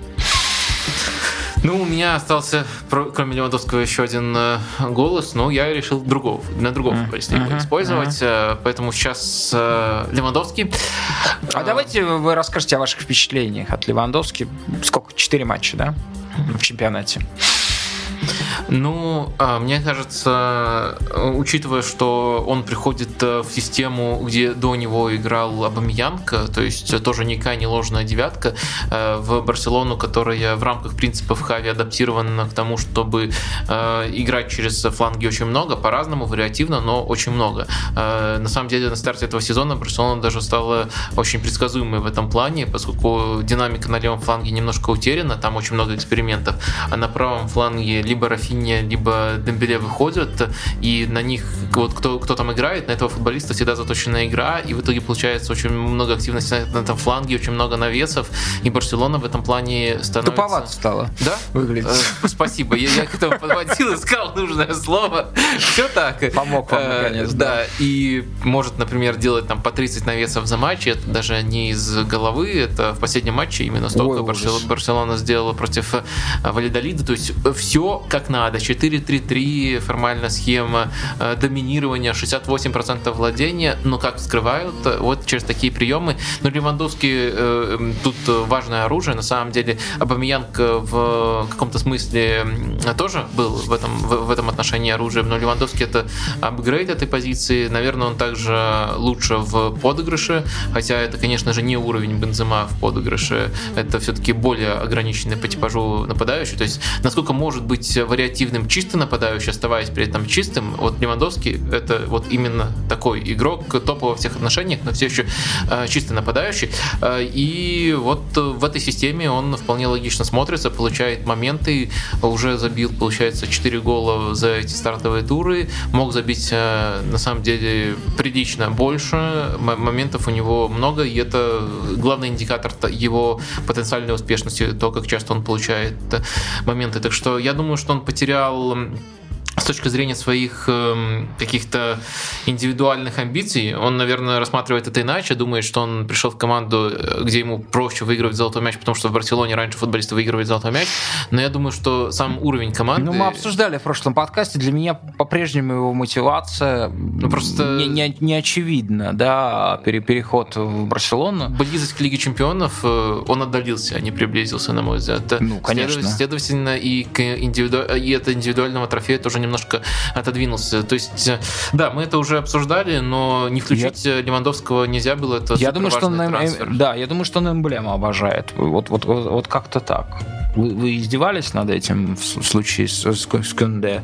Ну, у меня остался, кроме Левандовского, еще один э, голос, но я решил другого, на другого футболиста его мгм, использовать, э, поэтому сейчас э, Левандовский. А Э, давайте вы расскажете о ваших впечатлениях от Левандовски. Сколько? Четыре матча, да? В чемпионате. Ну, а, мне кажется, э, учитывая, что он приходит э, в систему, где до него играл Абамиянка, то есть э, тоже никакая не ложная девятка, в Барселону, которая в рамках принципов Хави адаптирована к тому, чтобы играть через фланги очень много, по-разному, вариативно, но очень много. На самом деле, на старте этого сезона Барселона даже стала очень предсказуемой в этом плане, поскольку динамика на левом фланге немножко утеряна, там очень много экспериментов, а на правом фланге либо Рафинья, либо Дембеле выходят, и на них вот кто, кто там играет, на этого футболиста всегда заточена игра, и в итоге получается очень много активности на, на этом фланге, очень много навесов, и Барселона в этом плане становится... Туповато стало. Да? Выглядит. Э, Спасибо, я, я к этому подводил, искал нужное слово. Все так. Помог вам, Э, наконец, Да, да. и может, например, делать там по 30 навесов за матч, это даже не из головы, это в последнем матче именно столько Ой, Барсел- ужас. Барселона сделала против э, Валидолида, то есть все как надо, 4-3-3, формальная схема, э, доминирование, 68% владения, но как скрывают, э, вот через такие приемы. Но Левандовский э, тут важное оружие, на самом деле Абамиянг в каком-то смысле тоже был в этом, в, в этом отношении оружием, но Левандовский это апгрейд этой позиции, наверное, он также лучше в подыгрыше, хотя это, конечно же, не уровень Бензема в подыгрыше, это все-таки более ограниченный по типажу нападающий, то есть насколько может быть вариативным креативным чисто нападающий, оставаясь при этом чистым, вот Левандовский это вот именно такой игрок, топовый во всех отношениях, но все еще э, чисто нападающий. Э, и вот в этой системе он вполне логично смотрится, получает моменты, уже забил, получается, 4 гола за эти стартовые туры, мог забить э, на самом деле прилично больше, моментов у него много, и это главный индикатор его потенциальной успешности, то, как часто он получает моменты. Так что я думаю, что он потерял с точки зрения своих э, каких-то индивидуальных амбиций, он, наверное, рассматривает это иначе, думает, что он пришел в команду, э, где ему проще выигрывать золотой мяч, потому что в Барселоне раньше футболисты выигрывали золотой мяч, но я думаю, что сам уровень команды... Ну, мы обсуждали в прошлом подкасте, для меня по-прежнему его мотивация ну, просто не, не, не очевидна, да, переход в Барселону. Близость к Лиге Чемпионов, э, он отдалился, а не приблизился, на мой взгляд. Ну, конечно. Следовательно, и, к индивиду... и от индивидуального трофея тоже не немножко отодвинулся. То есть, э, да, мы это уже обсуждали, но не включить я... Левандовского нельзя было. Это я думаю, что он, трансфер. да, я думаю, что он эмблему обожает. Вот, вот, вот, вот как-то так. Вы, вы издевались над этим в случае с, с, с Кюнде.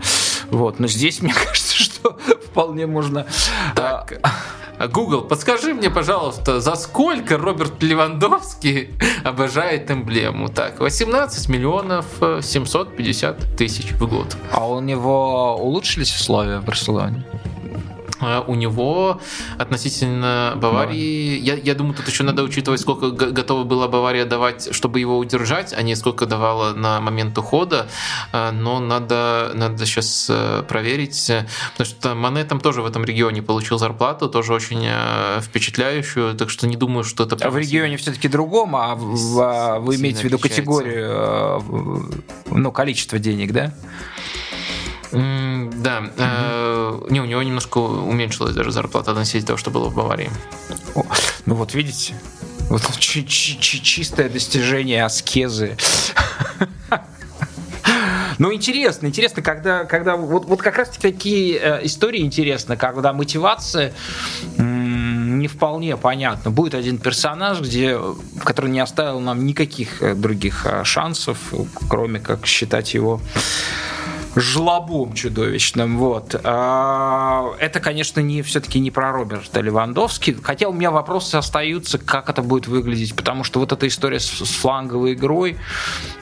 Вот. Но здесь, мне кажется, что вполне можно... Так. Google, подскажи мне, пожалуйста, за сколько Роберт Левандовский обожает эмблему? Так, 18 миллионов 750 тысяч в год. А у него улучшились условия в Барселоне? А, у него относительно Баварии, я, я думаю, тут еще надо учитывать, сколько готова была Бавария давать, чтобы его удержать, а не сколько давала на момент ухода, а, но надо, надо сейчас э, проверить, потому что Мане там тоже в этом регионе получил зарплату, тоже очень э, впечатляющую, так что не думаю, что это... А в регионе все-таки другом, а в, вы имеете в виду категорию, э, ну, количество денег, да? Да, mm-hmm. не, у него немножко уменьшилась даже зарплата относительно того, что было в Баварии. О, ну вот видите, вот чи- чи- чистое достижение аскезы. Ну, интересно, интересно, когда, когда вот, вот как раз такие э, истории интересны, когда мотивация не вполне понятна. Будет один персонаж, где, который не оставил нам никаких э, других э, шансов, кроме как считать его жлобом чудовищным. Вот. А, это, конечно, не, все-таки не про Роберта Левандовски. Хотя у меня вопросы остаются, как это будет выглядеть, потому что вот эта история с, с фланговой игрой,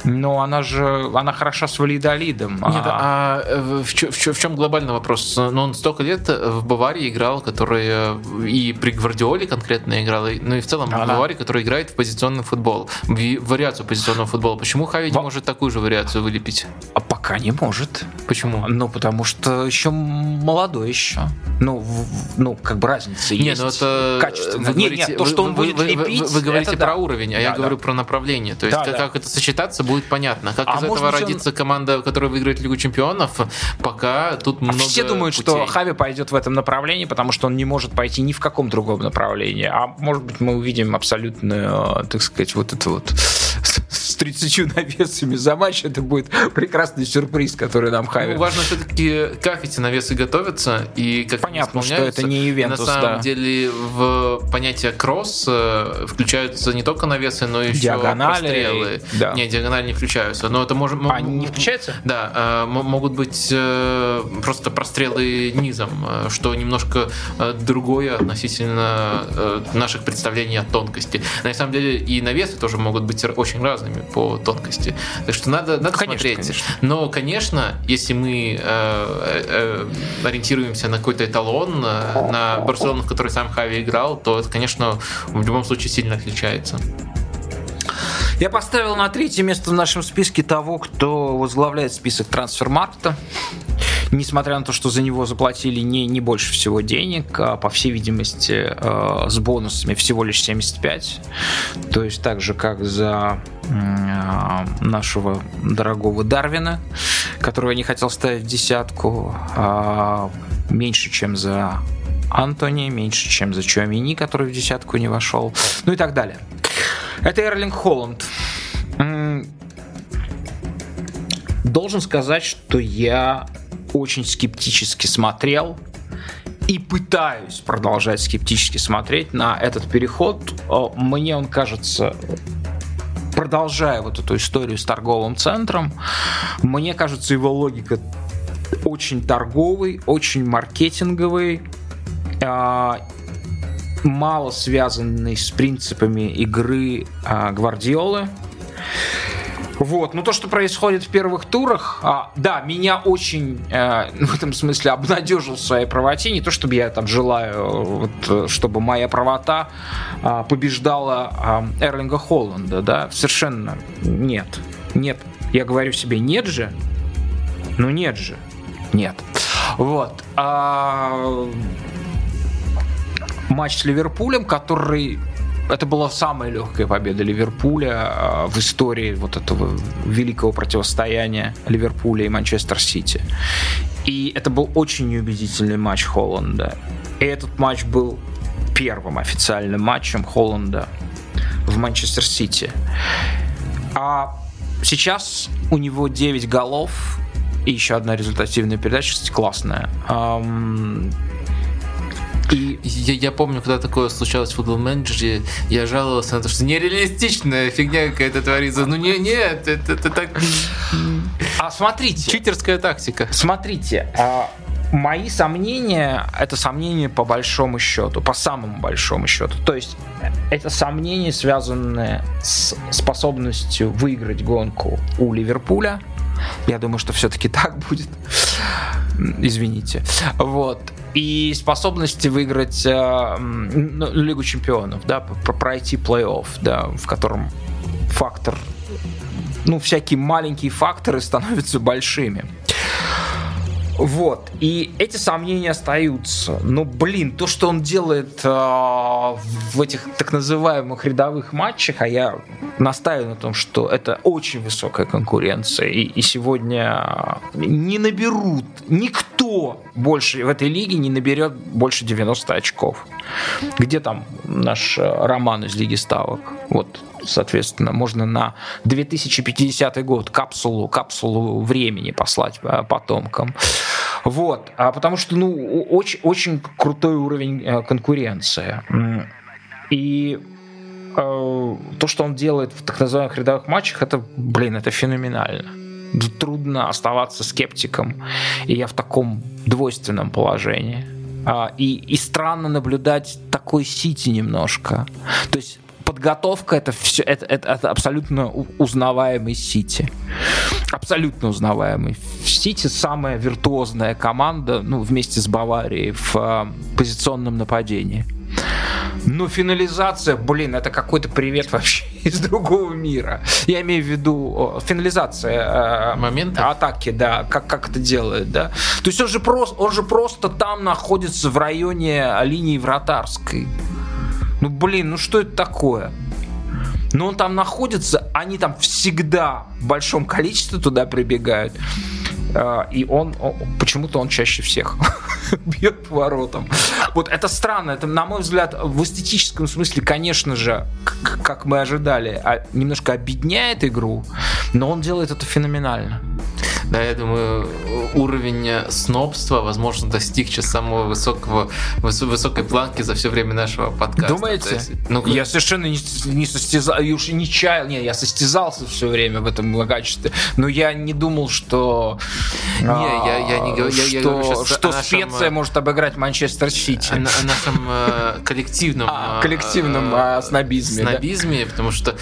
ну, она же, она хороша с валидолидом. Нет, а, а в, в, в чем глобальный вопрос? Ну, он столько лет в Баварии играл, который э, и при Гвардиоле конкретно играл, ну и в целом а в Баварии, который играет в позиционный футбол, в вариацию позиционного футбола. Почему Хави не может такую же вариацию вылепить? А пока не может. Почему? Ну, потому что еще молодой еще. Ну, в, ну как бы разница нет, есть. Ну это качество. Вы нет, нет, то, что он вы, будет вы, лепить, вы, вы, говорите про да. уровень, а да, я да. говорю про направление. То есть, да, как, да. как это сочетаться, будет понятно. Как а из этого родится он... команда, которая выиграет Лигу Чемпионов, пока тут а много Все думают, путей. что Хави пойдет в этом направлении, потому что он не может пойти ни в каком другом направлении. А может быть, мы увидим абсолютно, так сказать, вот это вот 30 навесами за матч. Это будет прекрасный сюрприз, который нам Хави. Ну, важно все-таки, как эти навесы готовятся и как Понятно, что это не ивент. На самом да. деле в понятие кросс э, включаются не только навесы, но еще диагонали, прострелы. Да. Не, диагонали не включаются. Но это может... А, не включаются? Да, э, могут быть э, просто прострелы низом, что немножко другое относительно наших представлений о тонкости. На самом деле и навесы тоже могут быть очень разными по тонкости. Так что надо, надо конечно, смотреть. Конечно. Но, конечно, если мы э, э, ориентируемся на какой-то эталон, э, на Барселону, в которой сам Хави играл, то это, конечно, в любом случае сильно отличается. Я поставил на третье место в нашем списке того, кто возглавляет список трансфермаркта. Несмотря на то, что за него заплатили не, не больше всего денег, а, по всей видимости, э, с бонусами всего лишь 75. То есть так же, как за э, нашего дорогого Дарвина, которого я не хотел ставить в десятку, э, меньше, чем за Антони, меньше, чем за Чуамини, который в десятку не вошел, ну и так далее. Это Эрлинг Холланд. Должен сказать, что я очень скептически смотрел и пытаюсь продолжать скептически смотреть на этот переход. Мне он кажется продолжая вот эту историю с торговым центром, мне кажется, его логика очень торговый, очень маркетинговый, а, мало связанный с принципами игры а, Гвардиолы. Вот, ну то, что происходит в первых турах, а, да, меня очень э, в этом смысле обнадежил в своей правоте. Не то, чтобы я там желаю, вот, чтобы моя правота э, побеждала э, Эрлинга Холланда, да, совершенно нет, нет. Я говорю себе, нет же, ну нет же, нет. Вот. А, матч с Ливерпулем, который это была самая легкая победа Ливерпуля а, в истории вот этого великого противостояния Ливерпуля и Манчестер Сити. И это был очень неубедительный матч Холланда. И этот матч был первым официальным матчем Холланда в Манчестер Сити. А сейчас у него 9 голов и еще одна результативная передача, кстати, классная. И я, я помню, когда такое случалось в футбол менеджере, я жаловался на то, что нереалистичная фигня какая-то творится. Ну не, нет, это, это так... А смотрите. Читерская тактика. Смотрите, а мои сомнения это сомнения по большому счету, по самому большому счету. То есть это сомнения, связанные с способностью выиграть гонку у Ливерпуля. Я думаю, что все-таки так будет. Извините. Вот и способности выиграть э, ну, Лигу чемпионов, да, пройти плей-офф, да, в котором фактор, ну, всякие маленькие факторы становятся большими. Вот. И эти сомнения остаются. Но, блин, то, что он делает э, в этих так называемых рядовых матчах, а я настаиваю на том, что это очень высокая конкуренция, и, и сегодня не наберут, никто больше в этой лиге не наберет больше 90 очков. Где там наш э, роман из Лиги Ставок? Вот соответственно, можно на 2050 год капсулу, капсулу времени послать э, потомкам. Вот, а потому что, ну, очень, очень крутой уровень э, конкуренции. И э, то, что он делает в так называемых рядовых матчах, это, блин, это феноменально. Трудно оставаться скептиком, и я в таком двойственном положении. А, и, и странно наблюдать такой Сити немножко. То есть подготовка это все это, это, это абсолютно узнаваемый Сити. Абсолютно узнаваемый. Сити самая виртуозная команда, ну, вместе с Баварией в э, позиционном нападении. Но финализация, блин, это какой-то привет вообще из другого мира. Я имею в виду финализация э, момента атаки, да, как, как это делает, да. То есть он же, просто, он же просто там находится в районе линии вратарской. Ну, блин, ну что это такое? Но он там находится, они там всегда в большом количестве туда прибегают. А, и он, почему-то он чаще всех бьет по. Вот это странно. Это, на мой взгляд, в эстетическом смысле, конечно же, как мы ожидали, а, немножко объединяет игру, но он делает это феноменально. Да, я думаю, уровень снобства, возможно, достиг сейчас самого высокого, высокой планки за все время нашего подкаста. Думаете? Есть, ну, я совершенно не, не состязал, уж не чаял, нет, я состязался все время в этом качестве, но я не думал, что... Не, я, я не говорю, что, я, я говорю что нашем, Специя может обыграть Манчестер Сити. О, о нашем э, коллективном... А, коллективном э, э, снобизме. Снобизме, да? потому что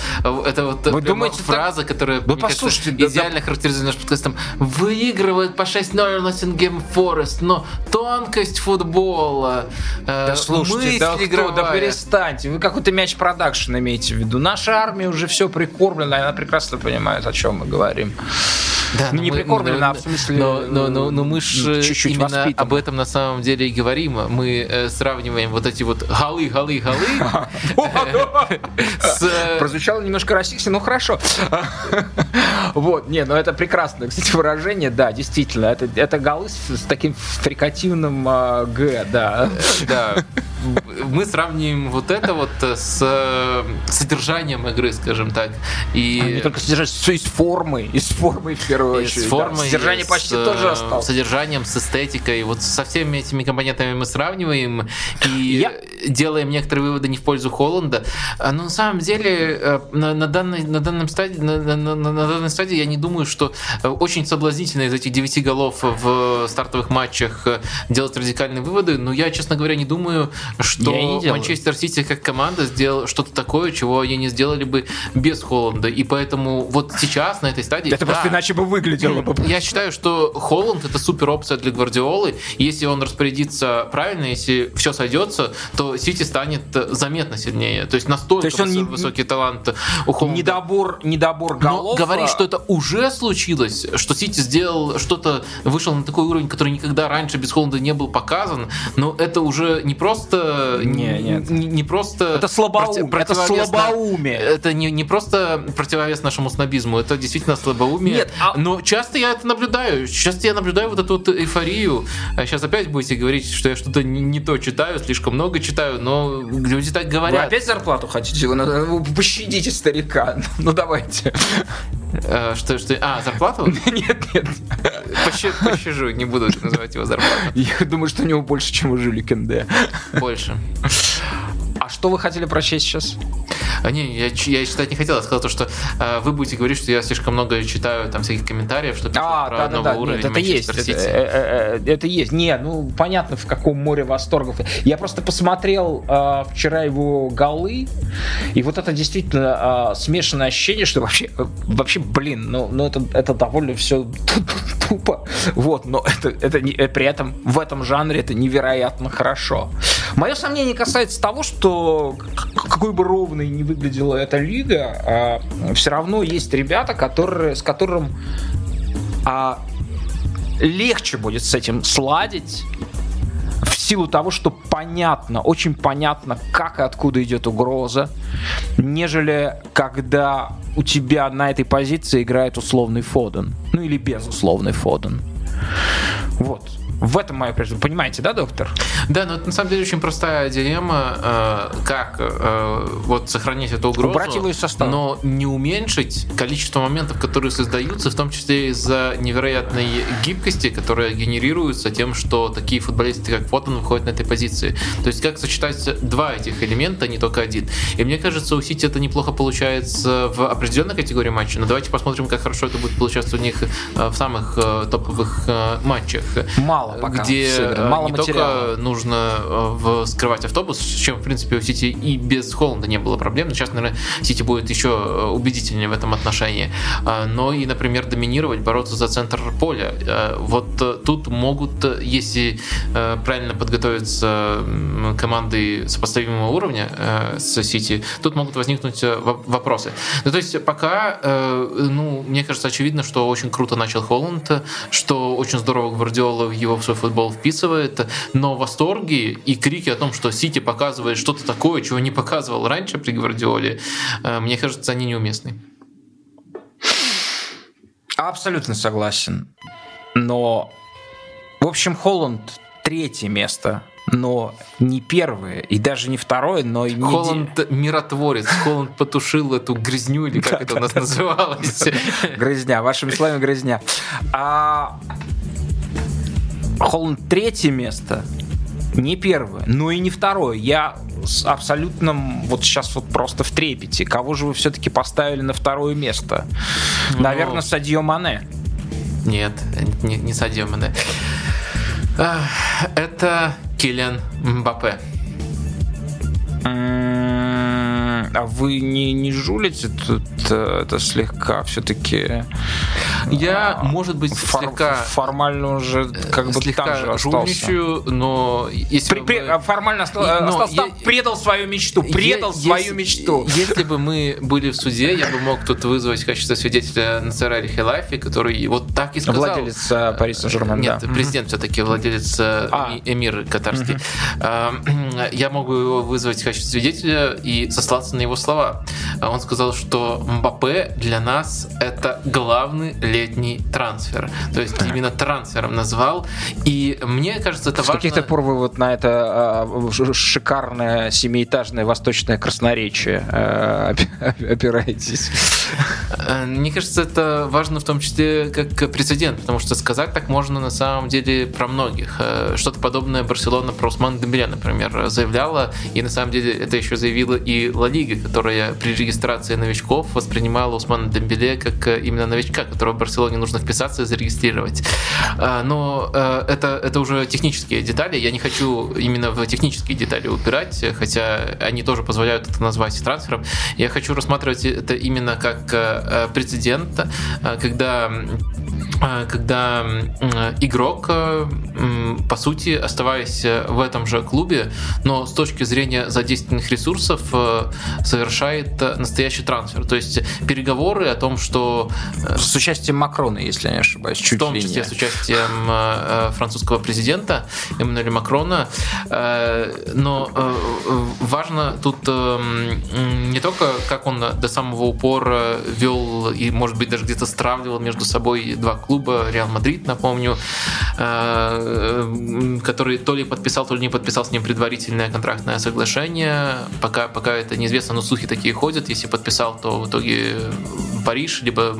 это вот Вы думаете, фраза, так... которая, ну, послушайте, кажется, идеально да, характеризует наш подкаст. Там, выигрывает по 6-0 Ноттингем Форест, но тонкость футбола, э, да слушайте, да, кто, да перестаньте, вы какой-то мяч продакшн имеете в виду. Наша армия уже все прикормлена, она прекрасно понимает, о чем мы говорим. Да, ну, не прикормлена, а в смысле... Но, но, но, но мы же чуть-чуть именно воспитаны. об этом на самом деле и говорим. Мы э, сравниваем вот эти вот голы, голы, голы. Прозвучало немножко расистски, но хорошо. Вот, не, ну это прекрасное, кстати, выражение, да, действительно. Это, это голы с, с таким фрикативным э, Г, да. Да. Мы сравним вот это вот с э, содержанием игры, скажем так. И А не только содержание, все из формы, из формы в первую и очередь. с да. формой, Содержание с, почти э, тоже осталось. содержанием, с эстетикой. Вот со всеми этими компонентами мы сравниваем и Я- делаем некоторые выводы не в пользу Холланда. А, Но на самом деле э, на, на данной, на, данном стадии, на, на- на- данной стадии я не думаю, что э, очень соблазнительно из этих 9 голов в стартовых матчах э, делать радикальные выводы, но я, честно говоря, не думаю, что не. Манчестер Сити как команда сделал что-то такое, чего они не сделали бы без Холланда. И поэтому вот сейчас на этой стадии... Это просто да, иначе бы выглядело бы. я считаю, что Холланд это супер опция для Гвардиолы. Если он распорядится правильно, если все сойдется, то Сити станет заметно сильнее. То есть настолько То есть он высо- не- высокий талант у Холланда. Недобор, недобор Но голов. говорить, а, что это уже случилось, что Сити сделал что-то, вышел на такой уровень, который никогда раньше без Холланда не был показан, но это уже не просто... Не, нет. Не, не просто... Это слабоумие, проти- это слабоумие. Это не, не просто противовес нашему снобизму, это действительно слабоумие. Нет, а- Но часто я это наблюдаю. Часто я наблюдаю вот эту вот эйфорию. А Сейчас опять будете говорить, что я что-то не, не то читаю, слишком много читаю, но люди так Вы говорят. опять зарплату хотите? Вы, вы пощадите старика. Ну давайте. Э, что, что... А, зарплату? Нет, нет. Поща- Пощажу, не буду называть его зарплату. Я думаю, что у него больше, чем у Жюли Кенде. Больше. А что вы хотели прочесть сейчас? А, не, я, я читать не хотел, я сказал то, что э, вы будете говорить, что я слишком много читаю там всяких комментариев, что пишут А, про да, новый да, уровень нет, это есть, Манчестер это, Сити. э, э, э, это есть. Не, ну понятно, в каком море восторгов. Я просто посмотрел э, вчера его голы, и вот это действительно э, смешанное ощущение, что вообще, вообще, блин, ну, ну это, это довольно все тупо. Вот, но это, это не- э, при этом в этом жанре это невероятно хорошо. Мое сомнение касается того, что какой бы ровной ни выглядела эта лига, все равно есть ребята, которые, с которым а, легче будет с этим сладить в силу того, что понятно, очень понятно, как и откуда идет угроза, нежели когда у тебя на этой позиции играет условный Фоден. Ну или безусловный Фоден. Вот. В этом мое прежде. Понимаете, да, доктор? Да, но это на самом деле очень простая дилемма, э, как э, вот сохранить эту угрозу, Убрать его из состава. но не уменьшить количество моментов, которые создаются, в том числе из-за невероятной гибкости, которая генерируется тем, что такие футболисты, как Фотон, выходят на этой позиции. То есть как сочетать два этих элемента, а не только один. И мне кажется, у Сити это неплохо получается в определенной категории матча, но давайте посмотрим, как хорошо это будет получаться у них э, в самых топовых матчах Мало пока где мало не материала. только нужно э, в- скрывать автобус, с чем, в принципе, у Сити и без Холланда не было проблем. Но сейчас, наверное, Сити будет еще э, убедительнее в этом отношении. А, Но и, например, доминировать, бороться за центр поля. Э, Вот тут могут, если правильно подготовиться команды сопоставимого уровня с Сити, тут могут возникнуть во- вопросы. Ну, то есть пока, ну, мне кажется, очевидно, что очень круто начал Холланд, что очень здорово Гвардиола его в свой футбол вписывает, но восторги и крики о том, что Сити показывает что-то такое, чего не показывал раньше при Гвардиоле, э, мне кажется, они неуместны. Абсолютно согласен. Но, в общем, Холланд третье место, но не первое, и даже не второе, но и не... Холланд миротворец, Холланд потушил эту грязню, или как это у нас называлось. Грызня, вашими словами грызня. Холланд третье место, не первое, но и не второе. Я с абсолютным, вот сейчас вот просто в трепете. Кого же вы все-таки поставили на второе место? Ну, Наверное, Садио Мане. Нет, не, не Садио Мане. Это Киллиан Мбаппе. А вы не, не жулите тут э, это слегка все-таки Я, А, может быть, фор- слегка формально уже как бы там же слегка остался. жульничаю, но если При- бы мы- формально оста- И- но остался там, я- предал свою мечту, предал Е- свою если- мечту. Если бы мы были в суде, я бы мог тут вызвать в качестве свидетеля Нацера Хилафи, который вот так и сказал. Владелец э, Пари Сен-Жермен, Нет, да. президент все-таки, владелец э, А. эми- эмир катарский. А, Я могу его вызвать в качестве свидетеля и сослаться на его слова. А Он сказал, что Мбаппе для нас это главный летний трансфер. То есть именно трансфером назвал. И мне кажется, это С важно... каких-то пор вы вот на это а, шикарное семиэтажное восточное красноречие опи- опираетесь? Э, Мне кажется, это важно в том числе как прецедент, потому что сказать так можно на самом деле про многих. Э, Что-то подобное Барселона про Усмана Дембеля, например, заявляла, и на самом деле это еще заявила и Ла Лига, которая при регистрации новичков воспринимала Усмана Дембеле как э, именно новичка, которого Барселоне нужно вписаться и зарегистрировать. Э, Но э, это, это уже технические детали, я не хочу именно в технические детали упирать, хотя они тоже позволяют это назвать трансфером. Я хочу рассматривать это именно как э, прецедент, когда когда игрок, по сути, оставаясь в этом же клубе, но с точки зрения задействованных ресурсов, совершает э, настоящий трансфер. То есть переговоры о том, что э, С участием Макрона, если я не ошибаюсь, чуть в том ли числе не. с участием э, французского президента Эммануэля Макрона. Но важно тут не только, как он до самого упора вел и, может быть, даже где-то стравливал между собой два клуба, Реал Мадрид, напомню, который то ли подписал, то ли не подписал с ним предварительное контрактное соглашение. Пока, пока это неизвестно, но слухи такие ходят. Если подписал, то в итоге Париж, либо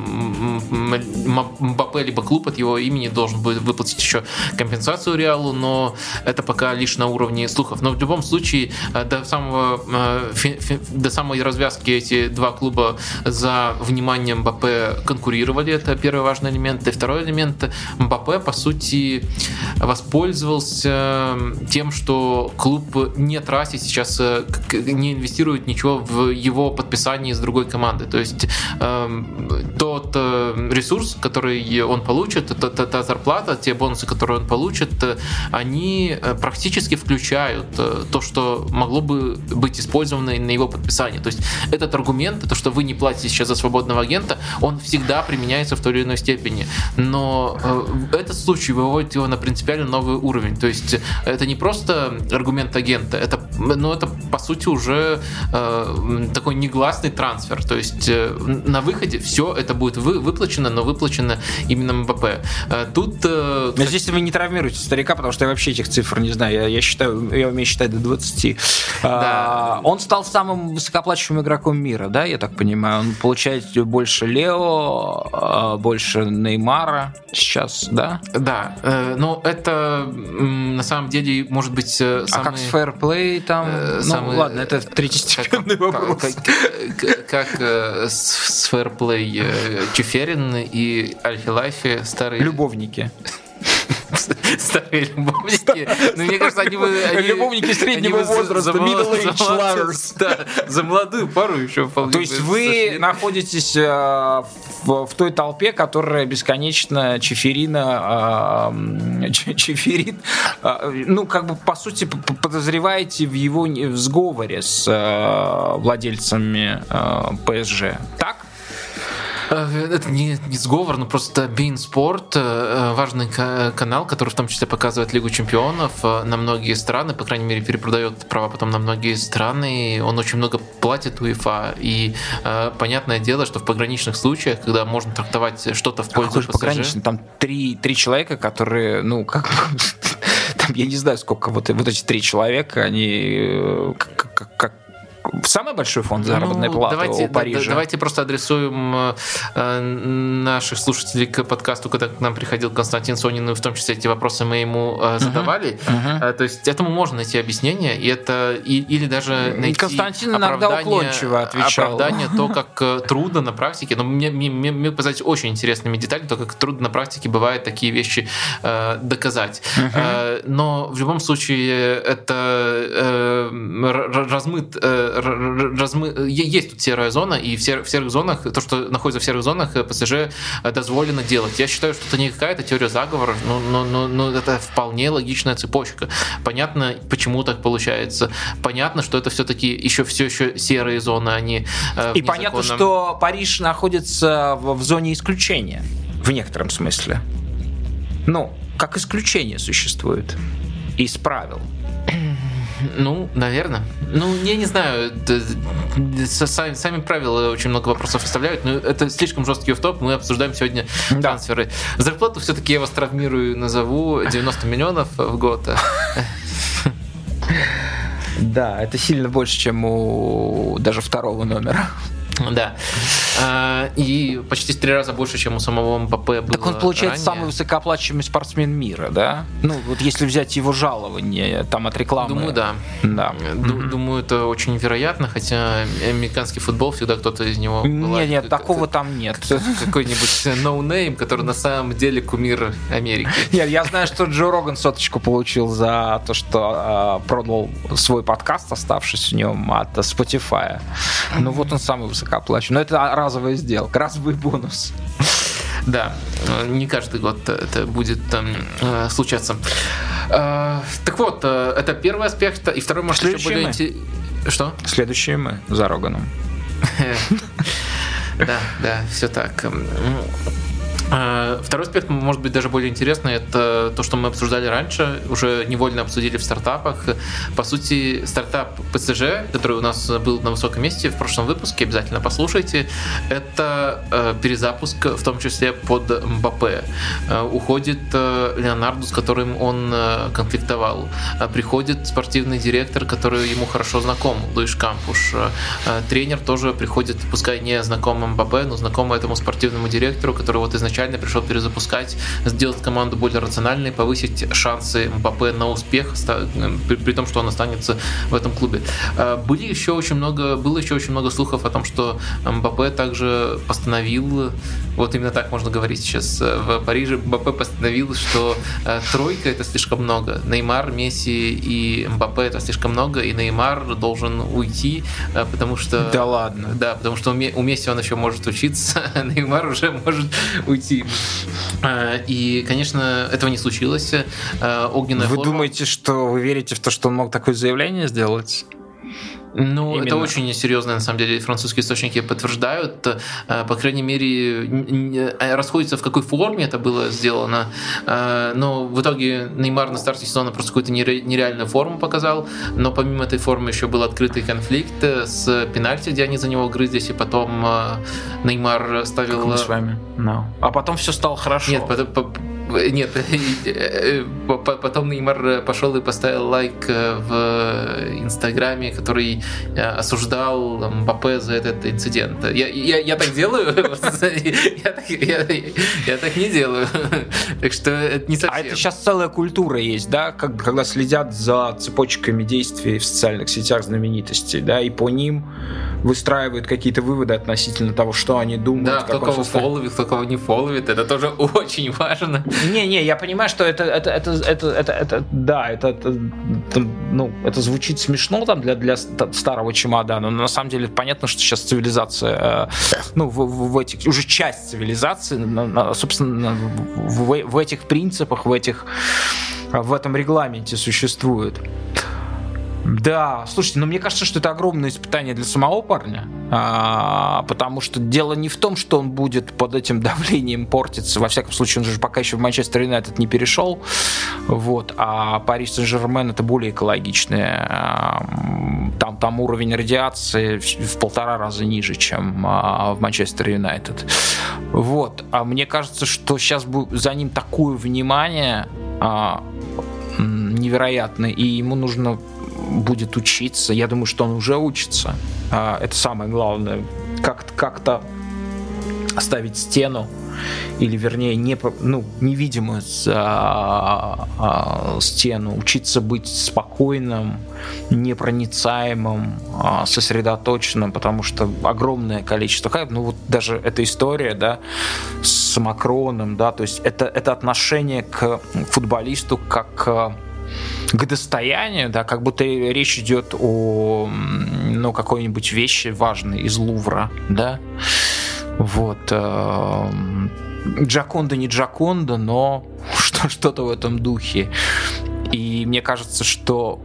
Мбаппе, либо клуб от его имени должен будет выплатить еще компенсацию Реалу, но это пока лишь на уровне слухов. Но в любом случае э, до самого э, до самой развязки эти два клуба за внимание Мбаппе конкурировали. Это первый важный элемент. И второй элемент Мбаппе, по сути, воспользовался тем, что клуб не тратит сейчас, э, не инвестирует ничего в его подписание с другой команды. То есть эм, тот э, ресурс, который он получит, та, та- та зарплата, те бонусы, которые он получит, э, они э, практически включают э, то, что могло бы быть использовано на его подписание. То есть этот аргумент, то, что вы не платите сейчас за свободного агента, он всегда применяется в той или иной степени. Но этот случай выводит его на принципиально новый уровень. То есть это не просто аргумент агента, это, ну, это по сути уже э, такой негласный трансфер. То есть э, на выходе все это будет вы, выплачено, но выплачено именно МБП. Э, Тут э, Но здесь вы не травмируете старика, потому что я вообще этих цифр не знаю. Я, я считаю, я умею считать до 20. А, он стал самым высокоплачиваемым игроком мира, да, я так понимаю. Он получает больше Лео, а, больше Неймара сейчас, да? Да, э, но это на самом деле может быть э, А как самый- с фэрплей там? э, ну самый- ладно, это как, третьестепенный вопрос. как- как- как, э, с, фэрплей э, Чеферин и Альхилайфи старые Любовники. старые любовники. Ну, мне кажется, они бы... Любовники среднего возраста, middle-aged lovers. Да, за молодую пару еще вполне То есть вы находитесь э, в, той толпе, которая бесконечно чеферина, а, чеферит, а, ну, как бы, по сути, подозреваете в его сговоре с э, владельцами э, ПСЖ. Так? Э, Это не, не сговор, но просто Bein Sport, э, важный ка- канал, который в том числе показывает Лигу чемпионов э, на многие страны, по крайней мере, перепродает права потом на многие страны. Он очень много платит УЕФА. И э, понятное дело, что в пограничных случаях, когда можно трактовать что-то в А пользу же ПСЖ, пограничный? Там три, три человека, которые, ну, как там, я не знаю, сколько вот, вот эти три человека, они э, как, как- как- самый большой фонд заработной Ну, платы давайте, у Парижа. да- давайте просто адресуем э, наших слушателей к подкасту, когда к нам приходил Константин Сонин, и в том числе эти вопросы мы ему э, задавали. Мгм. Э, То есть этому можно найти объяснение, и это и- или даже найти Константин иногда уклончиво отвечал. Оправдание то, как э, трудно на практике. Но мне, мне, мне, мне показать очень интересными деталями, то, как трудно на практике бывает такие вещи э, доказать. Э, но в любом случае это э, размыт э, размы... есть тут серая зона, и в, сер... в серых зонах, то, что находится в серых зонах, ПСЖ дозволено делать. Я считаю, что это не какая-то теория заговора, но, но, но, но это вполне логичная цепочка. Понятно, почему так получается. Понятно, что это все-таки еще все еще серые зоны, они а И понятно, что Париж находится в, в зоне исключения в некотором смысле. Ну, как исключение существует из правил. Ну, наверное. Ну, я не знаю. Сами, сами правила очень много вопросов оставляют, но это слишком жесткий топ. Мы обсуждаем сегодня да. трансферы. Зарплату все-таки я вас травмирую, назову 90 миллионов в год. Да, это сильно больше, чем у даже второго номера. Да. А, и почти в три раза больше, чем у самого Мбаппе было Так он, получается, ранее. самый высокооплачиваемый спортсмен мира, да? Ну, вот если взять его жалование там от рекламы. Думаю, да. Да. Ду- думаю, это очень вероятно, хотя американский футбол всегда кто-то из него... Нет, нет, такого там нет. Какой-нибудь no-name, который на самом деле кумир Америки. Нет, я знаю, что Джо Роган соточку получил за то, что э, продал свой подкаст, оставшись в нем от Spotify. Ну вот он самый высокооплачиваемый. Но это разовая сделка, разовый бонус. Да, не каждый год это будет э, случаться. Э, так вот, э, это первый аспект, и второй, может, еще более интересный. Что? Следующие мы за Роганом. Да, да, все так. А, второй аспект, может быть, даже более интересный, это то, что мы обсуждали раньше, уже невольно обсудили в стартапах. По сути, стартап ПСЖ, который у нас был на высоком месте в прошлом выпуске, обязательно послушайте, это э, перезапуск, в том числе под Мбаппе. Э, уходит э, Леонарду, с которым он конфликтовал. Приходит спортивный директор, который ему хорошо знаком, Луиш Кампуш. Тренер тоже приходит, пускай не знакомым Мбаппе, но знакомый этому спортивному директору, который вот изначально изначально пришел перезапускать, сделать команду более рациональной, повысить шансы Мбаппе на успех, при, при том, что он останется в этом клубе. А, были еще очень много, было еще очень много слухов о том, что Мбаппе также постановил, вот именно так можно говорить сейчас, э, в Париже Мбаппе постановил, что э, тройка это слишком много. Неймар, Месси и Мбаппе это слишком много, и Неймар должен уйти, э, потому что... Да ладно. Да, потому что у Месси он еще может учиться, а Неймар уже может уйти и, конечно, этого не случилось. Огненная Вы форма... думаете, что вы верите в то, что он мог такое заявление сделать? Ну, Именно. это очень серьезно, на самом деле, французские источники подтверждают. Э, по крайней мере, э, расходится, в какой форме это было сделано. Э, но в итоге Неймар на старте сезона просто какую-то нереальную форму показал. Но помимо этой формы еще был открытый конфликт с пенальти, где они за него грызлись, и потом Неймар ставил... Как мы с вами. No. А потом все стало хорошо. Нет, нет, потом Неймар пошел и поставил лайк в Инстаграме, который осуждал Мбаппе за этот инцидент. Я, я, я так делаю? я, так, я, я так не делаю. так что это не совсем. А это сейчас целая культура есть, да, как, когда следят за цепочками действий в социальных сетях знаменитостей, да, и по ним выстраивают какие-то выводы относительно того, что они думают. Да, кто кого фолловит, кто кого не фолловит, это тоже очень важно. Не-не, я понимаю, что это, это, это, это, это, это да, это, это, ну, это звучит смешно там для, для старого чемодана, но на самом деле понятно, что сейчас цивилизация, э, ну, в, в этих, уже часть цивилизации, собственно, в, в этих принципах, в этих, в этом регламенте существует. Да, слушайте, но мне кажется, что это огромное испытание для самого парня, а, потому что дело не в том, что он будет под этим давлением портиться, во всяком случае, он же пока еще в Манчестер Юнайтед не перешел, вот, а Париж Сен-Жермен это более экологичное, а, там, там уровень радиации в полтора раза ниже, чем а, в Манчестер Юнайтед, вот, а мне кажется, что сейчас за ним такое внимание а, невероятное, и ему нужно будет учиться. Я думаю, что он уже учится. А, это самое главное. Как-то как ставить стену или вернее не, ну, невидимую а, а, стену, учиться быть спокойным, непроницаемым, а, сосредоточенным, потому что огромное количество, ну вот даже эта история, да, с Макроном, да, то есть это, это отношение к футболисту как к достоянию, да, как будто речь идет о ну, какой-нибудь вещи важной из Лувра, да. Вот. Э, Джаконда не Джаконда, но что-то в этом духе. И мне кажется, что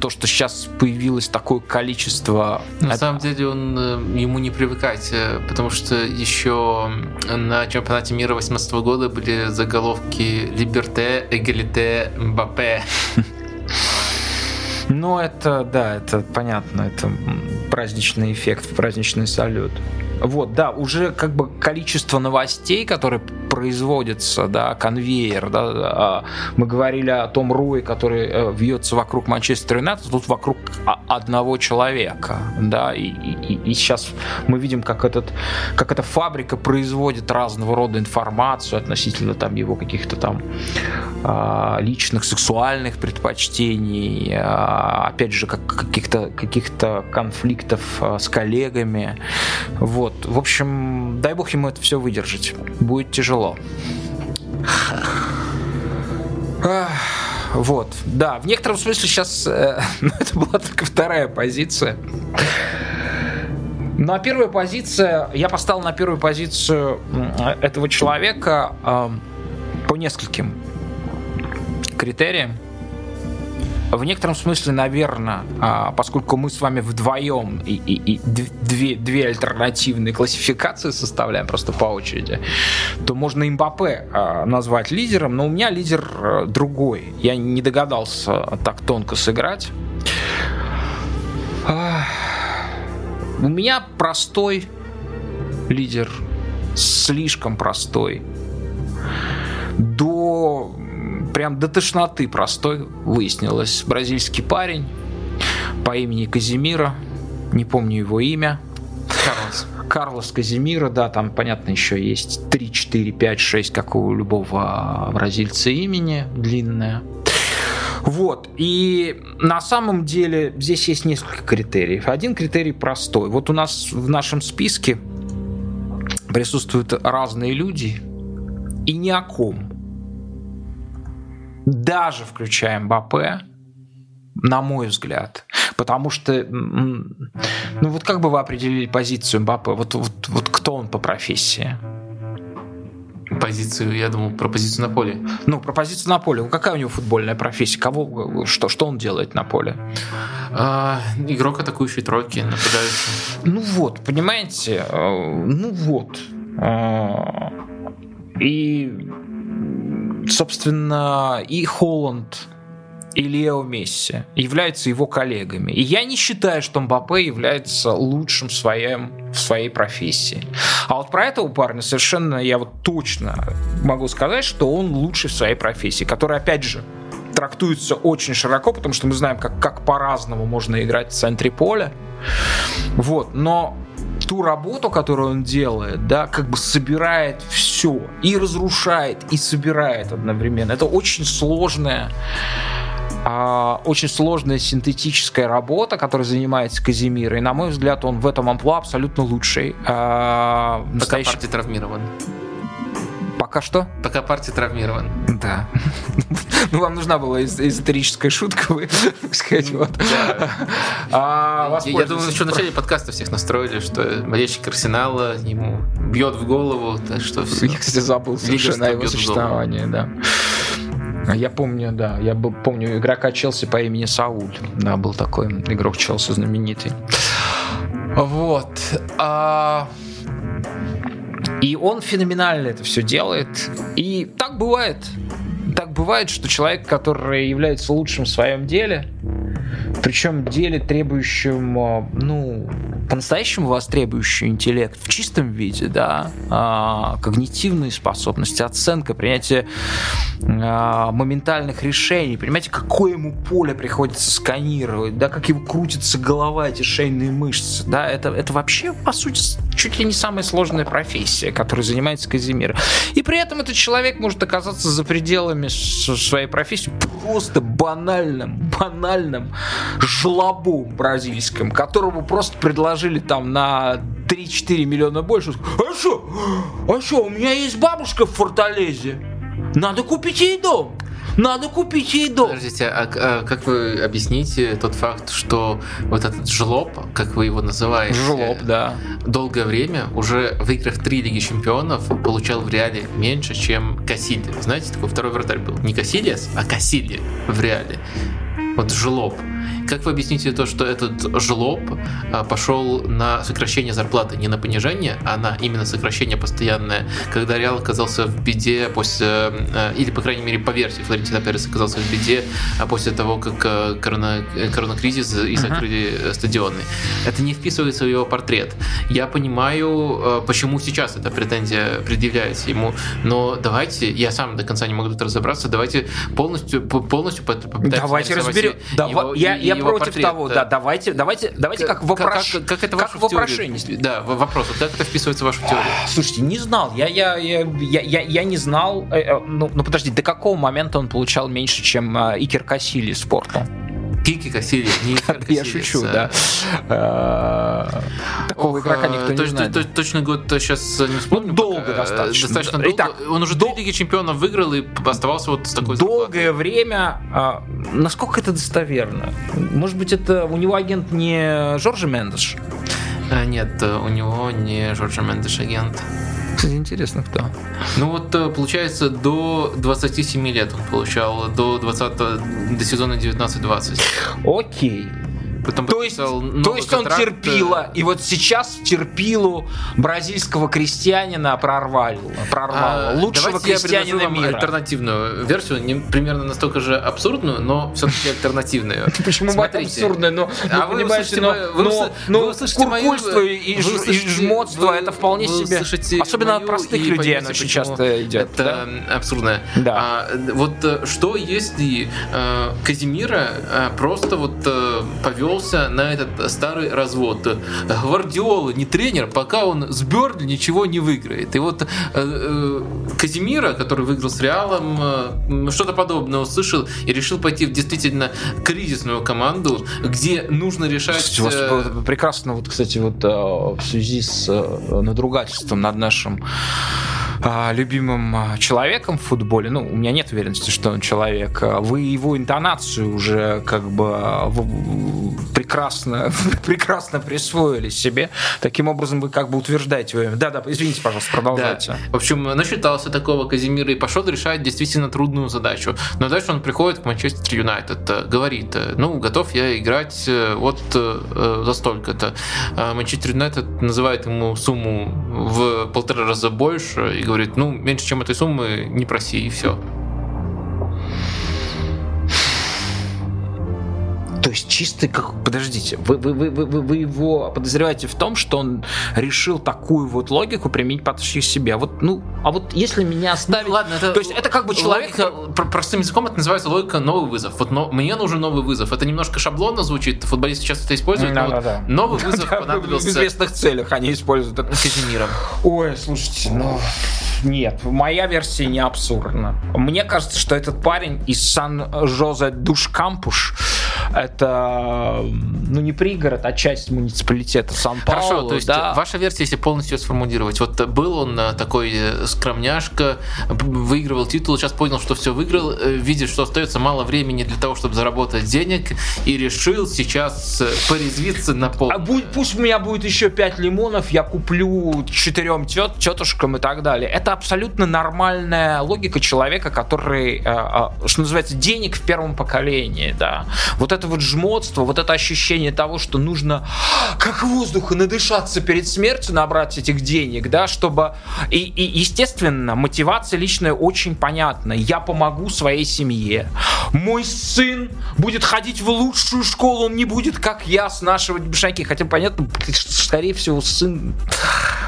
то, что сейчас появилось такое количество... На самом деле он э, ему не привыкать, э, потому что еще на чемпионате мира 18 года были заголовки «Либерте, эгалите, Мбаппе». Ну, это, да, это понятно, это праздничный эффект, праздничный салют. Вот, да, уже как бы количество новостей, которые производятся, да, конвейер, да, а, мы говорили о том Руе, который э, вьется вокруг Манчестер Юнайтед, тут вокруг одного человека, да, и, и, и сейчас мы видим, как, этот, как эта фабрика производит разного рода информацию относительно там его каких-то там а, личных сексуальных предпочтений, а, опять же, как, каких-то каких конфликтов с коллегами, вот, вот. В общем, дай бог ему это все выдержать. Будет тяжело. Вот, да, в некотором смысле сейчас э, ну, это была только вторая позиция. На первую позицию я поставил на первую позицию этого человека э, по нескольким критериям. В некотором смысле, наверное, а, поскольку мы с вами вдвоем и, и, и две, две альтернативные классификации составляем просто по очереди, то можно Мбаппе а, назвать лидером, но у меня лидер а, другой. Я не догадался так тонко сыграть. У меня простой лидер, слишком простой. До прям до тошноты простой выяснилось. Бразильский парень по имени Казимира, не помню его имя. Карлос. Карлос Казимира, да, там, понятно, еще есть 3, 4, 5, 6, как у любого бразильца имени, длинное. Вот, и на самом деле здесь есть несколько критериев. Один критерий простой. Вот у нас в нашем списке присутствуют разные люди, и ни о ком даже включая Мбаппе, на мой взгляд. Потому что, ну вот как бы вы определили позицию Мбаппе? Вот, вот, вот кто он по профессии? Позицию, я думал, про позицию на поле. Ну, про позицию на поле. Ну, какая у него футбольная профессия? Кого, что, что он делает на поле? А, игрок атакующей тройки, нападающий. Ну вот, понимаете? Э, ну вот. А, и собственно, и Холланд, и Лео Месси являются его коллегами. И я не считаю, что Мбаппе является лучшим в, своем, в своей профессии. А вот про этого парня совершенно я вот точно могу сказать, что он лучший в своей профессии, которая, опять же, трактуется очень широко, потому что мы знаем, как, как по-разному можно играть в центре поля. Вот, но ту работу, которую он делает, да, как бы собирает все и разрушает, и собирает одновременно. Это очень сложная а, очень сложная синтетическая работа, которой занимается Казимир. И, на мой взгляд, он в этом амплуа абсолютно лучший. А, настоящий... Пока травмирован. Пока что? Пока партия травмирован. Да. Ну, вам нужна была эзотерическая шутка, вы, так сказать, вот. А, я думаю, еще в начале подкаста всех настроили, что болельщик Арсенала ему бьет в голову, так что все. Я, кстати, забыл совершенно его существование, да. Я помню, да, я был, помню игрока Челси по имени Сауль. Да, был такой игрок Челси знаменитый. Вот. А... И он феноменально это все делает. И так бывает. Так бывает, что человек, который является лучшим в своем деле, причем деле, требующем, а, ну, по-настоящему вас интеллект в чистом виде, да, а, когнитивные способности, оценка, принятие а, моментальных решений, понимаете, какое ему поле приходится сканировать, да, как его крутится голова, эти шейные мышцы, да, это, это вообще, по сути, чуть ли не самая сложная профессия, которой занимается Казимир. И при этом этот человек может оказаться за пределами своей профессии просто банальным, банальным жлобом бразильским, которому просто предложили там на 3-4 миллиона больше. А что? А что, у меня есть бабушка в Форталезе. Надо купить ей дом. Надо купить ей дом. Подождите, а, а как вы объясните тот факт, что вот этот жлоб, как вы его называете, Жлоб, да. долгое время, уже выиграв три Лиги Чемпионов, получал в реале меньше, чем Кассилья. Знаете, такой второй вратарь был. Не Кассильяс, а Кассилья в реале. Вот жлоб. Как вы объясните то, что этот жлоб а, пошел на сокращение зарплаты, не на понижение, а на именно сокращение постоянное, когда Реал оказался в беде после, а, или, по крайней мере, по версии Флорентина Перес оказался в беде а после того, как корона, коронакризис и закрыли uh-huh. стадионы. Это не вписывается в его портрет. Я понимаю, почему сейчас эта претензия предъявляется ему, но давайте, я сам до конца не могу тут разобраться, давайте полностью, полностью попытаемся Давайте разберем. Его, я, я против портрет, того, да. да, давайте, давайте, давайте как, как вопрош... как, как это как вопрошение. Да, вопрос, вот как это вписывается в вашу теорию? Слушайте, не знал, я, я, я, я, я не знал, э, э, ну, ну подожди, до какого момента он получал меньше, чем э, Икер Кассили спорту? Кики Кассили, не Я шучу, да. Такого игрока никто не знает. Точно год сейчас не вспомню. Долго достаточно. Достаточно долго. Он уже три Лиги Чемпионов выиграл и оставался вот с такой Долгое время. А, насколько это достоверно? Может быть, это у него агент не Жоржи Мендеш? А, нет, у него не Жоржи Мендеш агент. Кстати, интересно, кто. Ну вот, э, получается, до 27 лет он получал, до 20 до сезона 19-20. Окей. Потом то есть, то есть он терпила, и вот сейчас терпилу бразильского крестьянина прорвал, прорвал а, лучшего крестьянина мира. альтернативную версию, не, примерно настолько же абсурдную, но все-таки альтернативную. Почему абсурдная? Но, а вы понимаете, но, но, куркульство и, жмотство это вполне себе, особенно от простых людей оно очень часто идет. Это абсурдное. Да. А, вот э, что если э, Казимира э, просто вот повел повелся на этот старый развод. Гвардиола не тренер, пока он с Берли ничего не выиграет. И вот э, э, Казимира, который выиграл с Реалом, э, что-то подобное услышал и решил пойти в действительно кризисную команду, где нужно решать... У вас прекрасно, вот, кстати, вот в связи с надругательством над нашим а, любимым а, человеком в футболе, ну, у меня нет уверенности, что он человек, а, вы его интонацию уже как бы прекрасно, прекрасно присвоили себе. Таким образом, вы как бы утверждаете его Да, да, извините, пожалуйста, продолжайте. Да. В общем, насчитался такого Казимира и пошел решать действительно трудную задачу. Но дальше он приходит к Манчестер Юнайтед, э, говорит, э, ну, готов я играть э, вот за столько-то. Манчестер Юнайтед называет ему сумму в полтора раза больше и говорит, ну, меньше, чем этой суммы не проси, и все. То есть чистый как... Подождите, вы, вы, вы, вы, вы его подозреваете в том, что он решил такую вот логику применить по отношению к себе. А вот, ну, а вот если меня оставить... Ну, ладно, это... То есть это как бы человек... Логика, простым языком это называется логика новый вызов. Вот но, мне нужен новый вызов. Это немножко шаблонно звучит, футболисты часто это используют, да, но да, да. новый вызов понадобился... В известных целях они используют это. Казимиром. Ой, слушайте, ну... Нет, моя версия не абсурдна. Мне кажется, что этот парень из Сан-Жозе Душ-Кампуш это, ну, не пригород, а часть муниципалитета Сан-Паулу. Хорошо, то есть да. ваша версия, если полностью сформулировать, вот был он э, такой э, скромняшка, выигрывал титул, сейчас понял, что все выиграл, э, видит, что остается мало времени для того, чтобы заработать денег, и решил сейчас порезвиться на пол. А будь, пусть у меня будет еще 5 лимонов, я куплю четырем тет, тетушкам и так далее. Это абсолютно нормальная логика человека, который, что называется, денег в первом поколении, да. Вот это это вот жмотство, вот это ощущение того, что нужно как воздуха надышаться перед смертью, набрать этих денег, да, чтобы... И, и естественно, мотивация личная очень понятна. Я помогу своей семье. Мой сын будет ходить в лучшую школу, он не будет, как я, снашивать бешаки. Хотя, понятно, скорее всего, сын...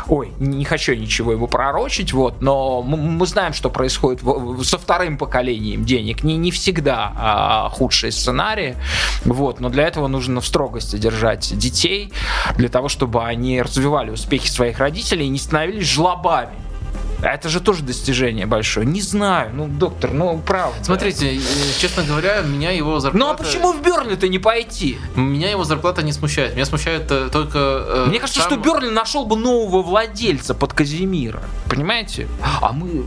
Ой, не хочу ничего его пророчить, вот, но мы, мы знаем, что происходит со вторым поколением денег. Не, не всегда а, худшие сценарии. Вот. Но для этого нужно в строгости держать детей, для того, чтобы они развивали успехи своих родителей и не становились жлобами. Это же тоже достижение большое. Не знаю, ну, доктор, ну, правда. Смотрите, честно говоря, меня его зарплата... Ну, а почему в Бернли-то не пойти? Меня его зарплата не смущает. Меня смущает э, только... э, Мне кажется, сам- что Бернли нашел бы нового владельца под Казимира. Понимаете? А мы...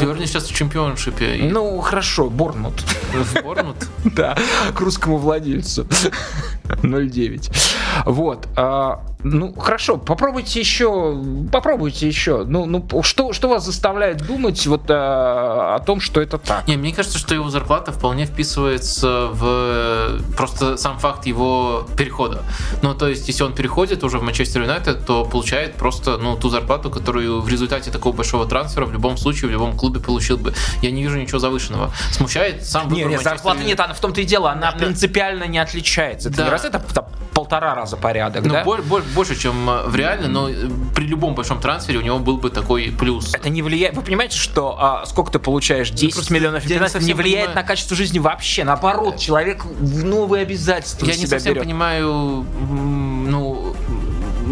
Берни сейчас в чемпионшипе. и Ну, хорошо, Борнмут. в Борнмут. Да, к русскому владельцу. 0,9. Вот. а, ну, хорошо, попробуйте еще, попробуйте еще. Ну, ну что, что вас заставляет думать вот а, о том, что это так? Не, мне кажется, что его зарплата вполне вписывается в э, просто сам факт его перехода. Ну, то есть, если он переходит уже в Манчестер Юнайтед, то получает просто ну, ту зарплату, которую в результате такого большого трансфера в любом случае в любом клубе получил бы. Я не вижу ничего завышенного. Смущает сам выбор не, Манчестер зарплаты нет, она в том-то и дело, она Да. принципиально не отличается. Это Да. не раз это там, полтора раза порядок, Ну, да? боль- боль- больше, чем э, в реале, но при любом большом трансфере у него был бы такой плюс. Это не влияет. Вы понимаете, что а, сколько ты получаешь? 10 просто миллионов я не 15 не влияет понимаю. на качество жизни вообще. Наоборот, человек в новые обязательства Я не совсем берет. понимаю, ну,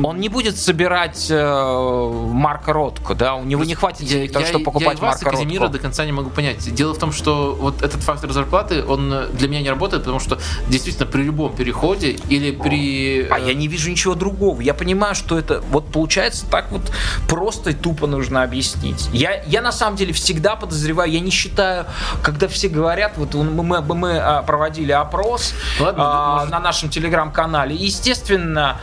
Он не будет собирать э, Марка Ротко, да? У него не хватит денег, того, чтобы покупать я Марка Ротко. до конца не могу понять. Дело в том, что вот этот фактор зарплаты, он э, для меня не работает, потому что действительно при любом переходе или при... А э, я не вижу ничего другого. Я понимаю, что это вот получается так вот просто и тупо нужно объяснить. Я, я на самом деле всегда подозреваю, я не считаю, когда все говорят, вот мы, мы, мы, а, проводили опрос Ладно, а, может- на нашем телеграм-канале, естественно,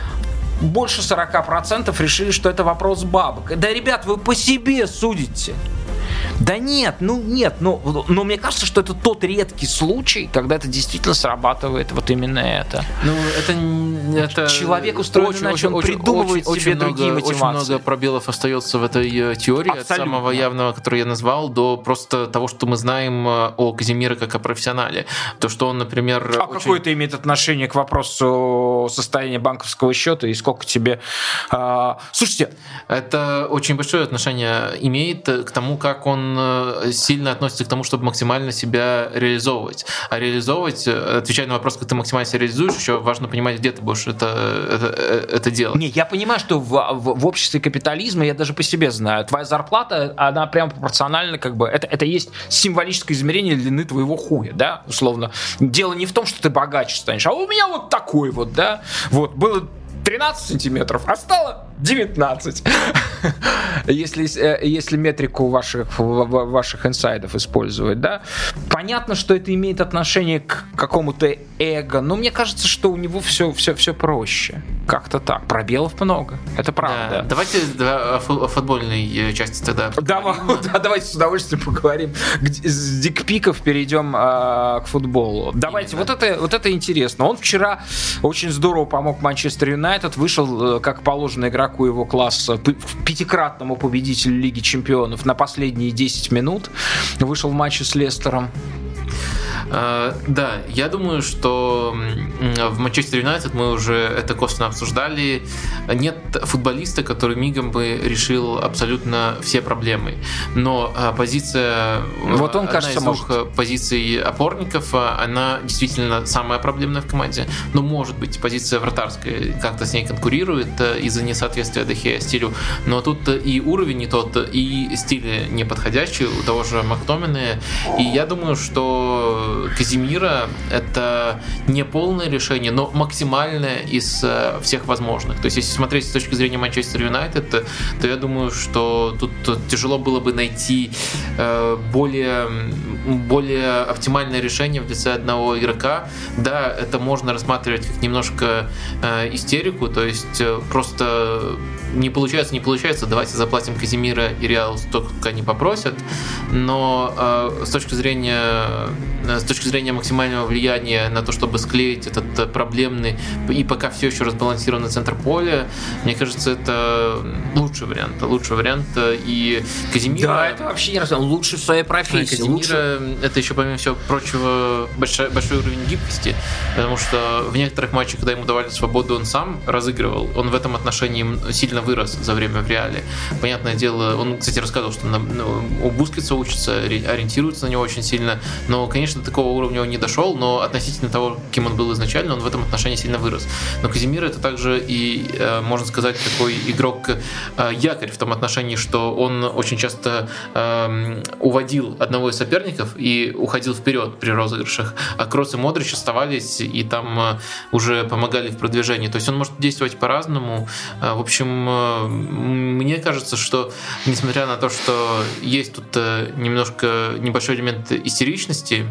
больше 40% решили, что это вопрос бабок. Да, ребят, вы по себе судите. Да нет, ну нет, но, но мне кажется, что это тот редкий случай, когда это действительно срабатывает вот именно это. Ну, это... это Человек устроен иначе, он придумывает себе другие много, Очень мотивации. много пробелов остается в этой э, теории, от Абсолютно. самого явного, который я назвал, до просто того, что мы знаем э, о Казимире как о профессионале. То, что он, например... А очень- какое это имеет отношение к вопросу состояния банковского счета и сколько тебе... а, Слушайте, Это очень большое отношение имеет к тому, как он э, сильно относится к тому, чтобы максимально себя реализовывать. А реализовывать, э, отвечая на вопрос, как ты максимально себя реализуешь, еще важно понимать, где ты будешь это, это, э, это делать. не, я понимаю, что в, в- в обществе капитализма, я даже по себе знаю, твоя зарплата, она прям пропорциональна, как бы, это, это есть символическое измерение длины твоего хуя, да, условно. Дело не в том, что ты богаче станешь, а у меня вот такой вот, да, вот, было 13 сантиметров, а стало 19. Если, э, если метрику ваших, ваших инсайдов использовать, да. Понятно, что это имеет отношение к какому-то эго, но мне кажется, что у него все, все, все проще. Как-то так. Пробелов много. Это Да, правда. Давайте да, фу- о футбольной э, части тогда. Давай, да, давайте с удовольствием поговорим. С дикпиков перейдем а, к футболу. Давайте, Именно. вот это, вот это интересно. Он вчера очень здорово помог Манчестер Юнайтед, вышел, э, как положено игроку его класса, пятикратному победителю Лиги Чемпионов на последние 10 минут. Вышел в матче с Лестером. Э, Да, я думаю, что в Манчестер Юнайтед мы уже это косвенно обсуждали. Нет футболиста, который мигом бы решил абсолютно все проблемы. Но э, позиция... э, Вот он, одна кажется, из двух может. позиций опорников, она действительно самая проблемная в команде. Но, может быть, позиция вратарская как-то с ней конкурирует э, из-за несоответствия Дехея стилю. Но тут э, и уровень не тот, и стиль не подходящий у того же Мактомина. И я думаю, что Казимира это не полное решение, но максимальное из э, всех возможных. То есть, если смотреть с точки зрения Манчестер Юнайтед, то, я думаю, что тут тяжело было бы найти э, более, более оптимальное решение в лице одного игрока. Да, это можно рассматривать как немножко э, истерику, то есть просто не получается, не получается, давайте заплатим Казимира и Реал столько, они попросят, но э, с точки зрения э, с точки зрения максимального влияния на то, чтобы склеить этот э, проблемный и пока все еще разбалансированный центр поля, мне кажется, это лучший вариант, лучший вариант и Казимира Да, это вообще не раз. Он лучше в своей профессии. Казимира Лучше... это еще, помимо всего прочего, большой, большой уровень гибкости, потому что в некоторых матчах, когда ему давали свободу, он сам разыгрывал. Он в этом отношении м- сильно вырос за время в реале. Понятное дело, он, кстати, рассказывал, что на- ну, у Бускетса учится, ори- ориентируется на него очень сильно, но, конечно, такого уровня он не дошел, но относительно того, кем он был изначально, он в этом отношении сильно вырос. Но Казимир это также и, э, можно сказать, такой игрок э, в том отношении, что он очень часто э, уводил одного из соперников и уходил вперед при розыгрышах, а Кросс и Модрич оставались и там э, уже помогали в продвижении. То есть он может действовать по-разному. В общем, мне кажется, что несмотря на то, что есть тут э, немножко небольшой элемент истеричности,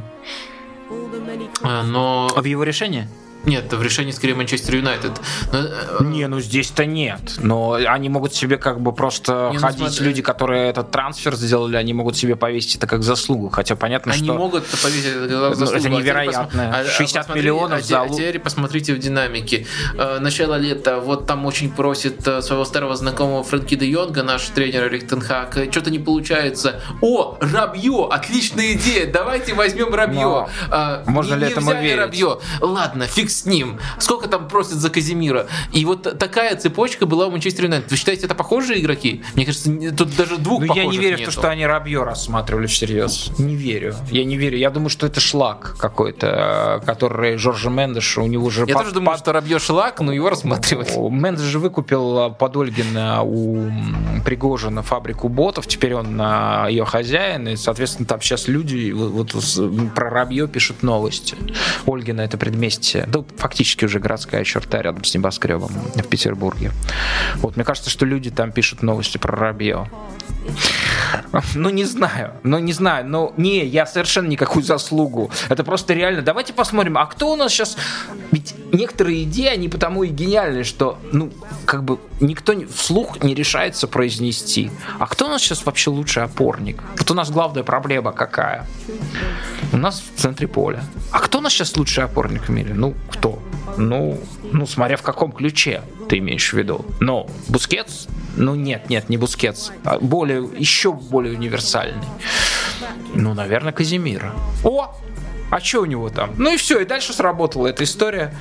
э, но... А в его решении? Нет, в решении скорее Манчестер Юнайтед. Э, не, ну здесь-то нет. Но они могут себе как бы просто не, ну, ходить, смотри. люди, которые этот трансфер сделали, они могут себе повесить это как заслугу. Хотя понятно, они что... Они могут повесить это как заслугу. Ну, это невероятно. А 60 а миллионов а за... А теперь посмотрите в динамике. Э, начало лета, вот там очень просит э, своего старого знакомого Фрэнки де Йонга, наш тренер Рихтенхак. Что-то не получается. О, Рабье! Отличная идея! Давайте возьмем Рабье. Но... А, Можно не, ли этому верить? Рабье. Ладно, фиг с ним. Сколько там просят за Казимира? И вот такая цепочка была у Манчестер Юнайтед. Вы считаете, это похожие игроки? Мне кажется, тут даже двух Ну, я не верю нету. в то, что они Рабье рассматривали всерьез. Не верю. Я не верю. Я думаю, что это шлак какой-то, который Жоржа Мендеш, у него же... Я под, тоже думаю, под... что Рабье шлак, но его рассматривать. Мендеш же выкупил а, под Ольгина у Пригожина фабрику ботов, теперь он а, ее хозяин, и, соответственно, там сейчас люди вот, вот про Рабье пишут новости. Ольгина это предместье. Да, фактически уже городская черта рядом с небоскребом в Петербурге. Вот, мне кажется, что люди там пишут новости про Рабье. Ну, не знаю, ну, не знаю, но не, я совершенно никакую заслугу. Это просто реально. Давайте посмотрим, а кто у нас сейчас... Ведь некоторые идеи, они потому и гениальны, что, ну, как бы никто вслух не решается произнести. А кто у нас сейчас вообще лучший опорник? Вот у нас главная проблема какая? У нас в центре поля. А кто у нас сейчас лучший опорник в мире? Ну, кто? Ну, ну, смотря в каком ключе ты имеешь в виду. Ну, Бускетс? Ну, нет, нет, не Бускетс. А более, еще более универсальный. Ну, наверное, Каземиро. О, а что у него там? Ну и все, и дальше сработала эта история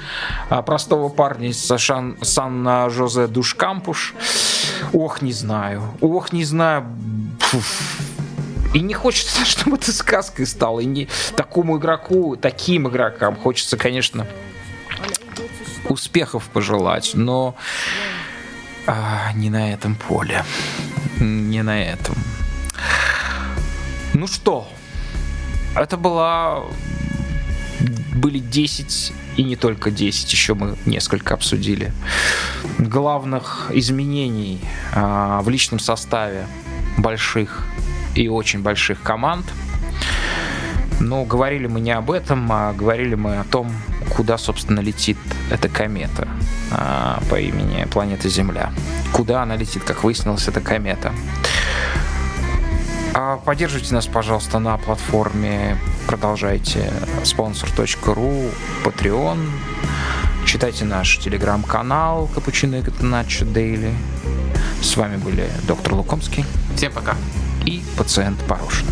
а, простого парня из Сан, Сан-Жозе-дус-Кампус. Ох, не знаю. Ох, не знаю. Фуф. И не хочется, чтобы это сказкой стало. И не такому игроку, таким игрокам хочется, конечно, успехов пожелать, но а, не на этом поле. Не на этом. Ну что, это была... Были 10 и не только 10, еще мы несколько обсудили главных изменений а, в личном составе больших и очень больших команд. Но говорили мы не об этом, а говорили мы о том, куда, собственно, летит эта комета а, по имени планета Земля. Куда она летит, как выяснилось, эта комета. А поддерживайте нас, пожалуйста, на платформе. Продолжайте sponsor.ru, Patreon. Читайте наш телеграм-канал Капучино и Катаначо Дейли. С вами были доктор Лукомский. Всем пока. И пациент Порошин.